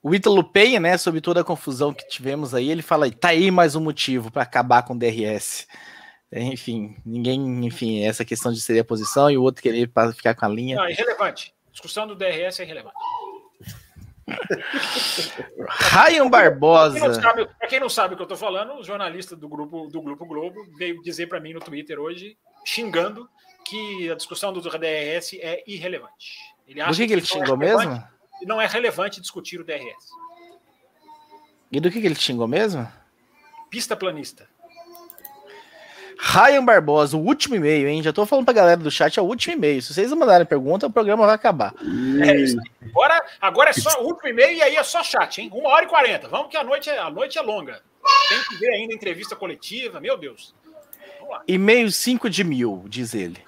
O Ítalo Penha, né, sobre toda a confusão que tivemos aí, ele fala: tá aí mais um motivo para acabar com o DRS. Enfim, ninguém, enfim, essa questão de ser a posição e o outro querer ficar com a linha. Não, é irrelevante. Discussão do DRS é irrelevante. *laughs* Ryan Barbosa. Para quem, não sabe o que eu estou falando, o jornalista do grupo do Grupo Globo veio dizer para mim no Twitter hoje, xingando, que a discussão do DRS é irrelevante. Ele acha do que, que ele xingou é mesmo? Não é relevante discutir o DRS. E do que, que ele xingou mesmo? Pista planista. Ryan Barbosa, o último e-mail, hein? Já tô falando pra galera do chat, é o último e-mail. Se vocês não mandarem pergunta, o programa vai acabar. É isso aí. Agora, agora é só o último e-mail e aí é só chat, hein? Uma hora e quarenta. Vamos que a noite, é, a noite é longa. Tem que ver ainda a entrevista coletiva, meu Deus. E-mail 5 de mil, diz ele.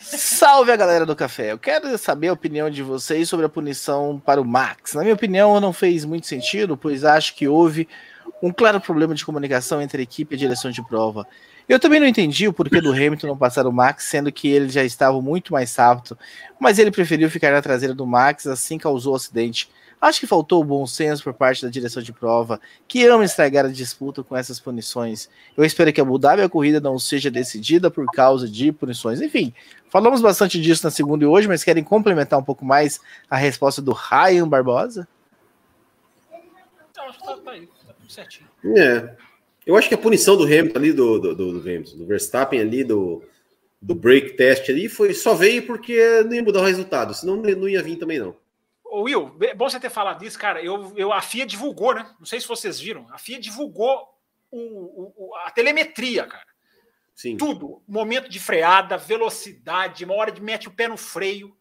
Salve a galera do café. Eu quero saber a opinião de vocês sobre a punição para o Max. Na minha opinião, não fez muito sentido, pois acho que houve um claro problema de comunicação entre a equipe e a direção de prova. Eu também não entendi o porquê do Hamilton não passar o Max, sendo que ele já estava muito mais rápido, mas ele preferiu ficar na traseira do Max, assim causou o acidente. Acho que faltou bom senso por parte da direção de prova, que ama estragar a disputa com essas punições. Eu espero que a Abu Dhabi a corrida não seja decidida por causa de punições. Enfim, falamos bastante disso na segunda e hoje, mas querem complementar um pouco mais a resposta do Ryan Barbosa? Acho que tá, tá aí, tá tudo certinho. É. Eu acho que a punição do Hamilton ali, do, do, do, do, do Verstappen ali, do, do break test ali, foi, só veio porque não ia mudar o resultado, senão não ia vir também não. Ô Will, bom você ter falado disso, cara. Eu, eu, a FIA divulgou, né? Não sei se vocês viram. A FIA divulgou o, o, a telemetria, cara. Sim. Tudo. Momento de freada, velocidade, uma hora de mete o pé no freio.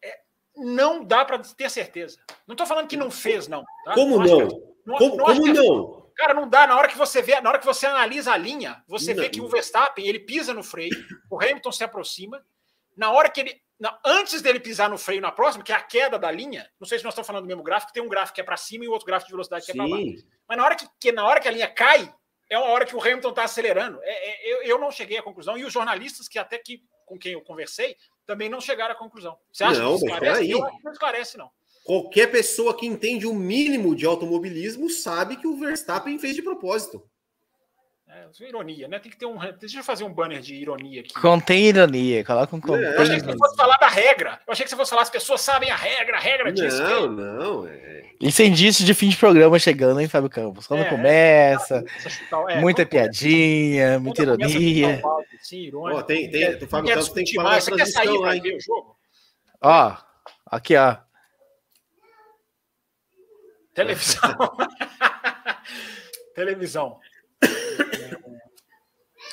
É, não dá para ter certeza. Não estou falando que não fez, não. Tá? Como não? não? não como não? Como não? Cara, não dá. Na hora que você vê, na hora que você analisa a linha, você não. vê que o Verstappen ele pisa no freio, o Hamilton se aproxima. Na hora que ele. Na, antes dele pisar no freio na próxima, que é a queda da linha, não sei se nós estamos falando do mesmo gráfico, tem um gráfico que é para cima e outro gráfico de velocidade que Sim. é para baixo. Mas na hora que, que, na hora que a linha cai, é uma hora que o Hamilton está acelerando. É, é, eu, eu não cheguei à conclusão, e os jornalistas que até que com quem eu conversei também não chegaram à conclusão. Você acha não, que esclarece? Eu acho que não esclarece, não. Qualquer pessoa que entende o mínimo de automobilismo sabe que o Verstappen fez de propósito. É, ironia, né? Tem que ter um. Deixa eu fazer um banner de ironia aqui. Contém ironia, coloca um contém. É. Eu achei que você fosse falar da regra. Eu achei que você fosse falar, as pessoas sabem a regra, a regra disso. Não, não. É... Isso é indício de fim de programa chegando, hein, Fábio Campos? Quando é, começa, é, muita piadinha, muita ironia. Sim, oh, tem, tem, o Fábio Campos tem que falar Você quer sair para ver o jogo? Ó, aqui, ó. Televisão. *laughs* Televisão.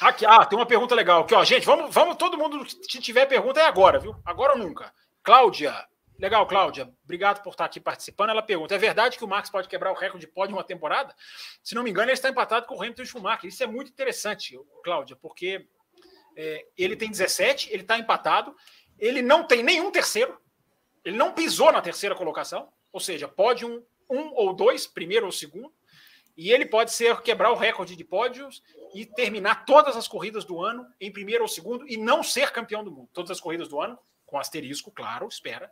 Aqui, ah, tem uma pergunta legal aqui, ó. Gente, vamos, vamos todo mundo se tiver pergunta é agora, viu? Agora ou nunca. Cláudia, legal, Cláudia. Obrigado por estar aqui participando. Ela pergunta: é verdade que o Max pode quebrar o recorde de pódio em uma temporada? Se não me engano, ele está empatado com o Hamilton Schumacher. Isso é muito interessante, Cláudia, porque é, ele tem 17, ele está empatado, ele não tem nenhum terceiro, ele não pisou na terceira colocação, ou seja, pode um ou dois, primeiro ou segundo, e ele pode ser quebrar o recorde de pódios e terminar todas as corridas do ano em primeiro ou segundo e não ser campeão do mundo. Todas as corridas do ano, com asterisco, claro, espera,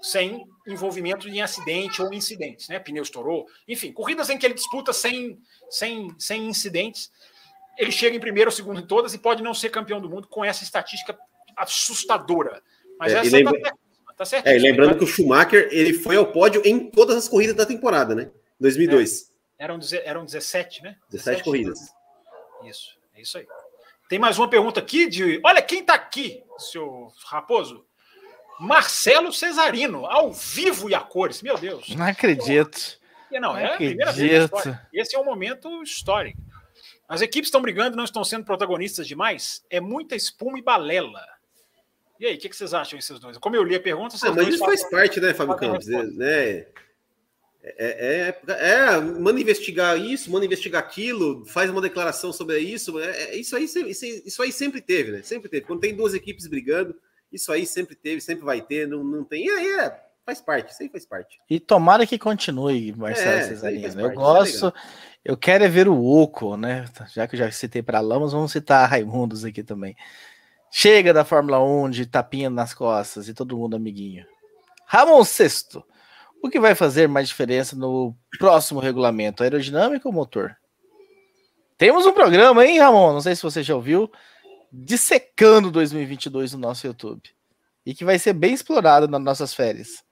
sem envolvimento em acidente ou incidentes, né? Pneu estourou, enfim, corridas em que ele disputa sem, sem, sem incidentes. Ele chega em primeiro ou segundo em todas e pode não ser campeão do mundo com essa estatística assustadora. Mas é, essa lembra... tá Tá certo. É, lembrando que o Schumacher ele foi ao pódio em todas as corridas da temporada, né? 2002. É, eram, eram 17, né? 17, 17 corridas. Isso, é isso aí. Tem mais uma pergunta aqui de. Olha quem tá aqui, seu Raposo. Marcelo Cesarino, ao vivo e a cores. Meu Deus. Não acredito. Não, é a primeira vez. Esse é um momento histórico. As equipes estão brigando, não estão sendo protagonistas demais. É muita espuma e balela. E aí, o que, que, vocês acham esses dois? Como eu li a pergunta, vocês ah, mas isso faz parte, né, Fábio Campos? Né? É, é, é, manda investigar isso, manda investigar aquilo, faz uma declaração sobre isso. É, é isso, aí, isso, isso, aí sempre teve, né? Sempre teve. Quando tem duas equipes brigando, isso aí sempre teve, sempre vai ter, não, não tem. E aí é, faz parte, isso aí faz parte. E tomara que continue, Marcelo é, Cesarinho. Né? Eu gosto, eu quero é ver o Oco, né? Já que eu já citei para Lamas, vamos citar Raimundos aqui também. Chega da Fórmula 1 de tapinha nas costas e todo mundo amiguinho. Ramon Sexto. O que vai fazer mais diferença no próximo regulamento? Aerodinâmica ou motor? Temos um programa, hein, Ramon? Não sei se você já ouviu. Dissecando 2022 no nosso YouTube. E que vai ser bem explorado nas nossas férias.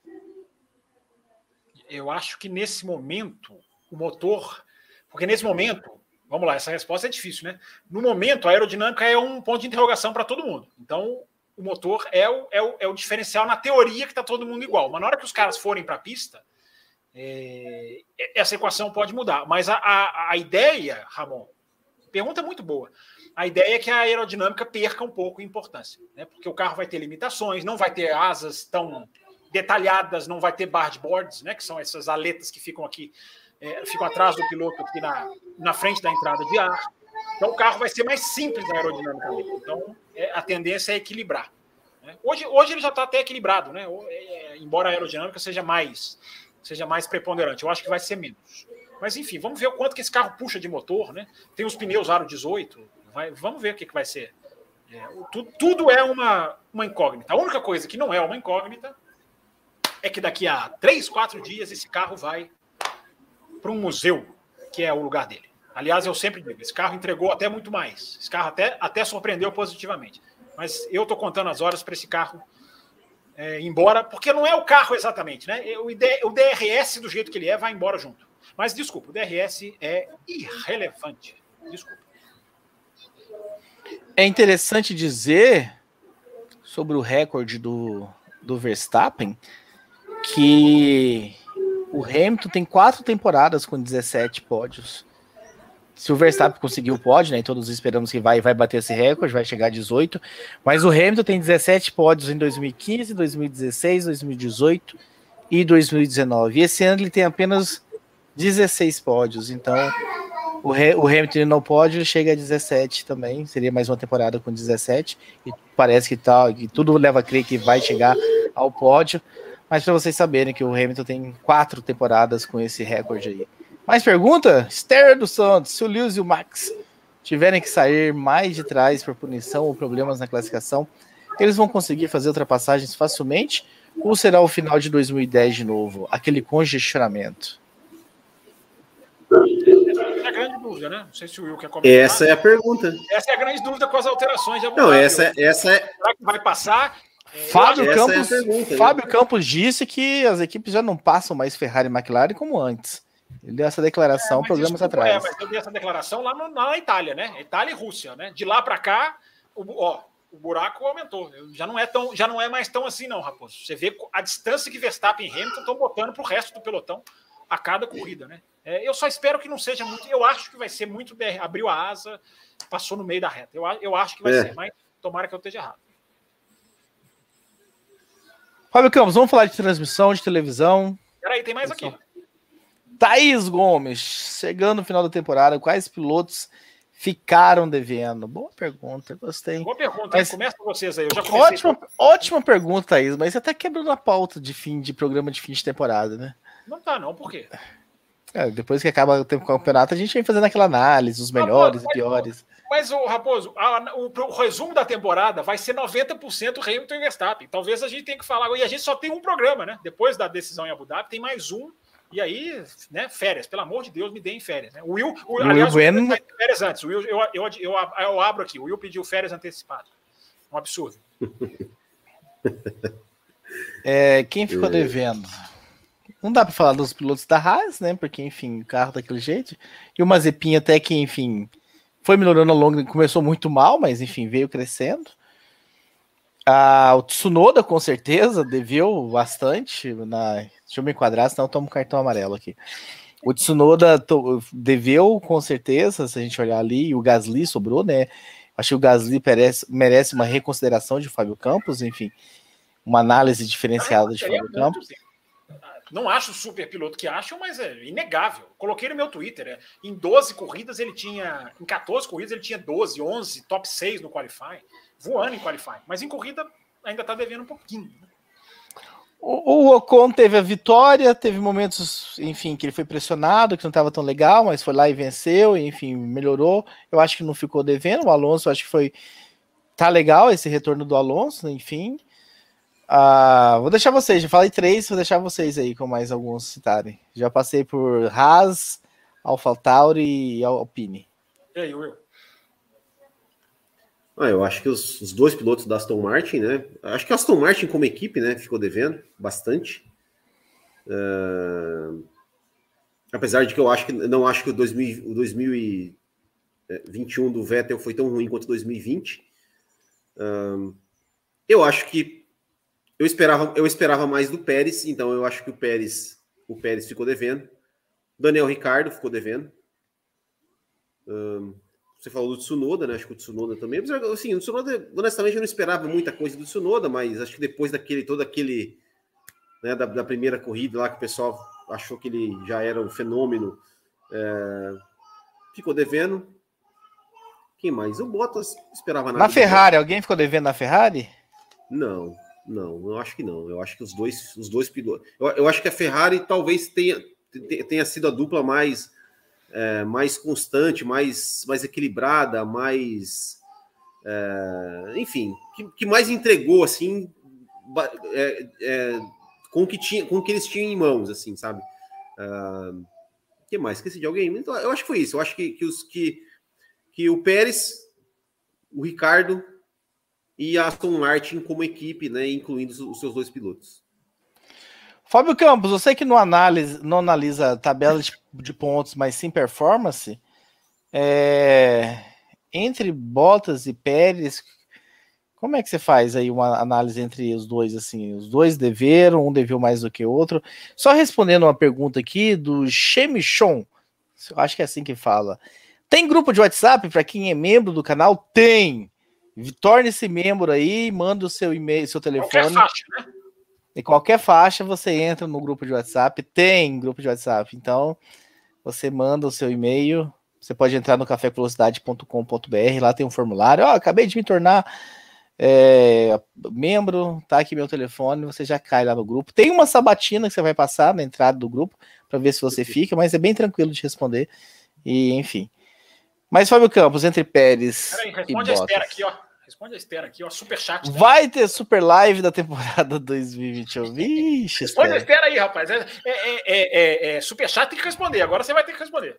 Eu acho que nesse momento, o motor. Porque nesse momento, vamos lá, essa resposta é difícil, né? No momento, a aerodinâmica é um ponto de interrogação para todo mundo. Então, o motor é o, é o, é o diferencial na teoria que está todo mundo igual. Mas na hora que os caras forem para a pista, é, essa equação pode mudar. Mas a, a, a, ideia, Ramon, pergunta muito boa. A ideia é que a aerodinâmica perca um pouco de importância, né? porque o carro vai ter limitações, não vai ter asas tão detalhadas, não vai ter bargeboards, né? que são essas aletas que ficam aqui, é, atrás do piloto, aqui na, na frente da entrada de ar. Então o carro vai ser mais simples aerodinamicamente. Então é, a tendência é equilibrar. Né? Hoje, hoje ele já está até equilibrado, né? É, embora a aerodinâmica seja mais, seja mais preponderante. Eu acho que vai ser menos. Mas enfim, vamos ver o quanto que esse carro puxa de motor, né? Tem os pneus aro 18, vai, vamos ver o que, que vai ser. É, tudo, tudo é uma, uma incógnita. A única coisa que não é uma incógnita é que daqui a três, quatro dias esse carro vai para um museu, que é o lugar dele. Aliás, eu sempre digo, esse carro entregou até muito mais. Esse carro até, até surpreendeu positivamente. Mas eu estou contando as horas para esse carro é, embora, porque não é o carro exatamente, né? O, ID, o DRS, do jeito que ele é, vai embora junto. Mas desculpa, o DRS é irrelevante. Desculpa. É interessante dizer sobre o recorde do, do Verstappen que o Hamilton tem quatro temporadas com 17 pódios. Se o Verstappen conseguiu o pódio, né? Todos esperamos que vai, vai bater esse recorde, vai chegar a 18. Mas o Hamilton tem 17 pódios em 2015, 2016, 2018 e 2019. E esse ano ele tem apenas 16 pódios. Então, o, o Hamilton no pódio chega a 17 também. Seria mais uma temporada com 17. E parece que, tá, que tudo leva a crer que vai chegar ao pódio. Mas para vocês saberem que o Hamilton tem quatro temporadas com esse recorde aí. Mais pergunta? Esther dos Santos. Se o Lewis e o Max tiverem que sair mais de trás por punição ou problemas na classificação, eles vão conseguir fazer ultrapassagens facilmente? Ou será o final de 2010 de novo? Aquele congestionamento? Essa é a grande dúvida, né? Não sei se o Will quer comentar. Essa é a pergunta. Essa é a grande dúvida com as alterações. Não, essa, essa é. Será que vai passar? Fábio, Campos, é pergunta, Fábio né? Campos disse que as equipes já não passam mais Ferrari e McLaren como antes. Ele deu essa declaração é, programas atrás. É, mas eu dei essa declaração lá, no, na Itália, né? Itália e Rússia, né? De lá para cá, o, ó, o buraco aumentou. Já não é tão, já não é mais tão assim, não, Raposo. Você vê a distância que Verstappen e Hamilton estão botando para o resto do pelotão a cada corrida, né? É, eu só espero que não seja muito. Eu acho que vai ser muito. Abriu a asa, passou no meio da reta. Eu, eu acho que vai é. ser, mas tomara que eu esteja errado. Fábio Campos, vamos falar de transmissão de televisão. Peraí, tem mais aqui. Thaís Gomes, chegando no final da temporada, quais pilotos ficaram devendo? Boa pergunta, gostei. Boa pergunta, mas... começa com vocês aí. Eu já ótima, ótima pergunta, Thaís, mas você até quebrou a pauta de fim de programa de fim de temporada, né? Não tá, não, por quê? É, depois que acaba o campeonato, a gente vem fazendo aquela análise, os melhores e piores. Mas, o Raposo, a, o, o, resumo da temporada vai ser 90% Hamilton e Verstappen. Talvez a gente tenha que falar. E a gente só tem um programa, né? Depois da decisão em Abu Dhabi, tem mais um e aí, né, férias, pelo amor de Deus, me deem férias. Né? O Will, o, aliás, Will bueno... o férias antes. O Will, eu, eu, eu, eu, abro aqui. O Will pediu férias antecipadas. Um absurdo. *laughs* É, quem ficou devendo? Não dá para falar dos pilotos da Haas, né? Porque, enfim, o carro daquele jeito. E o Mazepin até que, enfim, foi melhorando ao longo, começou muito mal, mas, enfim, veio crescendo. Ah, o Tsunoda, com certeza, deveu bastante na Deixa eu me enquadrar, senão eu tomo um cartão amarelo aqui. O Tsunoda deveu, com certeza, se a gente olhar ali, e o Gasly sobrou, né? Acho que o Gasly merece, merece uma reconsideração de Fábio Campos, enfim, uma análise diferenciada de Fábio Campos. Não acho super piloto que acham, mas é inegável. Coloquei no meu Twitter. É, em 12 corridas ele tinha. Em 14 corridas ele tinha 12, 11, top 6 no qualify, voando em qualify. Mas em corrida ainda está devendo um pouquinho. Né? O, o Ocon teve a vitória, teve momentos, enfim, que ele foi pressionado, que não estava tão legal, mas foi lá e venceu, enfim, melhorou. Eu acho que não ficou devendo. O Alonso, acho que foi. Tá legal esse retorno do Alonso, enfim. Uh, vou deixar vocês, já falei três, vou deixar vocês aí com mais alguns citarem. Já passei por Haas, AlphaTauri e Alpine. E aí, Will? Ah, eu acho que os, os, dois pilotos da Aston Martin, né? Acho que a Aston Martin como equipe, né, ficou devendo bastante. Uh, apesar de que eu acho que não acho que o, 2000, o 2021 do Vettel foi tão ruim quanto 2020. Uh, eu acho que eu esperava, eu esperava mais do Pérez, então eu acho que o Pérez, o Pérez ficou devendo. Daniel Ricardo ficou devendo. Você falou do Tsunoda, né? Acho que o Tsunoda também. Assim, o Tsunoda, honestamente, eu não esperava muita coisa do Tsunoda, mas acho que depois daquele, todo aquele, né, da, da primeira corrida lá, que o pessoal achou que ele já era um fenômeno, é, ficou devendo. Quem mais? O Bottas esperava nada. Na Ferrari, alguém ficou devendo na Ferrari? Não. Não, eu acho que não. Eu acho que os dois, os dois pilotos. Eu, eu acho que a Ferrari talvez tenha, tenha sido a dupla mais, é, mais constante, mais, mais equilibrada, mais. É, enfim, que, que, mais entregou assim é, é, com o que tinha, com o que eles tinham em mãos, assim, sabe? Uh, que mais? Esqueci de alguém? Então, eu acho que foi isso. Eu acho que, que, os, que, que o Pérez, o Ricardo e a Aston Martin como equipe, né, incluindo os seus dois pilotos. Fábio Campos, você que não analisa, não analisa tabela de, de pontos, mas sim performance, é, entre Bottas e Pérez, como é que você faz aí uma análise entre os dois, assim? Os dois deveram, um deveu mais do que o outro. Só respondendo uma pergunta aqui do Chemichon, acho que é assim que fala. Tem grupo de WhatsApp para quem é membro do canal? Tem. Torne-se membro aí, manda o seu e-mail, seu telefone. Qualquer faixa, né? Em qualquer faixa você entra no grupo de WhatsApp, tem grupo de WhatsApp. Então, você manda o seu e-mail, você pode entrar no cafévelocidade.com.br, lá tem um formulário. Ó, oh, acabei de me tornar é, membro, tá aqui meu telefone, você já cai lá no grupo. Tem uma sabatina que você vai passar na entrada do grupo para ver se você fica, mas é bem tranquilo de responder. E enfim. Mas Fábio Campos, entre Pérez Peraí, responde e Bottas. a espera aqui, ó. Responde a Esther aqui, ó. Super chat. Né? Vai ter super live da temporada *laughs* 2021. Vixe, Responde a Esther aí, rapaz. É, é, é, é, super chat, tem que responder. Agora você vai ter que responder.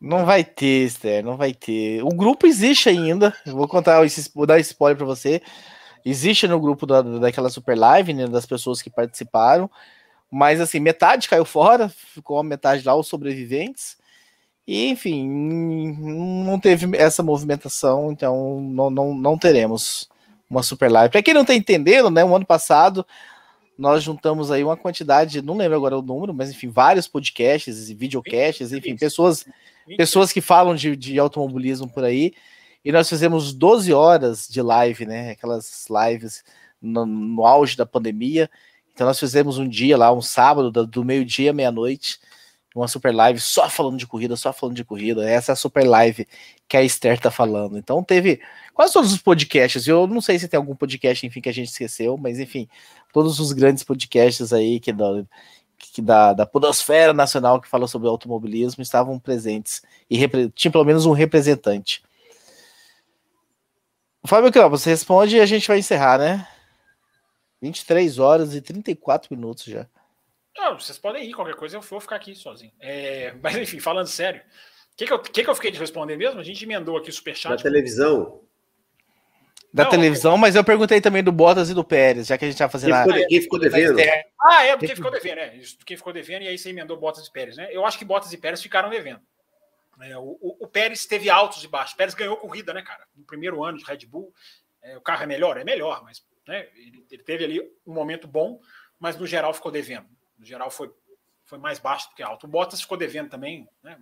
Não vai ter, Esther, não vai ter. O grupo existe ainda. Eu vou contar, vou dar spoiler para você. Existe no grupo da, daquela super live, né, das pessoas que participaram. Mas assim, metade caiu fora, ficou a metade lá, os sobreviventes. E, enfim, não teve essa movimentação, então não, não, não teremos uma super live. Para quem não está entendendo, né, o ano passado nós juntamos aí uma quantidade, não lembro agora o número, mas enfim, vários podcasts e videocasts, enfim, pessoas, pessoas que falam de, de automobilismo por aí. E nós fizemos 12 horas de live, né? Aquelas lives no, no auge da pandemia. Então nós fizemos um dia lá, um sábado, do, do meio-dia à meia-noite uma super live só falando de corrida, só falando de corrida. Essa é a super live que a Esther tá falando. Então teve quase todos os podcasts. Eu não sei se tem algum podcast, enfim, que a gente esqueceu, mas enfim, todos os grandes podcasts aí que da, que da, da Podosfera Nacional que fala sobre automobilismo estavam presentes e tinha pelo menos um representante. Fábio Campos, você responde e a gente vai encerrar, né? 23 horas e 34 minutos já. Não, vocês podem ir, qualquer coisa eu vou ficar aqui sozinho. É, *laughs* mas enfim, falando sério, o que, que, eu, que, que eu fiquei de responder mesmo? A gente emendou aqui o superchat. Da televisão. Da não, televisão, mas eu perguntei também do Bottas e do Pérez, já que a gente tá fazendo. Quem ficou, quem ficou devendo? Ah, é, porque ficou devendo, é. Quem ficou devendo, e aí você emendou Bottas e Pérez, né? Eu acho que Bottas e Pérez ficaram devendo. É, o, o, o, Pérez teve altos e baixos. O Pérez ganhou corrida, né, cara? No primeiro ano de Red Bull. É, o carro é melhor? É melhor, mas né, ele, ele teve ali um momento bom, mas no geral ficou devendo. No geral foi foi mais baixo do que alto. O Bottas ficou devendo também, né?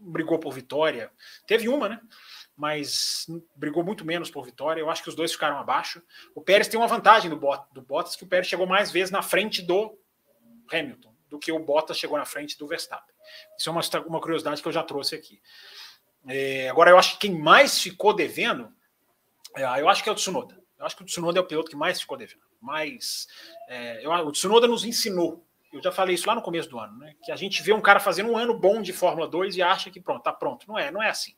brigou por vitória. Teve uma, né? Mas brigou muito menos por vitória. Eu acho que os dois ficaram abaixo. O Pérez tem uma vantagem do, Bot, do Bottas, que o Pérez chegou mais vezes na frente do Hamilton do que o Bottas chegou na frente do Verstappen. Isso é uma, uma curiosidade que eu já trouxe aqui. É, agora, eu acho que quem mais ficou devendo, é, eu acho que é o Tsunoda. Eu acho que o Tsunoda é o piloto que mais ficou devendo. Mas é, eu, o Tsunoda nos ensinou eu já falei isso lá no começo do ano, né? Que a gente vê um cara fazendo um ano bom de Fórmula 2 e acha que pronto, tá pronto. Não é, não é assim.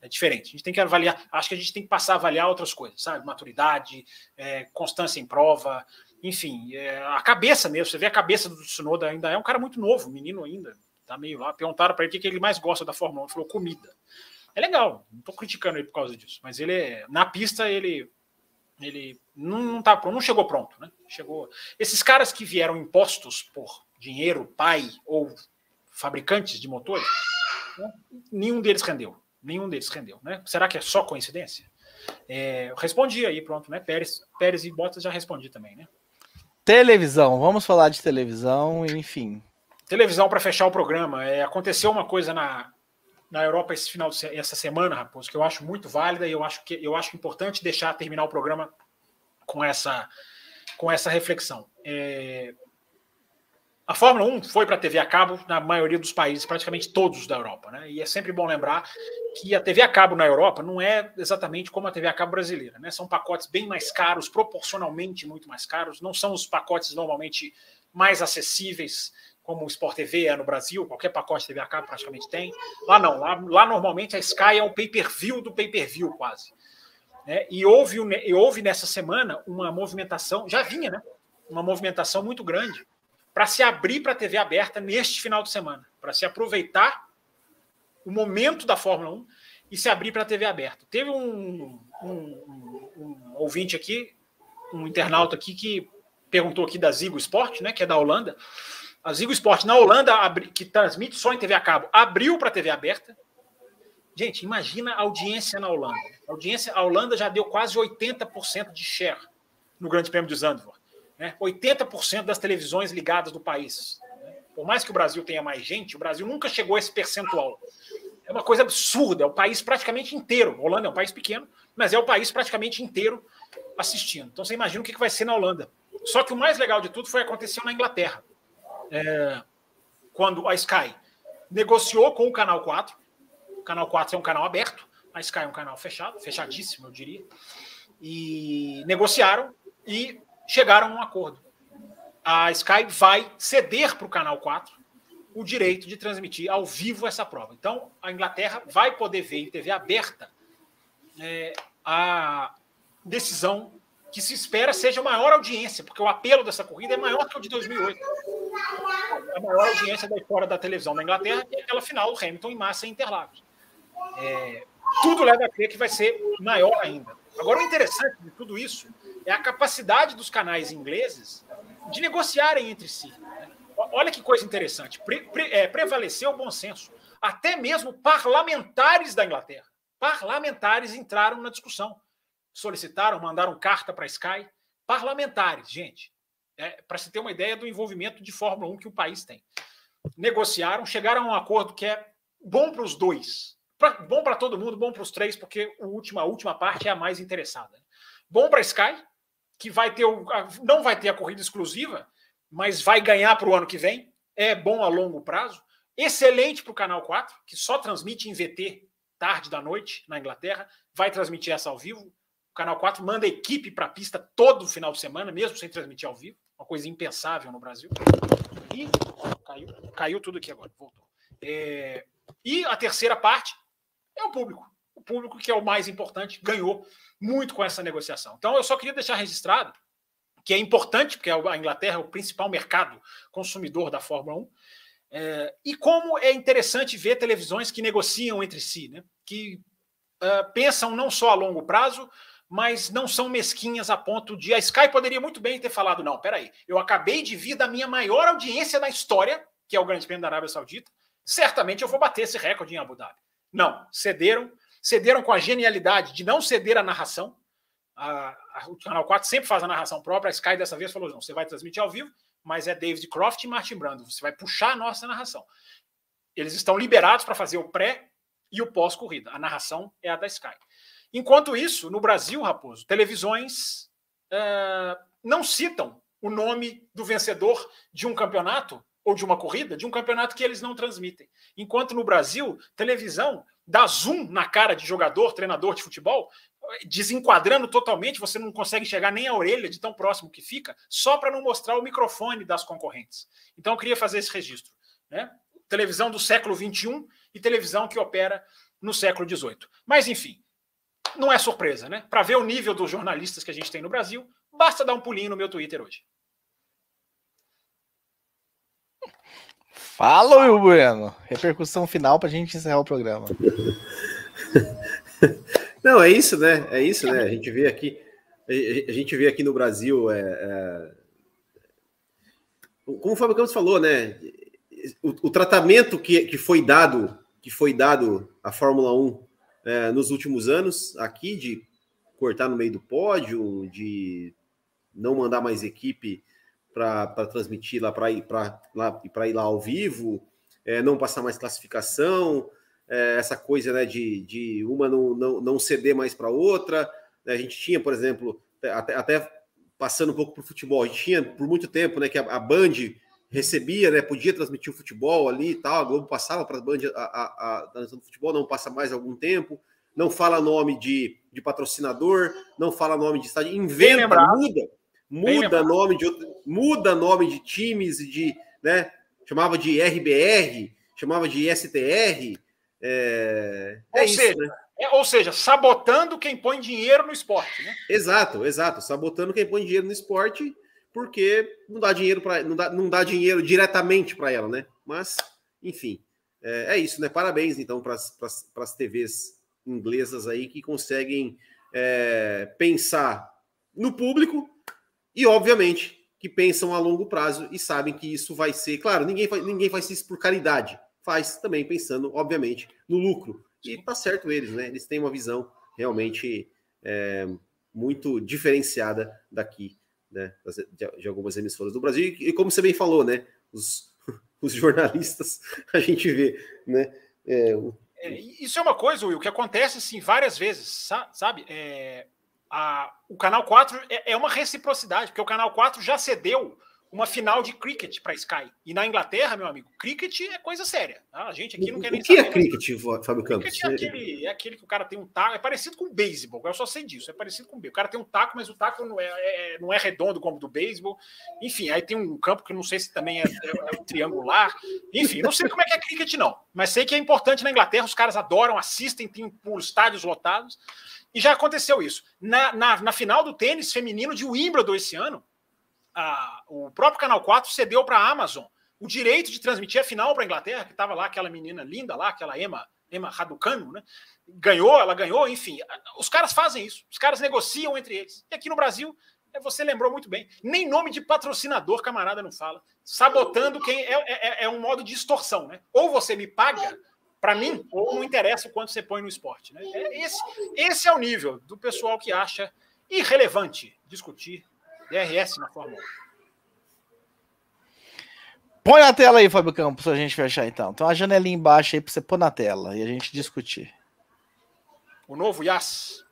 É diferente. A gente tem que avaliar, acho que a gente tem que passar a avaliar outras coisas, sabe? Maturidade, é, constância em prova, enfim, é, a cabeça mesmo. Você vê a cabeça do Tsunoda ainda é um cara muito novo, menino ainda. Tá meio lá. Perguntaram para ele o que ele mais gosta da Fórmula 1. Ele falou comida. É legal, não tô criticando ele por causa disso, mas ele é, na pista ele ele não, não, tá, não chegou pronto, né? Chegou. Esses caras que vieram impostos por dinheiro, pai ou fabricantes de motores, né? nenhum deles rendeu. Nenhum deles rendeu, né? Será que é só coincidência? É, respondi aí, pronto, né? Pérez, Pérez e Bottas já respondi também, né? Televisão, vamos falar de televisão, enfim. Televisão para fechar o programa. É, aconteceu uma coisa na, na Europa esse final de, essa semana, Raposo, que eu acho muito válida e eu acho que eu acho importante deixar terminar o programa com essa com essa reflexão. É, a Fórmula 1 foi para a TV a cabo na maioria dos países, praticamente todos da Europa, né? E é sempre bom lembrar que a TV a cabo na Europa não é exatamente como a TV a cabo brasileira, né? São pacotes bem mais caros, proporcionalmente muito mais caros, não são os pacotes normalmente mais acessíveis como o Sport TV é no Brasil, qualquer pacote de TV a cabo praticamente tem. Lá não, lá, lá normalmente a Sky é um pay-per-view do pay-per-view quase. Né? E, houve, e houve nessa semana uma movimentação, já vinha, né? Uma movimentação muito grande para se abrir para a TV aberta neste final de semana, para se aproveitar o momento da Fórmula 1 e se abrir para a TV aberta. Teve um, um, um, um, ouvinte aqui, um internauta aqui que perguntou aqui da Zigo Sport, né, que é da Holanda, a Zigo Sport na Holanda, que transmite só em TV a cabo, abriu para TV aberta. Gente, imagina a audiência na Holanda. A audiência, a Holanda já deu quase 80% de share no Grande Prêmio de Zandvoort. Né? 80% das televisões ligadas do país. Por mais que o Brasil tenha mais gente, o Brasil nunca chegou a esse percentual. É uma coisa absurda. É o país praticamente inteiro. A Holanda é um país pequeno, mas é o país praticamente inteiro assistindo. Então você imagina o que vai ser na Holanda. Só que o mais legal de tudo foi acontecer na Inglaterra é, quando a Sky negociou com o Canal 4. Canal 4 é um canal aberto, a Sky é um canal fechado, fechadíssimo, eu diria. E negociaram e chegaram a um acordo. A Sky vai ceder para o Canal 4 o direito de transmitir ao vivo essa prova. Então, a Inglaterra vai poder ver em TV aberta é, a decisão que se espera seja maior audiência, porque o apelo dessa corrida é maior que o de 2008 a maior audiência da história da televisão da Inglaterra, é aquela final Hamilton em massa em Interlagos. É, tudo leva a crer que vai ser maior ainda. Agora, o interessante de tudo isso é a capacidade dos canais ingleses de negociarem entre si. Olha que coisa interessante. Pre, pre, é, prevaleceu o bom senso. Até mesmo parlamentares da Inglaterra, parlamentares entraram na discussão. Solicitaram, mandaram carta para a Sky. Parlamentares, gente é, para se ter uma ideia do envolvimento de Fórmula 1 que o país tem. Negociaram, chegaram a um acordo que é bom para os dois. Pra, bom para todo mundo, bom para os três, porque a última parte é a mais interessada. Bom para a Sky, que vai ter o, não vai ter a corrida exclusiva, mas vai ganhar para o ano que vem. É bom a longo prazo. Excelente para o Canal 4, que só transmite em VT tarde da noite na Inglaterra. Vai transmitir essa ao vivo. O Canal 4 manda equipe para a pista todo final de semana, mesmo sem transmitir ao vivo uma coisa impensável no Brasil. E caiu, caiu tudo aqui agora, voltou. É, e a terceira parte é o público. O público, que é o mais importante, ganhou muito com essa negociação. Então, eu só queria deixar registrado que é importante, porque a Inglaterra é o principal mercado consumidor da Fórmula 1, é, e como é interessante ver televisões que negociam entre si, né? que uh, pensam não só a longo prazo, mas não são mesquinhas a ponto de. A Sky poderia muito bem ter falado: não, peraí, eu acabei de vir da minha maior audiência na história, que é o Grande Prêmio da Arábia Saudita, certamente eu vou bater esse recorde em Abu Dhabi. Não, cederam, cederam com a genialidade de não ceder a narração. A, a, o Canal 4 sempre faz a narração própria, a Sky dessa vez falou: não, você vai transmitir ao vivo, mas é David Croft e Martin Brando. Você vai puxar a nossa narração. Eles estão liberados para fazer o pré e o pós-corrida. A narração é a da Sky. Enquanto isso, no Brasil, Raposo, televisões uh, não citam o nome do vencedor de um campeonato ou de uma corrida, de um campeonato que eles não transmitem. Enquanto no Brasil, televisão dá zoom na cara de jogador, treinador de futebol, desenquadrando totalmente, você não consegue chegar nem a orelha de tão próximo que fica, só para não mostrar o microfone das concorrentes. Então eu queria fazer esse registro. Né? Televisão do século XXI e televisão que opera no século XVIII. Mas, enfim, não é surpresa, né? Para ver o nível dos jornalistas que a gente tem no Brasil, basta dar um pulinho no meu Twitter hoje. Fala, Will Bueno. Repercussão final para a gente encerrar o programa. *laughs* Não, é isso, né? É isso, né? A gente vê aqui, a gente vê aqui no Brasil, é, é... como o Fábio Campos falou, né? O, o, tratamento que, que foi dado, que foi dado à Fórmula 1 é, nos últimos anos, aqui de cortar no meio do pódio, de não mandar mais equipe para transmitir lá para ir para lá para ir lá ao vivo, é, não passar mais classificação, é, essa coisa né, de, de uma não, não, não ceder mais para outra. Né, a gente tinha, por exemplo, até, até passando um pouco para o futebol, a gente tinha por muito tempo né, que a, a, Band recebia, né, podia transmitir o futebol ali e tal, a Globo passava para a Band a transmissão do futebol, não passa mais algum tempo, não fala nome de, de patrocinador, não fala nome de estádio, inventa, muda muda nome de muda nome de times de, né? Chamava de RBR, chamava de STR. É, é ou, isso, seja, né? é, ou seja, sabotando quem põe dinheiro no esporte, né? Exato, exato, sabotando quem põe dinheiro no esporte, porque não dá dinheiro para não dá, não dá dinheiro diretamente para ela, né? Mas, enfim, é, é isso, né? Parabéns então para as TVs inglesas aí que conseguem é, pensar no público e, obviamente, que pensam a longo prazo e sabem que isso vai ser. Claro, ninguém, faz, ninguém faz isso por caridade, faz também pensando, obviamente, no lucro. E tá certo eles, né? Eles têm uma visão realmente é, muito diferenciada daqui, né? De, algumas emissoras do Brasil. E, e, como você bem falou, né? Os, *laughs* os jornalistas, *laughs* a gente vê, né? É, o... é, isso é uma coisa, Will, que acontece assim várias vezes, sabe? É, a, o Canal 4 é, é, uma reciprocidade, porque o Canal 4 já cedeu uma final de cricket para Sky. E na Inglaterra, meu amigo, cricket é coisa séria. Tá? A gente aqui não quer nem o que é saber. É cricket, Fábio Campos? Cricket é aquele, é aquele que o cara tem um taco, é parecido com o beisebol, eu só sei disso, é parecido com o beisebol. O cara tem um taco, mas o taco não é, é, não é redondo como o do beisebol. Enfim, aí tem um campo que não sei se também é, é, é triangular. Enfim, não sei como é que é cricket, não. Mas sei que é importante na Inglaterra, os caras adoram, assistem, tem por estádios lotados. E já aconteceu isso. Na, na, na final do tênis feminino de Wimbledon esse ano, a, o próprio Canal 4 cedeu para a Amazon o direito de transmitir a final para a Inglaterra, que estava lá aquela menina linda lá, aquela Emma, Emma Raducanu, né? Ganhou, ela ganhou, enfim. Os caras fazem isso, os caras negociam entre eles. E aqui no Brasil, é, você lembrou muito bem, nem nome de patrocinador, camarada, não fala. Sabotando quem é, é, é um modo de extorsão, né? Ou você me paga para mim, ou não interessa o quanto você põe no esporte. Né? É, esse, esse é o nível do pessoal que acha irrelevante discutir DRS na Fórmula 1. Põe na tela aí, Fábio Campos, pra gente fechar então. Tem uma janelinha embaixo aí pra você pôr na tela e a gente discutir. O novo Yas.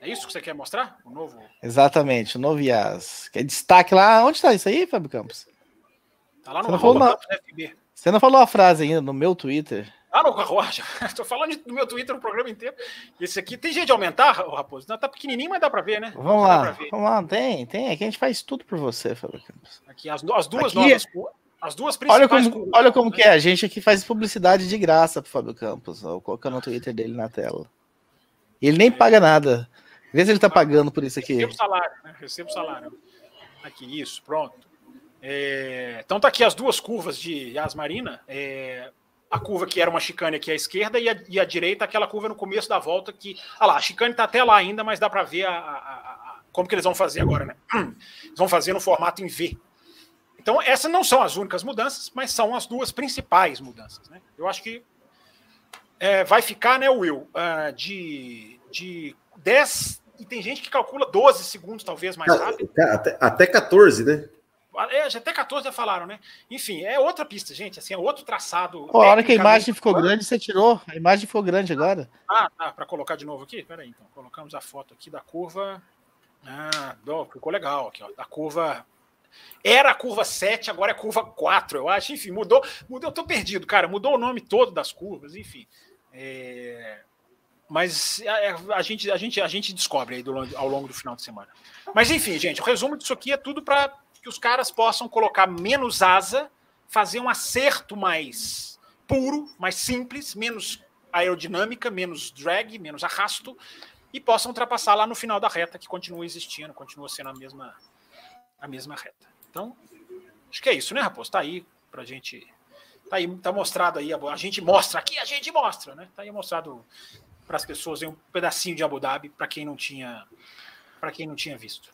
É isso que você quer mostrar? O novo. Exatamente, o novo Yas. Quer destaque lá. Onde tá isso aí, Fábio Campos? Tá lá no Campos FB. Você não falou a frase ainda no meu Twitter? Ah, no carruagem. *laughs* Estou falando do meu Twitter no programa inteiro. Esse aqui tem jeito de aumentar, Raposo? Não, tá pequenininho, mas dá para ver, né? Vamos lá, vamos lá. Tem, tem. Aqui a gente faz tudo por você, Fábio Campos. Aqui, as, as duas aqui, novas. As duas principais. Olha como, olha como né? que é. A gente aqui faz publicidade de graça pro Fábio Campos. Ó, colocando o Twitter dele na tela. E ele nem paga nada. Vê se ele tá pagando por isso aqui. Recebo salário, né? Recebo salário. Aqui, isso, pronto. É, então tá aqui as duas curvas de Yas Marina. É, a curva que era uma chicane aqui à esquerda e a, e a, direita aquela curva no começo da volta que, ah lá, a chicane tá até lá ainda, mas dá para ver a, a, como que eles vão fazer agora, né? *clears throat* Eles vão fazer no formato em V. Então essas não são as únicas mudanças, mas são as duas principais mudanças, né? Eu acho que é, vai ficar, né, Will, uh, de, de 10 e tem gente que calcula 12 segundos talvez mais rápido. Até, até 14, né? É, até 14 já falaram, né? Enfim, é outra pista, gente. Assim, é outro traçado. Oh, a hora que a imagem ficou grande, você tirou. A imagem ficou grande agora. Ah, tá. Para colocar de novo aqui? Peraí, então. Colocamos a foto aqui da curva. Ah, ficou legal aqui, ó. Da curva. Era a curva 7, agora é curva 4, eu acho. Enfim, mudou. mudou eu tô perdido, cara. Mudou o nome todo das curvas, enfim. É... Mas a, é, a, gente, a, gente, a gente descobre aí do, ao longo do final de semana. Mas enfim, gente, o resumo disso aqui é tudo para que os caras possam colocar menos asa, fazer um acerto mais puro, mais simples, menos aerodinâmica, menos drag, menos arrasto, e possam ultrapassar lá no final da reta, que continua existindo, continua sendo a mesma, a mesma reta. Então, acho que é isso, né, Raposo? Tá aí pra gente. Tá aí, tá mostrado aí, a gente mostra aqui, a gente mostra, né? Tá aí mostrado para as pessoas um pedacinho de Abu Dhabi para quem não tinha para quem não tinha visto.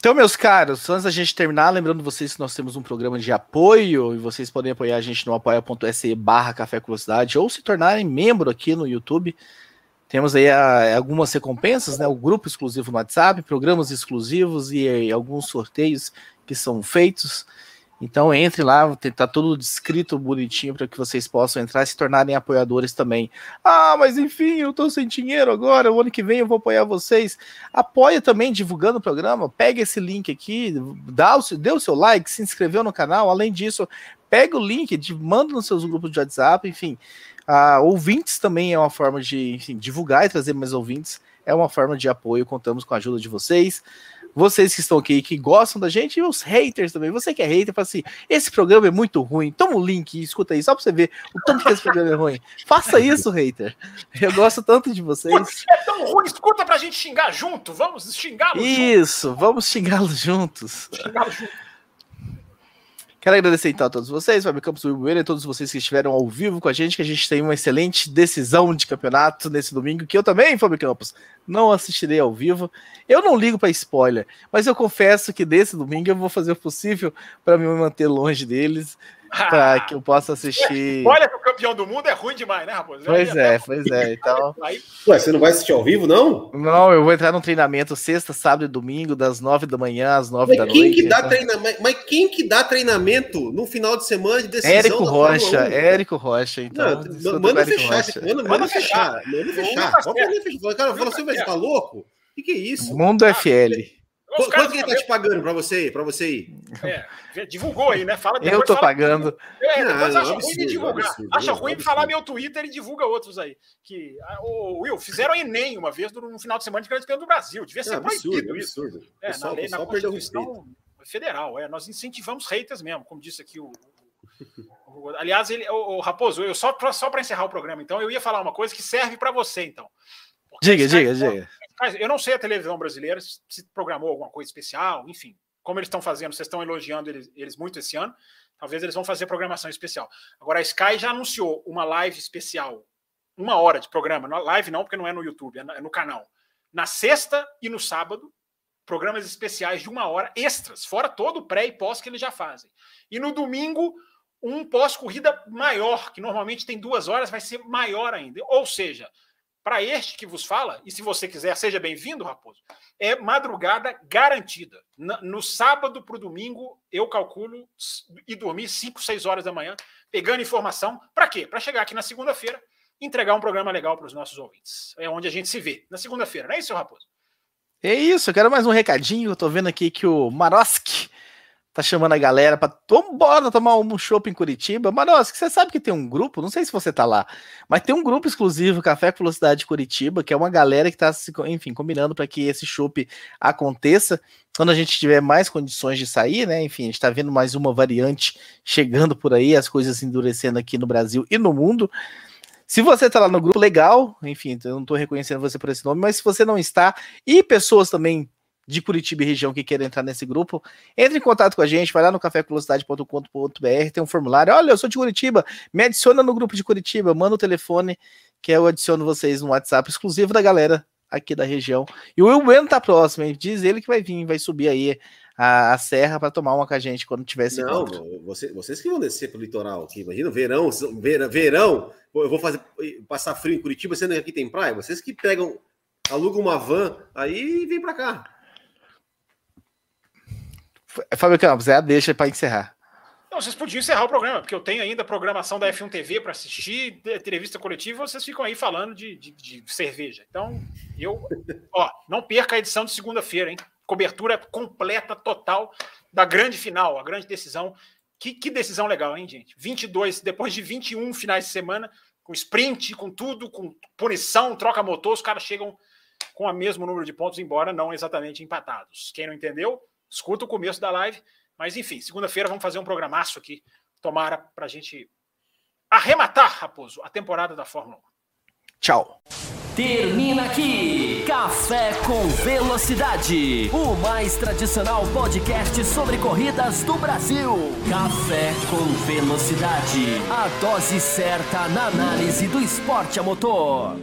Então, meus caros, antes da gente terminar, lembrando vocês que nós temos um programa de apoio e vocês podem apoiar a gente no apoia.se barra Café Velocidade ou se tornarem membro aqui no YouTube. Temos aí a, algumas recompensas, né? O grupo exclusivo no WhatsApp, programas exclusivos e, e alguns sorteios que são feitos. Então entre lá, tá tudo descrito bonitinho para que vocês possam entrar e se tornarem apoiadores também. Ah, mas enfim, eu tô sem dinheiro agora, o ano que vem eu vou apoiar vocês. Apoia também divulgando o programa, pega esse link aqui, dá o, dê o seu like, se inscreveu no canal. Além disso, pega o link, manda nos seus grupos de WhatsApp, enfim. Ah, ouvintes também é uma forma de enfim, divulgar e trazer mais ouvintes. É uma forma de apoio, contamos com a ajuda de vocês vocês que estão aqui, que gostam da gente, e os haters também. Você que é hater, fala assim: esse programa é muito ruim. Toma o um link e escuta aí, só pra você ver o tanto que esse programa é ruim. Faça isso, hater. Eu gosto tanto de vocês. É tão ruim, escuta pra gente xingar junto. Vamos xingá-los Isso, juntos. vamos xingá-los juntos. Xingá-los juntos. Quero agradecer então a todos vocês, Fábio Campos Bueno e todos vocês que estiveram ao vivo com a gente, que a gente tem uma excelente decisão de campeonato nesse domingo, que eu também, Fábio Campos, não assistirei ao vivo. Eu não ligo para spoiler, mas eu confesso que desse domingo eu vou fazer o possível para me manter longe deles para que eu possa assistir. Olha campeão do mundo é ruim demais, né, rapaz? Pois é, pois é. Então. Ué, você não vai assistir ao vivo, não? Não, eu vou entrar no treinamento sexta, sábado e domingo, das nove da manhã às nove da quem noite. Que dá então... treinamento? Mas quem que dá treinamento no final de semana de decisão? Érico Rocha, Érico Rocha. Então, não, manda, fechar, Rocha. Manda, manda, fechar, manda fechar. Manda fechar. Cara, fala assim, você tá louco? O que, que é isso? Mundo FL. Quanto, que ele tá te pagando para você ir? Para você ir? É, divulgou aí, né? Fala Eu tô fala, pagando. É, não, acha absurdo, ruim de divulgar. Absurdo, acha ruim de falar meu Twitter e divulga outros aí. Que, o Will, fizeram Enem uma vez no final de semana de grande do Brasil. Devia ser é, absurdo, proibido absurdo. isso. É, pessoal, na lei, na Constituição federal. É, nós incentivamos haters mesmo, como disse aqui o. o, o aliás, ele, o, o Raposo, eu só, só para encerrar o programa, então, eu ia falar uma coisa que serve para você, então. Diga, diga, diga. Eu não sei a televisão brasileira se programou alguma coisa especial, enfim. Como eles estão fazendo, vocês estão elogiando eles, eles muito esse ano, talvez eles vão fazer programação especial. Agora, a Sky já anunciou uma live especial, uma hora de programa. Live não, porque não é no YouTube, é, é no canal. Na sexta e no sábado, programas especiais de uma hora extras, fora todo o pré e pós que eles já fazem. E no domingo, um pós-corrida maior, que normalmente tem duas horas, vai ser maior ainda. Ou seja, para este que vos fala, e se você quiser, seja bem-vindo, Raposo, é madrugada garantida. No sábado para o domingo, eu calculo e dormir 5, 6 horas da manhã, pegando informação. Para quê? Para chegar aqui na segunda-feira entregar um programa legal para os nossos ouvintes. É onde a gente se vê, na segunda-feira, não é isso, Raposo? É isso, eu quero mais um recadinho. Tô vendo aqui que o Maroski tá chamando a galera para bora tomar um show em Curitiba. Mas você sabe que tem um grupo, não sei se você tá lá, mas tem um grupo exclusivo Café com Velocidade Curitiba, que é uma galera que tá enfim, combinando para que esse show aconteça quando a gente tiver mais condições de sair, né? Enfim, a gente tá vendo mais uma variante chegando por aí, as coisas endurecendo aqui no Brasil e no mundo. Se você tá lá no grupo, legal, enfim, eu não tô reconhecendo você por esse nome, mas se você não está, e pessoas também de Curitiba e região que queira entrar nesse grupo, entre em contato com a gente, vai lá no cafévelocidade.com.br, tem um formulário. Olha, eu sou de Curitiba, me adiciona no grupo de Curitiba, manda o telefone que eu adiciono vocês no WhatsApp exclusivo da galera aqui da região. E o Will Bueno tá próximo, hein? diz ele que vai vir, vai subir aí a, a serra para tomar uma com a gente quando tiver esse Não, você, vocês que vão descer pro litoral aqui, imagina, verão, verão, eu vou fazer passar frio em Curitiba, sendo que aqui tem praia, vocês que pegam, alugam uma van aí e vem para cá. Fábio Campos, é a deixa para encerrar. Não, vocês podiam encerrar o programa, porque eu tenho ainda programação da F1 TV para assistir, entrevista coletiva, vocês ficam aí falando de, de, de, cerveja. Então, eu. Ó, não perca a edição de segunda-feira, hein? Cobertura completa, total, da grande final, a grande decisão. Que, que decisão legal, hein, gente? 22, depois de 21 finais de semana, com sprint, com tudo, com punição, troca motor, os caras chegam com o mesmo número de pontos, embora não exatamente empatados. Quem não entendeu, escuta o começo da live mas enfim, segunda-feira vamos fazer um programaço aqui. Tomara para a gente arrematar, Raposo, a temporada da Fórmula 1. Tchau. Termina aqui Café com Velocidade, o mais tradicional podcast sobre corridas do Brasil. Café com Velocidade, a dose certa na análise do esporte a motor.